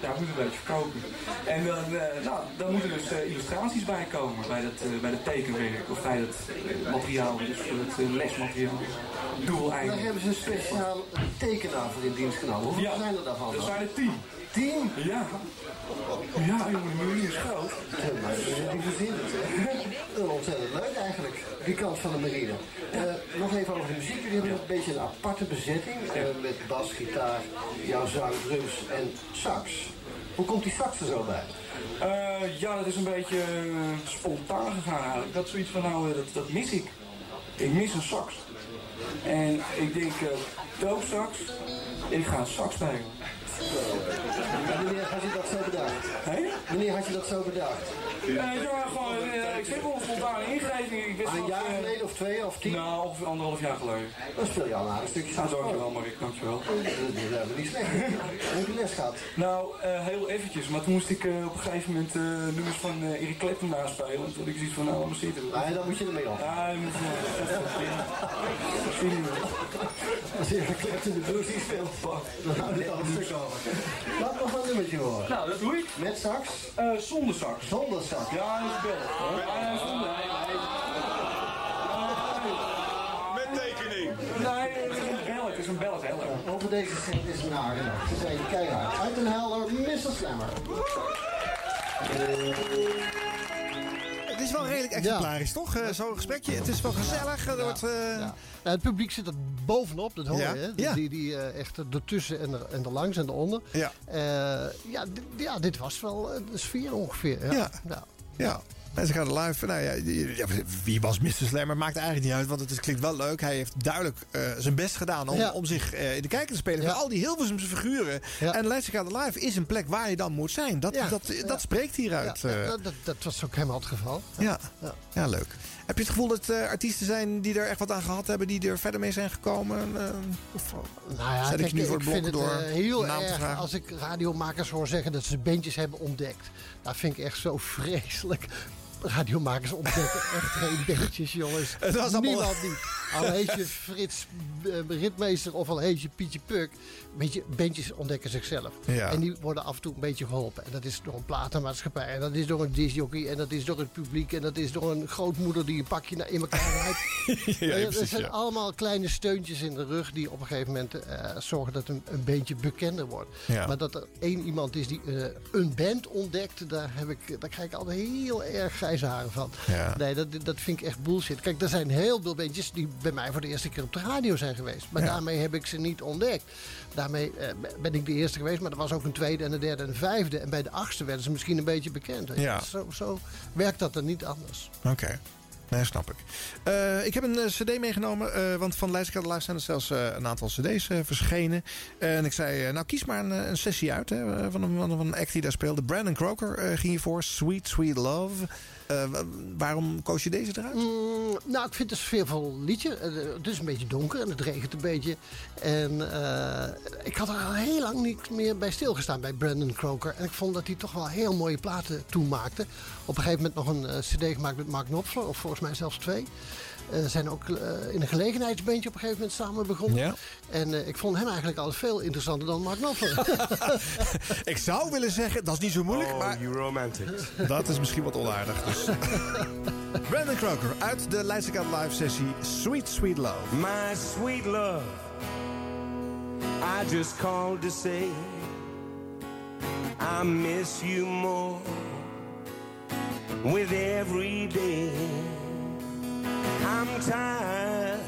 daar moet een beetje verkopen. En dan, nou, dan moeten dus illustraties bij komen bij dat, bij dat tekenwerk of bij dat materiaal, dus voor het lesmateriaal. Daar Doeleinden. hebben ze een speciaal tekenaar voor in dienst genomen. Hoeveel zijn er daarvan? Er zijn er tien. Tien? Ja. Ja, jongen, de is groot. Die verzint het? Ontzettend leuk eigenlijk, die kant van de marine. Eh, nog even over de muziek. Jullie hebben een beetje een aparte bezetting. eh, met bas, gitaar, jouw zang, drums en sax. Hoe komt die sax er zo bij? Eh, ja, dat is een beetje spontaan gegaan eigenlijk. Dat is zoiets van, nou, dat, dat mis ik. Ik mis een sax. En ik denk, eh doopsax, ik ga een sax spelen. Wanneer had je dat zo bedacht? Wanneer had je dat zo bedacht? Ja, ik, ja, gewoon, eh, ik heb wel een spontane ingeving. Ik wist Een wel, jaar eh, geleden of twee of tien? Nou, ongeveer anderhalf jaar geleden. Dan speel je al een stukje Ja, dankjewel, Marik, dankjewel. Dat is helemaal niet slecht. Heb je les gehad? Nou, eh, heel eventjes, maar toen moest ik op een gegeven moment nummers van Eric Clapton naspelen. En toen ik zoiets van, nou, maar zitten. Ah, ja, dan moet je ermee op. Ja, je moet Als je een klep in de blues die speelt, dan houdt het al een stuk. Laat nog een nummertje horen. Nou, dat doe ik. Met sax? Eh, zonder sax. Zonder sax? Ja, dat is. Ja, zonder. Met tekening. Nee, het is een bel, het is een bel, het is heel erg. Over deze set is nagedacht. Ze zijn keihard. Uit een helder, Mr. Slammer. Het is wel redelijk exemplarisch, toch? Eh, Zo'n gesprekje. Het is wel gezellig. Er wordt, eh, Ja, het publiek zit er bovenop, dat hoor Ja, je. Hè? Die, ja. die, die eh, echt ertussen en, er, en erlangs en eronder. Ja. Eh, ja, dit, ja, dit was wel de sfeer ongeveer. Ja. Ja. Ja. Ja. En ze gaan live. Nou ja, wie was Mr. Slammer? Maakt eigenlijk niet uit, want het is- klinkt wel leuk. Hij heeft duidelijk eh, zijn best gedaan om, Ja. om zich eh, in de kijker te spelen. Van al die Hilversumse figuren. En Leidse Live is een plek waar je dan moet zijn. Dat, dat, dat spreekt hieruit. Ja, eh. dat, dat, dat was ook helemaal het geval. Ja. Ja. leuk. Heb je het gevoel dat artiesten zijn die er echt wat aan gehad hebben, die er verder mee zijn gekomen? Of, Nou ja, ik nu voor het blok vind het door heel erg als ik radiomakers hoor zeggen dat ze bandjes hebben ontdekt. Dat vind ik echt zo vreselijk. Radiomakers ontdekken echt geen bandjes, jongens. Het was allemaal- Niemand niet. Al heet je Frits eh, Ritmeester of al heet je Pietje Puk. Weet je, bandjes ontdekken zichzelf. Ja. En die worden af en toe een beetje geholpen. En dat is door een platenmaatschappij. En dat is door een disjockey. En dat is door het publiek. En dat is door een grootmoeder die een pakje na- in elkaar rijdt. Ja, er zijn allemaal kleine steuntjes in de rug die op een gegeven moment eh, zorgen dat een, een beetje bekender wordt. Maar dat er één iemand is die eh, een band ontdekt, daar, heb ik, daar krijg ik altijd heel erg grijze haren van. Nee, dat, dat vind ik echt bullshit. Kijk, er zijn heel veel bandjes die bij mij voor de eerste keer op de radio zijn geweest. Maar Ja. daarmee heb ik ze niet ontdekt. Daarmee eh, ben ik de eerste geweest, maar er was ook een tweede en een derde en een vijfde. En bij de achtste werden ze misschien een beetje bekend. Ja. Zo, zo werkt dat er niet anders. Oké. Nee, snap ik. Eh, ik heb een eh, cd meegenomen, want van Leidse Live zijn er zelfs een aantal cd's verschenen. en ik zei, nou kies maar een, een sessie uit hè, van, een, van een act die daar speelde. Brandon Croker ging hiervoor, Sweet Sweet Love. Eh, wa- waarom koos je deze eruit? Mm, nou, ik vind het een sfeervol liedje. Eh, Het is een beetje donker en het regent een beetje. En eh, ik had er al heel lang niet meer bij stilgestaan bij Brandon Croker. En ik vond dat hij toch wel heel mooie platen toen maakte. Op een gegeven moment nog een cd gemaakt met Mark Knopfler. Of volgens mij zelfs twee. Eh, zijn ook eh, in een gelegenheidsbandje op een gegeven moment samen begonnen. Ja. En eh, ik vond hem eigenlijk al veel interessanter dan Mark Knopfler. ik zou willen zeggen, dat is niet zo moeilijk, maar... you romantic. Dat is misschien wat onaardig. Dus. Brandon Croker uit de Leidse Live sessie Sweet Sweet Love. My sweet love, I just called to say I miss you more with every day. I'm tired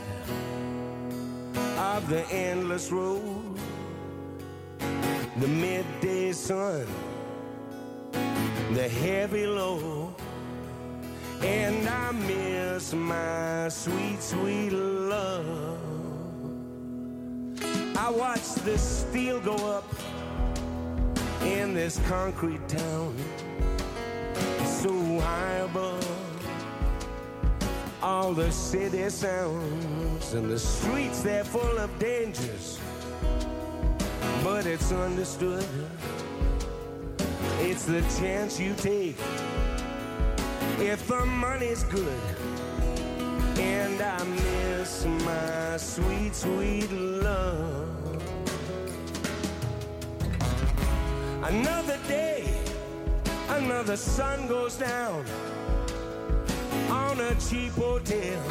of the endless road, the midday sun, the heavy load. And I miss my sweet, sweet love. I watch the steel go up in this concrete town, so high above all the city sounds, and the streets they're full of dangers. But it's understood, it's the chance you take if the money's good. And I miss my sweet, sweet love. Another day, another sun goes down on a cheap hotel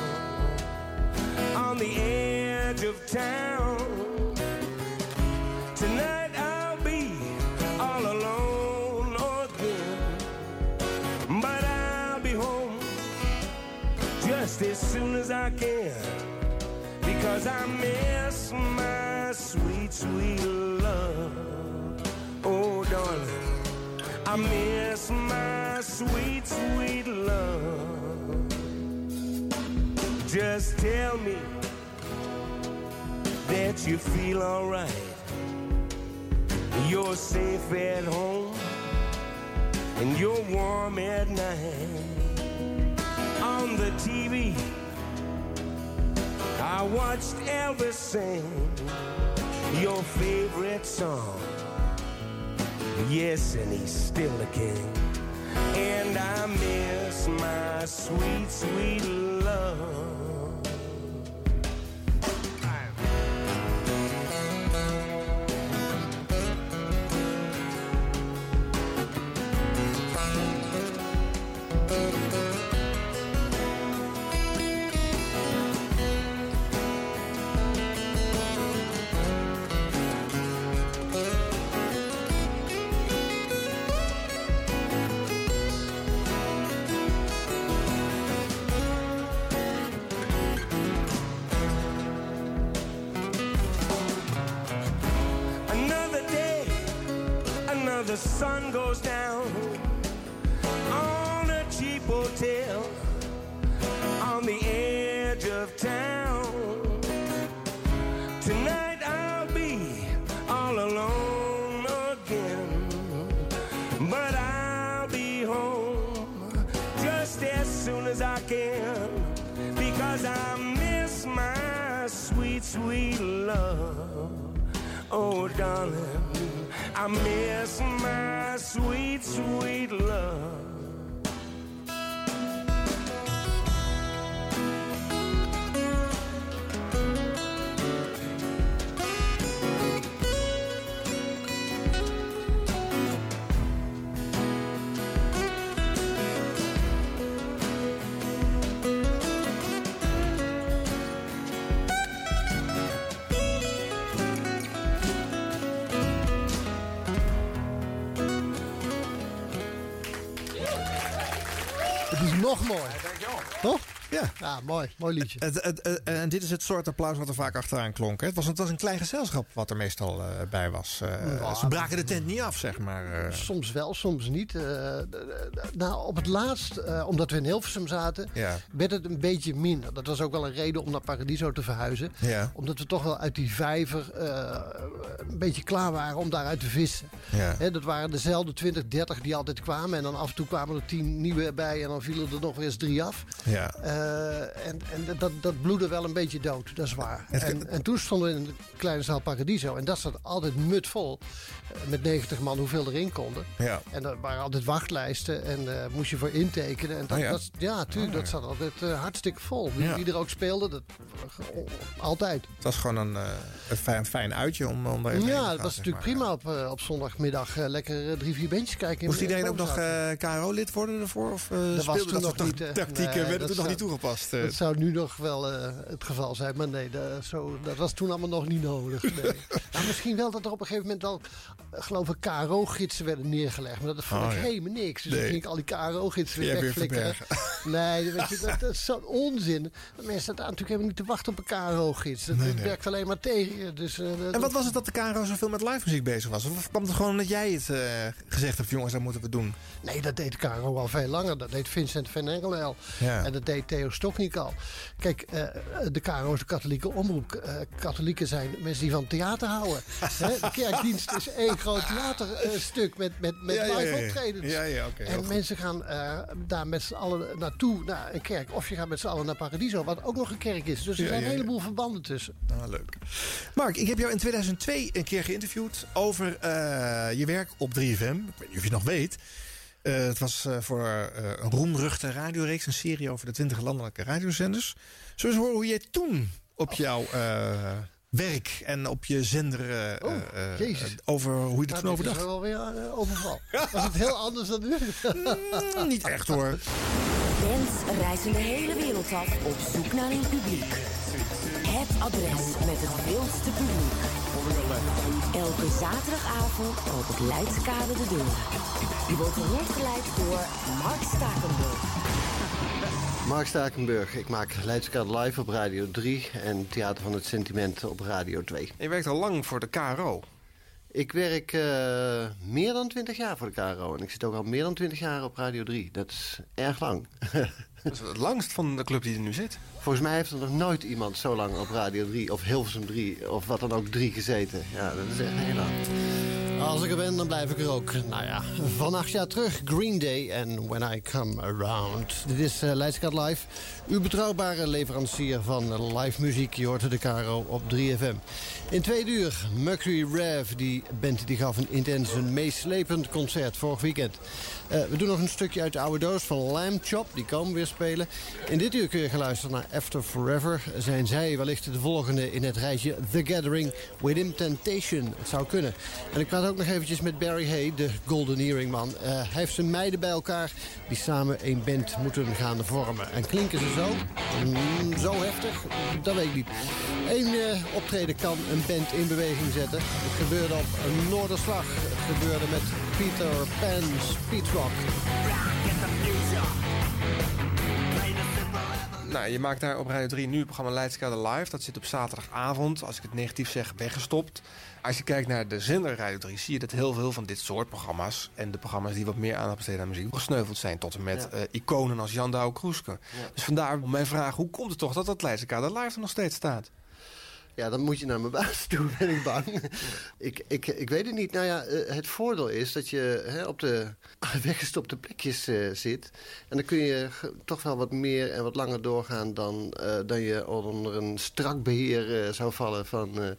on the edge of town. Tonight I'll be all alone again, but I'll be home just as soon as I can because I miss my sweet, sweet love. Oh, darling, I miss my sweet, sweet love. Just tell me that you feel alright. You're safe at home and you're warm at night. On the TV, I watched Elvis sing your favorite song. Yes, and he's still the king. And I miss my sweet, sweet love. Ja. Mooi. Mooi liedje. Het, het, het- en dit is het soort applaus wat er vaak achteraan klonk. Hè? Het, was een, het was een klein gezelschap wat er meestal eh, bij was. Ja, ze braken de tent niet af, zeg maar. eh. Soms wel, soms niet. Nou, op het laatst, omdat we in Hilversum zaten, Ja. werd het een beetje minder. Dat was ook wel een reden om naar Paradiso te verhuizen. Ja. Omdat we toch wel uit die vijver een beetje klaar waren om daaruit te vissen. Hè, dat waren dezelfde 20, 30 die altijd kwamen. En dan af en toe kwamen er 10 nieuwe bij en dan vielen er nog eens drie af. Ja. Eh, en en dat, dat bloedde wel een beetje dood, dat is waar. En, en toen stonden we in de kleine zaal Paradiso. En dat zat altijd mutvol. eh, Met 90 man, hoeveel erin konden. Ja. En er waren altijd wachtlijsten en eh, moest je voor intekenen. En dat, Oh ja? dat- ja, tuurlijk, Oh dat zat altijd hartstikke vol. Wie, Ja. wie er ook speelde, dat, altijd. Het was gewoon een, een fijn, fijn uitje om, om daar even Ja, dat was natuurlijk maar. prima op, op zondagmiddag. lekker drie, vier bandjes kijken. Moest in iedereen ook nog KRO-lid worden ervoor? Of eh Dat was speelde toen dat nog niet. tactieken nee, werden toen nog niet toegepast? Eh? Dat zou nu nog wel eh, het geval zijn. Maar nee, dat, zo, dat was toen allemaal nog niet nodig. Nee. nou, misschien wel dat er op een gegeven moment al, eh, geloof ik, KRO-gidsen werden neergelegd. Maar dat vond Oh, ik ja. helemaal niks. Dus Nee. dan ging ik al die KRO-gidsen weer wegflikkeren. verbergen. Nee, weet je, dat, dat is zo'n onzin. De mensen staan natuurlijk helemaal niet te wachten op een KRO-gids. Dat, Nee, werkt alleen maar tegen je. Dus, eh, En wat was het dat de KRO zoveel met live muziek bezig was? Of kwam het gewoon dat jij het eh, gezegd hebt, jongens, dat moeten we doen? Nee, dat deed KRO al veel langer. Dat deed Vincent van Engelen al. Ja. En dat deed Theo Stoknik al. Kijk, eh, de KRO is een katholieke omroep. Eh, katholieken zijn mensen die van theater houden. Hè, de kerkdienst is één groot theaterstuk met, met, met Ja, live ja, ja. optredens. En mensen gaan eh, daar met z'n allen naartoe, naar een kerk. Of je gaat met z'n allen naar Paradiso, wat ook nog een kerk is. Dus er zijn een heleboel verbanden tussen. Ah, leuk. Mark, ik heb jou in 2002 een keer geïnterviewd over je werk op 3FM. Ik weet niet of je het nog weet. Eh, het was eh, voor eh, een roemruchte radioreeks, een serie over de 20 landelijke radiozenders. Zullen we eens horen hoe jij toen op jouw eh, werk en op je zender eh, Oh, jezus. over hoe je er Nou, toen over dit is dacht? wel weer overval. Was het heel anders dan nu? Mm, niet echt hoor. Bands reizen de hele wereld af op zoek naar een publiek. Het adres met het wildste publiek. Elke zaterdagavond opent Leidskade de deur. U wordt rondgeleid door Mark Stakenburg. Mark Stakenburg, ik maak Leidskade Live op Radio 3 en Theater van het Sentiment op Radio 2. Je werkt al lang voor de KRO. Ik werk eh, meer dan 20 jaar voor de KRO en ik zit ook al meer dan 20 jaar op Radio 3. Dat is erg lang. Dat is het langst van de club die er nu zit. Volgens mij heeft er nog nooit iemand zo lang op Radio 3 of Hilversum 3 of wat dan ook 3 gezeten. Ja, dat is echt heel lang. Als ik er ben, dan blijf ik er ook. Nou ja, van acht jaar terug, Green Day en When I Come Around. Dit is uh, Leidskaat Live, uw betrouwbare leverancier van live muziek. Je hoort de Caro op 3FM. In twee uur, Mercury Rev, die band die gaf een intens, een meeslepend concert vorig weekend. Uh, we doen nog een stukje uit de oude doos van Lamb Chop, die komen weer spelen. In dit uur kun je geluisterd naar After Forever. Zijn zij wellicht de volgende in het rijtje The Gathering Within Temptation. Het zou kunnen. En ik praat ook nog eventjes met Barry Hay, de Golden Earring man. Uh, hij heeft zijn meiden bij elkaar die samen een band moeten gaan vormen. En klinken ze zo? Mm, zo heftig? Dat weet ik niet. Eén uh, optreden kan een band in beweging zetten. Het gebeurde op een Noorderslag. Het gebeurde met Peter Pan Speedrock. Nou, je maakt daar op Radio 3 nu het programma Leidskade Live. Dat zit op zaterdagavond, als ik het negatief zeg, weggestopt. Als je kijkt naar de zender Radio 3, zie je dat heel veel van dit soort programma's... en de programma's die wat meer aandacht besteden aan muziek... gesneuveld zijn tot en met Ja. eh, iconen als Jan Douwe Kroeske. Dus vandaar mijn vraag, hoe komt het toch dat dat Leidskade Live er nog steeds staat? Ja, dan moet je naar mijn baas toe, ben ik bang. ik, ik, ik weet het niet. Nou ja, eh, het voordeel is dat je hè, op de weggestopte plekjes eh, zit. En dan kun je toch wel wat meer en wat langer doorgaan... dan, eh, dan je onder een strak beheer eh, zou vallen van...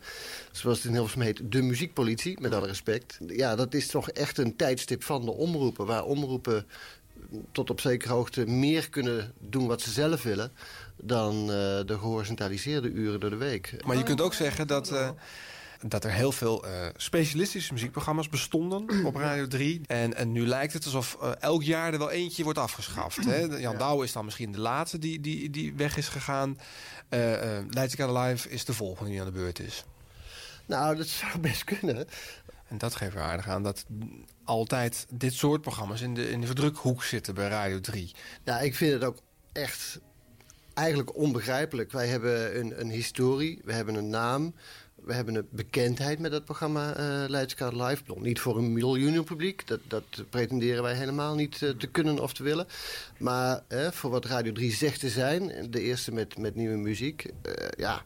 zoals het in Hilversum heet, de muziekpolitie, met alle respect. Ja, dat is toch echt een tijdstip van de omroepen... waar omroepen tot op zekere hoogte meer kunnen doen wat ze zelf willen... dan eh, de gehorizonaliseerde uren door de week. Maar je kunt ook zeggen dat, eh, dat er heel veel eh, specialistische muziekprogramma's bestonden op Radio 3. En, en nu lijkt het alsof elk jaar er wel eentje wordt afgeschaft. Hè? Jan Douwe is dan misschien de laatste die, die, die weg is gegaan. Uh, Leidskade Live is de volgende die aan de beurt is. Nou, dat zou best kunnen. En dat geeft er aardig aan dat altijd dit soort programma's in de, in de verdrukhoek zitten bij Radio 3. Ja, ik vind het ook echt eigenlijk onbegrijpelijk. Wij hebben een, een historie, we hebben een naam... We hebben een bekendheid met dat programma uh, Live. Niet voor een miljoenen publiek. Dat, dat pretenderen wij helemaal niet uh, te kunnen of te willen. Maar uh, voor wat Radio 3 zegt te zijn... de eerste met, met nieuwe muziek... eh, ja,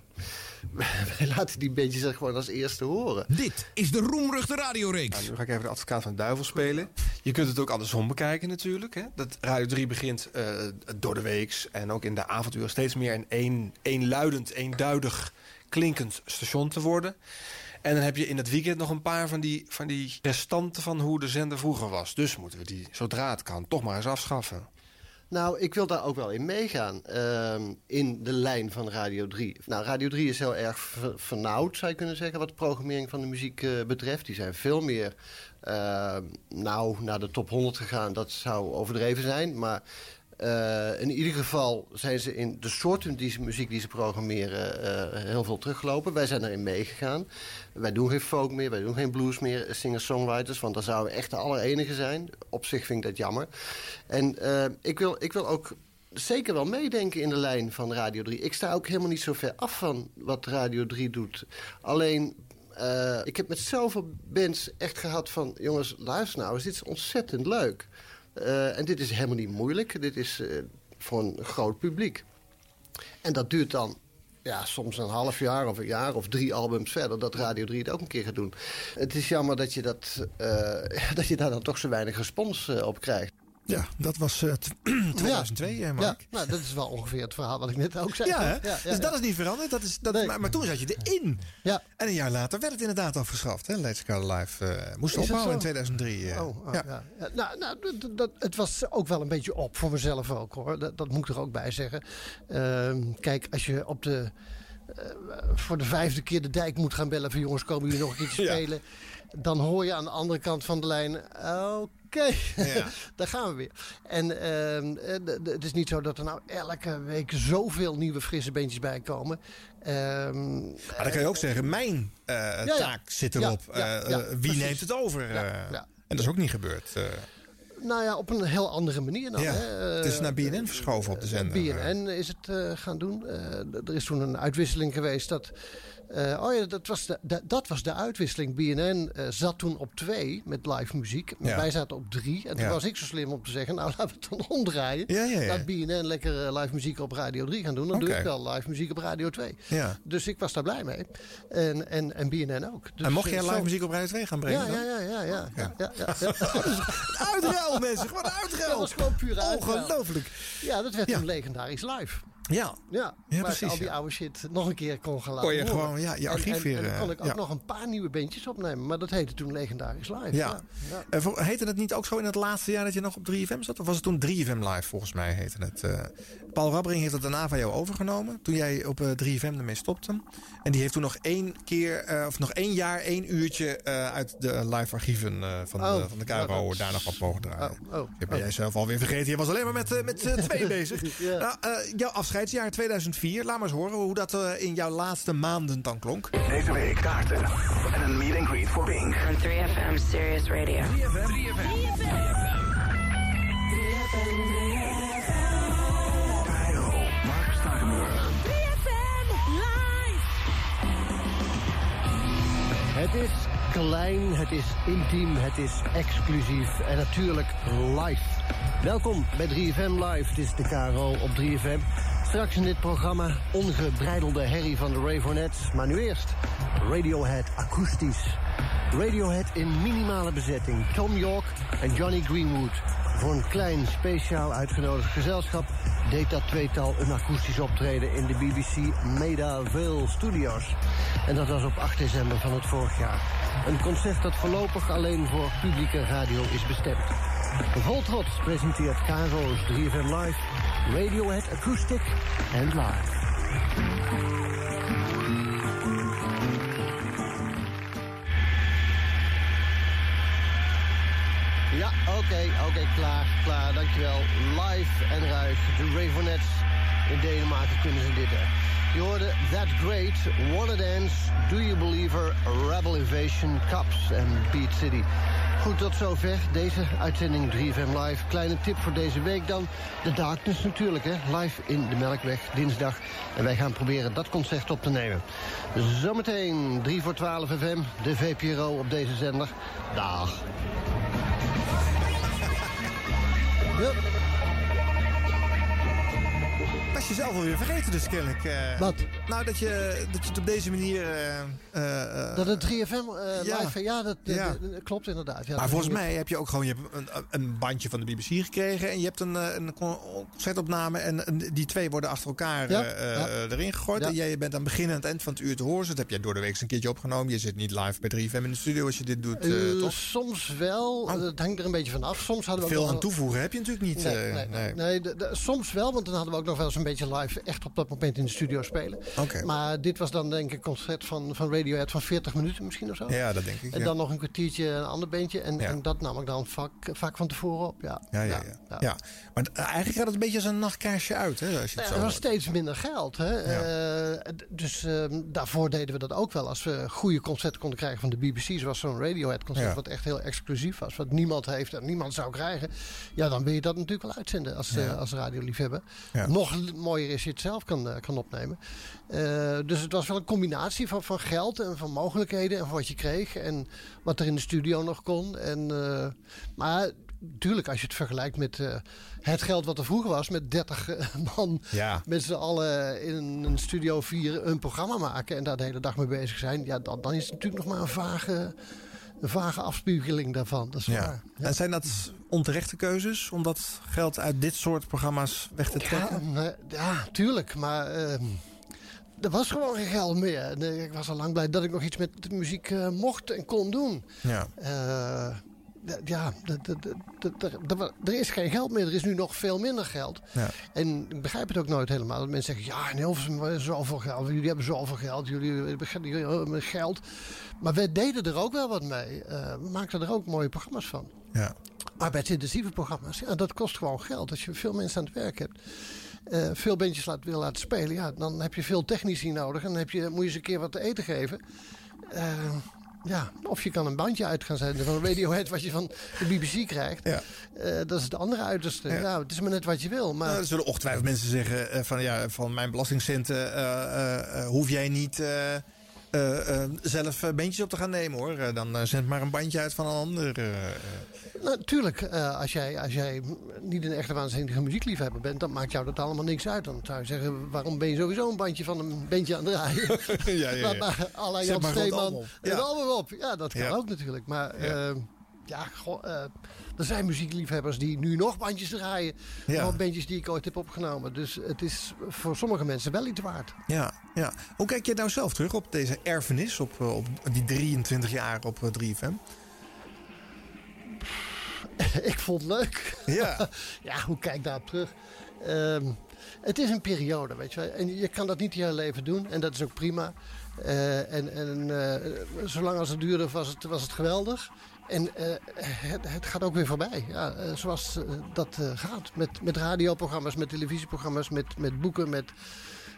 wij laten die bandjes er gewoon als eerste horen. Dit is de roemruchte radioreeks. Nou, nu ga ik even de advocaat van de duivel spelen. Je kunt het ook andersom bekijken natuurlijk. Hè? Dat Radio 3 begint uh, door de weeks en ook in de avonduren steeds meer een een, eenluidend, eenduidig klinkend station te worden. En dan heb je in het weekend nog een paar van die, van die restanten van hoe de zender vroeger was. Dus moeten we die, zodra het kan, toch maar eens afschaffen. Nou, ik wil daar ook wel in meegaan. Uh, in de lijn van Radio 3. Nou, Radio 3 is heel erg ver, vernauwd, zou je kunnen zeggen... wat de programmering van de muziek uh, betreft. Die zijn veel meer uh, nou, naar de top 100 gegaan. Dat zou overdreven zijn, maar... Uh, in ieder geval zijn ze in de soorten die ze, muziek die ze programmeren uh, heel veel teruggelopen. Wij zijn erin meegegaan. Wij doen geen folk meer, wij doen geen blues meer, singer-songwriters. Want dan zouden we echt de allerenige zijn. Op zich vind ik dat jammer. En ik, wil, ik wil ook zeker wel meedenken in de lijn van Radio 3. Ik sta ook helemaal niet zo ver af van wat Radio 3 doet. Alleen ik heb met zoveel bands echt gehad van... jongens, luister nou dit is ontzettend leuk. Uh, en dit is helemaal niet moeilijk. Dit is uh, voor een groot publiek. En dat duurt dan ja, soms een half jaar of een jaar of drie albums verder... dat Radio 3 het ook een keer gaat doen. Het is jammer dat je, dat, uh, dat je daar dan toch zo weinig respons op krijgt. Ja, dat was uh, 2002, ja. Mark. Ja, nou, dat is wel ongeveer het verhaal wat ik net ook zei. Ja, dus dat is niet veranderd. Dat is, dat, nee. maar, maar, toen zat je erin. Ja. En een jaar later werd het inderdaad afgeschaft. Leidskade Live uh, moest opbouwen in 2003. Uh. Oh, oh, ja. Nou, nou dat, dat, het was ook wel een beetje op voor mezelf ook, hoor. Dat, dat moet ik er ook bij zeggen. kijk, als je op de... Uh, voor de vijfde keer de dijk moet gaan bellen van jongens, komen jullie nog een keertje spelen? Ja. Dan hoor je aan de andere kant van de lijn, oké, okay. ja. daar gaan we weer. En uh, het is niet zo dat er nou elke week zoveel nieuwe frisse beentjes bij komen. Um, maar dan kan je ook zeggen, mijn ja, taak zit erop. wie neemt het over? En dat is ook niet gebeurd. Nou ja, op een heel andere manier dan. Ja, hè. het is Eh, naar BNN verschoven op de zender. BNN is het eh, gaan doen. Eh, er is toen een uitwisseling geweest dat... eh, oh ja, dat was de, de- dat was de uitwisseling. BNN eh, zat toen op twee met live muziek. Maar Ja. wij zaten op drie. En toen Ja. was ik zo slim om te zeggen... nou, laten we het dan omdraaien. Ja. Laat BNN lekker eh, live muziek op Radio 3 gaan doen. Dan doe ik wel live muziek op Radio 2. Ja. Dus ik was daar blij mee. En, en, en BNN ook. Dus, en mocht jij eh, live zo- muziek op Radio 2 gaan brengen? Ja, dan? ja, ja, ja, ja, ja, ja, ja, ja. Uitruil, mensen. Gewoon uitruil. Dat was gewoon puur uitruil. Ongelooflijk. Ja, dat werd toen legendarisch live. Ja. Ja, Ja, precies, al die ja. oude shit nog een keer kon gaan laten Kon je horen. gewoon, ja, je En- archief en, weer, En, dan kon eh, ik ook ja. nog een paar nieuwe bandjes opnemen. Maar dat heette toen legendarisch live. Ja. ja. Eh, voor- heette het niet ook zo in het laatste jaar dat je nog op 3FM zat? Of was het toen 3FM Live volgens mij heette het? eh. Paul Rabbering heeft het daarna van jou overgenomen. Toen jij op eh, 3FM ermee stopte. En die heeft toen nog één keer, eh, of nog één jaar, één uurtje eh, uit de live archieven eh, van, Oh, de, van de KRO daar nog wat mogen draaien. Oh, oh, Je ben jij zelf alweer vergeten. Je was alleen maar met, eh, met eh, twee bezig. Nou, eh, jouw afscheidsjaar 2004. Laat maar eens horen hoe dat eh, in jouw laatste maanden dan klonk. Deze week kaarten en een meet and greet voor Pink. On 3FM Serious Radio. 3FM. Mark Stakenburg. Het is klein, het is intiem, het is exclusief en natuurlijk live. Welkom bij 3FM Live. Het is de KRO op 3FM. Straks in dit programma ongebreidelde herrie van de Ravenettes. Maar nu eerst Radiohead akoestisch. Radiohead in minimale bezetting. Tom York en Johnny Greenwood. Voor een klein, speciaal uitgenodigd gezelschap deed dat tweetal een akoestisch optreden in de BBC Maida Vale Studios. En dat was op 8 december van het vorig jaar. Een concert dat voorlopig alleen voor publieke radio is bestemd. Vol trots presenteert KRO's 3FM Live, Radiohead Acoustic and Live. Ja, oké, oké, klaar, klaar, dankjewel. Live en ruig, de Ravenettes. In Denemarken kunnen ze dit, hè. Je hoorde That Great, Wanna Dance, Do You Believe Her, Rebel Invasion, Cups en Beat City. Goed, tot zover deze uitzending 3FM Live. Kleine tip voor deze week dan. The Darkness natuurlijk, hè. Live in de Melkweg, dinsdag. En wij gaan proberen dat concert op te nemen. Zometeen 3 voor 12 FM, de VPRO op deze zender. Dag. Was je zelf alweer vergeten dus kennelijk. eh. Wat? Nou, dat je, dat je het op deze manier... eh, eh, Dat het 3FM eh, Ja. live... Ja, dat, dat- Ja. dat klopt inderdaad. Ja, maar dat volgens mij heb je ook gewoon je hebt een, een bandje van de BBC gekregen. En je hebt een, een concertopname. En een- die twee worden achter elkaar erin gegooid. En jij bent aan het begin en het eind van het uur te horen. Dus dat heb jij door de week eens een keertje opgenomen. Je zit niet live bij 3FM in de studio als je dit doet, toch? soms wel. Het hangt er een beetje van af. Soms hadden we Veel aan toevoegen heb je natuurlijk niet. Nee, nee, nee. soms wel, want dan hadden we ook nog wel eens een beetje live echt op dat moment in de studio spelen. Maar dit was dan denk ik een concert van, van Radiohead van 40 minuten misschien of zo. Ja, dat denk ik. En ja. dan nog een kwartiertje een ander bandje. En, Ja. en dat nam ik dan vaak, vaak van tevoren op. Ja, Ja, ja, ja. ja. Maar eigenlijk gaat het een beetje als een nachtkaarsje uit, hè? Als je het Ja, zo er was steeds minder geld. Hè? D- dus ehm, daarvoor deden we dat ook wel. Als we goede concerten konden krijgen van de BBC, zoals zo'n Radiohead-concert, Ja. wat echt heel exclusief was, wat niemand heeft en niemand zou krijgen. Ja, dan wil je dat natuurlijk wel uitzenden als, eh, als radioliefhebber. Ja. Nog mooier is je het zelf kan, eh, kan opnemen. Eh, dus het was wel een combinatie van, van geld en van mogelijkheden en van wat je kreeg en wat er in de studio nog kon. En, eh, maar natuurlijk, als je het vergelijkt met het geld wat er vroeger was, met 30 eh, man Ja. met z'n allen in een studio 4 een programma maken en daar de hele dag mee bezig zijn, ja, dan, dan is het natuurlijk nog maar een vage, een vage afspiegeling daarvan. Dat is Ja. waar. En zijn dat onterechte keuzes om dat geld uit dit soort programma's weg te trekken? ja, tuurlijk, maar ehm, er was gewoon geen geld meer. Ik was al lang blij dat ik nog iets met de muziek eh, mocht en kon doen. Ja. Eh, ja, er- is geen geld meer. Er is nu nog veel minder geld. Ja. En ik begrijp het ook nooit helemaal. Dat mensen zeggen, ja, in Hilversum zoveel geld. Jullie hebben zoveel geld. Jullie hebben geld. Maar wij deden er ook wel wat mee. Eh, we maakten er ook mooie programma's van. Ja. Arbeidsintensieve programma's. Ja, dat kost gewoon geld. Als je veel mensen aan het werk hebt. eh, veel bandjes laat, wil laten spelen. Ja, dan heb je veel technici nodig. En dan heb je, moet je ze een keer wat te eten geven. Eh, Ja, of je kan een bandje uit gaan zetten van Radiohead... wat je van de BBC krijgt. Ja. Eh, dat is het andere uiterste. Ja. het is maar net wat je wil. Maar... Nou, er zullen ongetwijfeld mensen zeggen eh, van, ja, van mijn belastingcenten eh, hoef jij niet eh, eh, zelf eh, bandjes op te gaan nemen hoor. Dan zend maar een bandje uit van een ander. Natuurlijk, eh, als, jij, als jij niet een echte waanzinnige muziekliefhebber bent... dan maakt jou dat allemaal niks uit. Dan zou je zeggen, waarom ben je sowieso een bandje van een bandje aan het draaien? ja, ja, ja. Laat maar Zet Jan maar gewoon het Steeman album op. Ja. album op. Ja, dat kan ook natuurlijk. Maar Ja. goh, eh, er zijn muziekliefhebbers die nu nog bandjes draaien... Ja. van bandjes die ik ooit heb opgenomen. Dus het is voor sommige mensen wel iets waard. Ja, ja. Hoe kijk je nou zelf terug op deze erfenis, op, eh, op die 23 jaar op eh, 3FM? ik vond het leuk. Ja. ja, hoe kijk daarop terug? Ehm, het is een periode, weet je wel. En je kan dat niet je hele leven doen. En dat is ook prima. Eh, en en eh, zolang als het duurde was het, was het geweldig. En eh, het, het gaat ook weer voorbij. Ja, eh, zoals eh, dat gaat. Met, met radioprogramma's, met televisieprogramma's, met, met boeken. Met,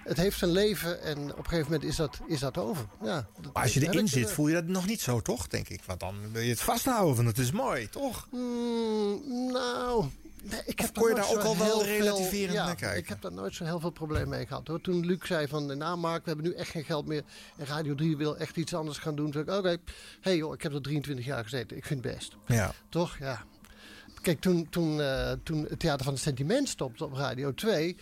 het heeft zijn leven en op een gegeven moment is dat, is dat over. Ja, dat- Maar als je erin zit, voel je dat nog niet zo, toch? Denk ik. Want dan wil je het vasthouden, van het is mooi, toch? Mm, nou, nee, ik heb kon je nooit daar ook al wel relativerend ja, naar kijken? Ik heb daar nooit zo heel veel probleem mee gehad. Hoor. Toen Luc zei van, nou Mark, we hebben nu echt geen geld meer. En Radio 3 wil echt iets anders gaan doen. Toen ik, oké, hey joh, ik heb er 23 jaar gezeten. Ik vind het best. Ja. Toch? Ja. Kijk, toen, toen, eh, toen het Theater van het Sentiment stopte op Radio 2...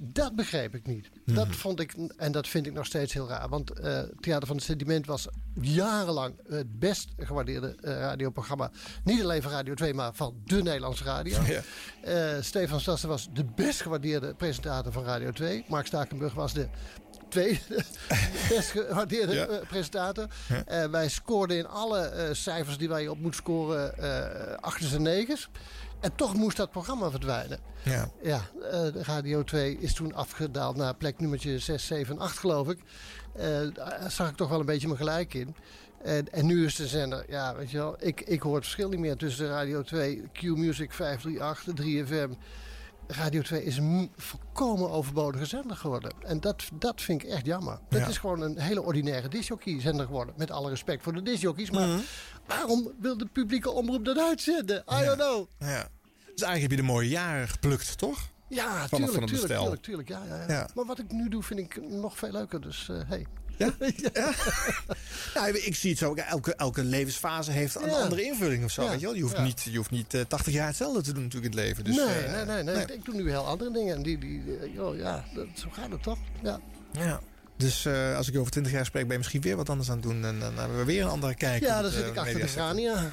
Dat begreep ik niet. Dat Mhm. vond ik, en dat vind ik nog steeds heel raar. Want eh Theater van het Sentiment was jarenlang het best gewaardeerde eh, radioprogramma. Niet alleen van Radio 2, maar van de Nederlandse radio. Ja. Eh, Stefan Stassen was de best gewaardeerde presentator van Radio 2. Mark Stakenburg was de tweede best gewaardeerde Ja. presentator. Ja. Wij scoorden in alle cijfers die wij op moet scoren achters en negens. En toch moest dat programma verdwijnen. Ja. Ja, eh, Radio 2 is toen afgedaald naar plek nummertje 6, 7 en 8 geloof ik. Eh, daar zag ik toch wel een beetje mijn gelijk in. En, en nu is de zender, ja weet je wel, ik, ik hoor het verschil niet meer tussen Radio 2, Q-Music 538, 3FM. Radio 2 is een volkomen overbodige zender geworden. En dat, dat vind ik echt jammer. Ja. Het is gewoon een hele ordinaire disjockey-zender geworden. Met alle respect voor de disjockeys. Maar Mhm. waarom wil de publieke omroep dat uitzenden? I don't know. ja. Dus eigenlijk heb je de mooie jaren geplukt, toch? Ja, tuurlijk, van tuurlijk, tuurlijk, tuurlijk. Ja, ja, ja. Ja. Maar wat ik nu doe, vind ik nog veel leuker. Dus, eh hey. Ja? Ja, ik zie het zo. Elke, elke levensfase heeft een andere invulling of zo. Weet je, wel? je hoeft niet, je hoeft niet eh, 80 jaar hetzelfde te doen natuurlijk in het leven. Dus, nee, eh, nee, nee, nee, nee. Ik doe nu heel andere dingen. En die, die, eh, joh, ja, dat, zo gaat het toch? Ja. Ja. Dus eh, als ik over 20 jaar spreek, ben je misschien weer wat anders aan het doen. En dan hebben we weer een andere kijk. Ja, het, zit ik achter de grania.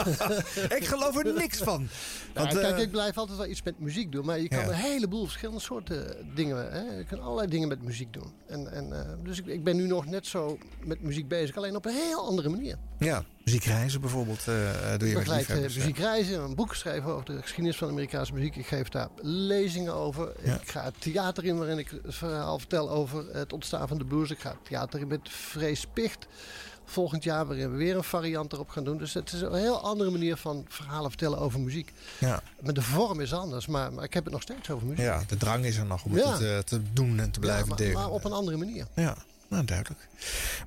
ik geloof er niks van. Want, kijk, eh, ik blijf altijd wel iets met muziek doen. Maar je kan Ja. een heleboel verschillende soorten dingen. Hè? Je kan allerlei dingen met muziek doen. En, en, eh, dus ik, ik ben nu nog net zo met muziek bezig. Alleen op een heel andere manier. Ja, muziekreizen bijvoorbeeld eh, doe je Ik begeleid eh, muziekreizen, een boek geschreven over de geschiedenis van de Amerikaanse muziek. Ik geef daar lezingen over. Ja. Ik ga het theater in waarin ik het verhaal vertel over het ontstaan van de blues. Ik ga het theater in met Vrees Picht volgend jaar, waarin we weer een variant erop gaan doen. Dus het is een heel andere manier van verhalen vertellen over muziek. Ja. Maar de vorm is anders, maar, maar ik heb het nog steeds over muziek. ja, de drang is er nog om Ja. het eh, te doen en te blijven Ja, maar, delen. maar op een andere manier. Ja, nou duidelijk.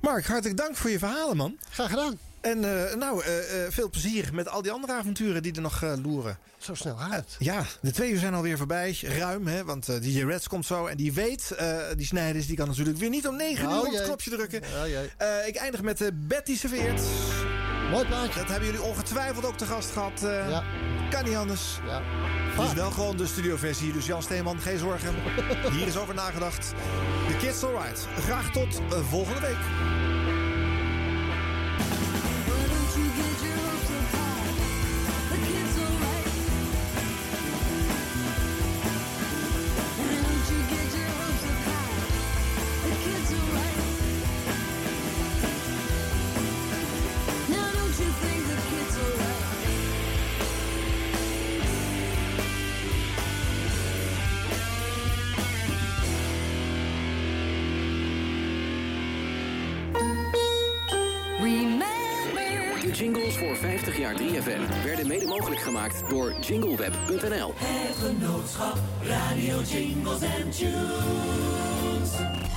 Mark, hartelijk dank voor je verhalen, man. Graag gedaan. En eh, nou, eh, eh, veel plezier met al die andere avonturen die er nog loeren. Zo snel het. Ja, de twee uur zijn alweer voorbij. Ruim, hè, want eh DJ Reds komt zo. En die weet, die Snijders, die kan natuurlijk weer niet om negen Oh, uur op het knopje drukken. Oh, ik eindig met Betty Serveert. Mooi plaatje. Dat hebben jullie ongetwijfeld ook te gast gehad. eh, Ja. Kan niet anders. Ja. Het is wel gewoon de studioversie, dus Jan Steeman, geen zorgen. Hier is over nagedacht. The Kids Alright. Graag tot eh, volgende week. ZFM werden mede mogelijk gemaakt door jingleweb.nl. Het genootschap Radio Jingles and Tunes.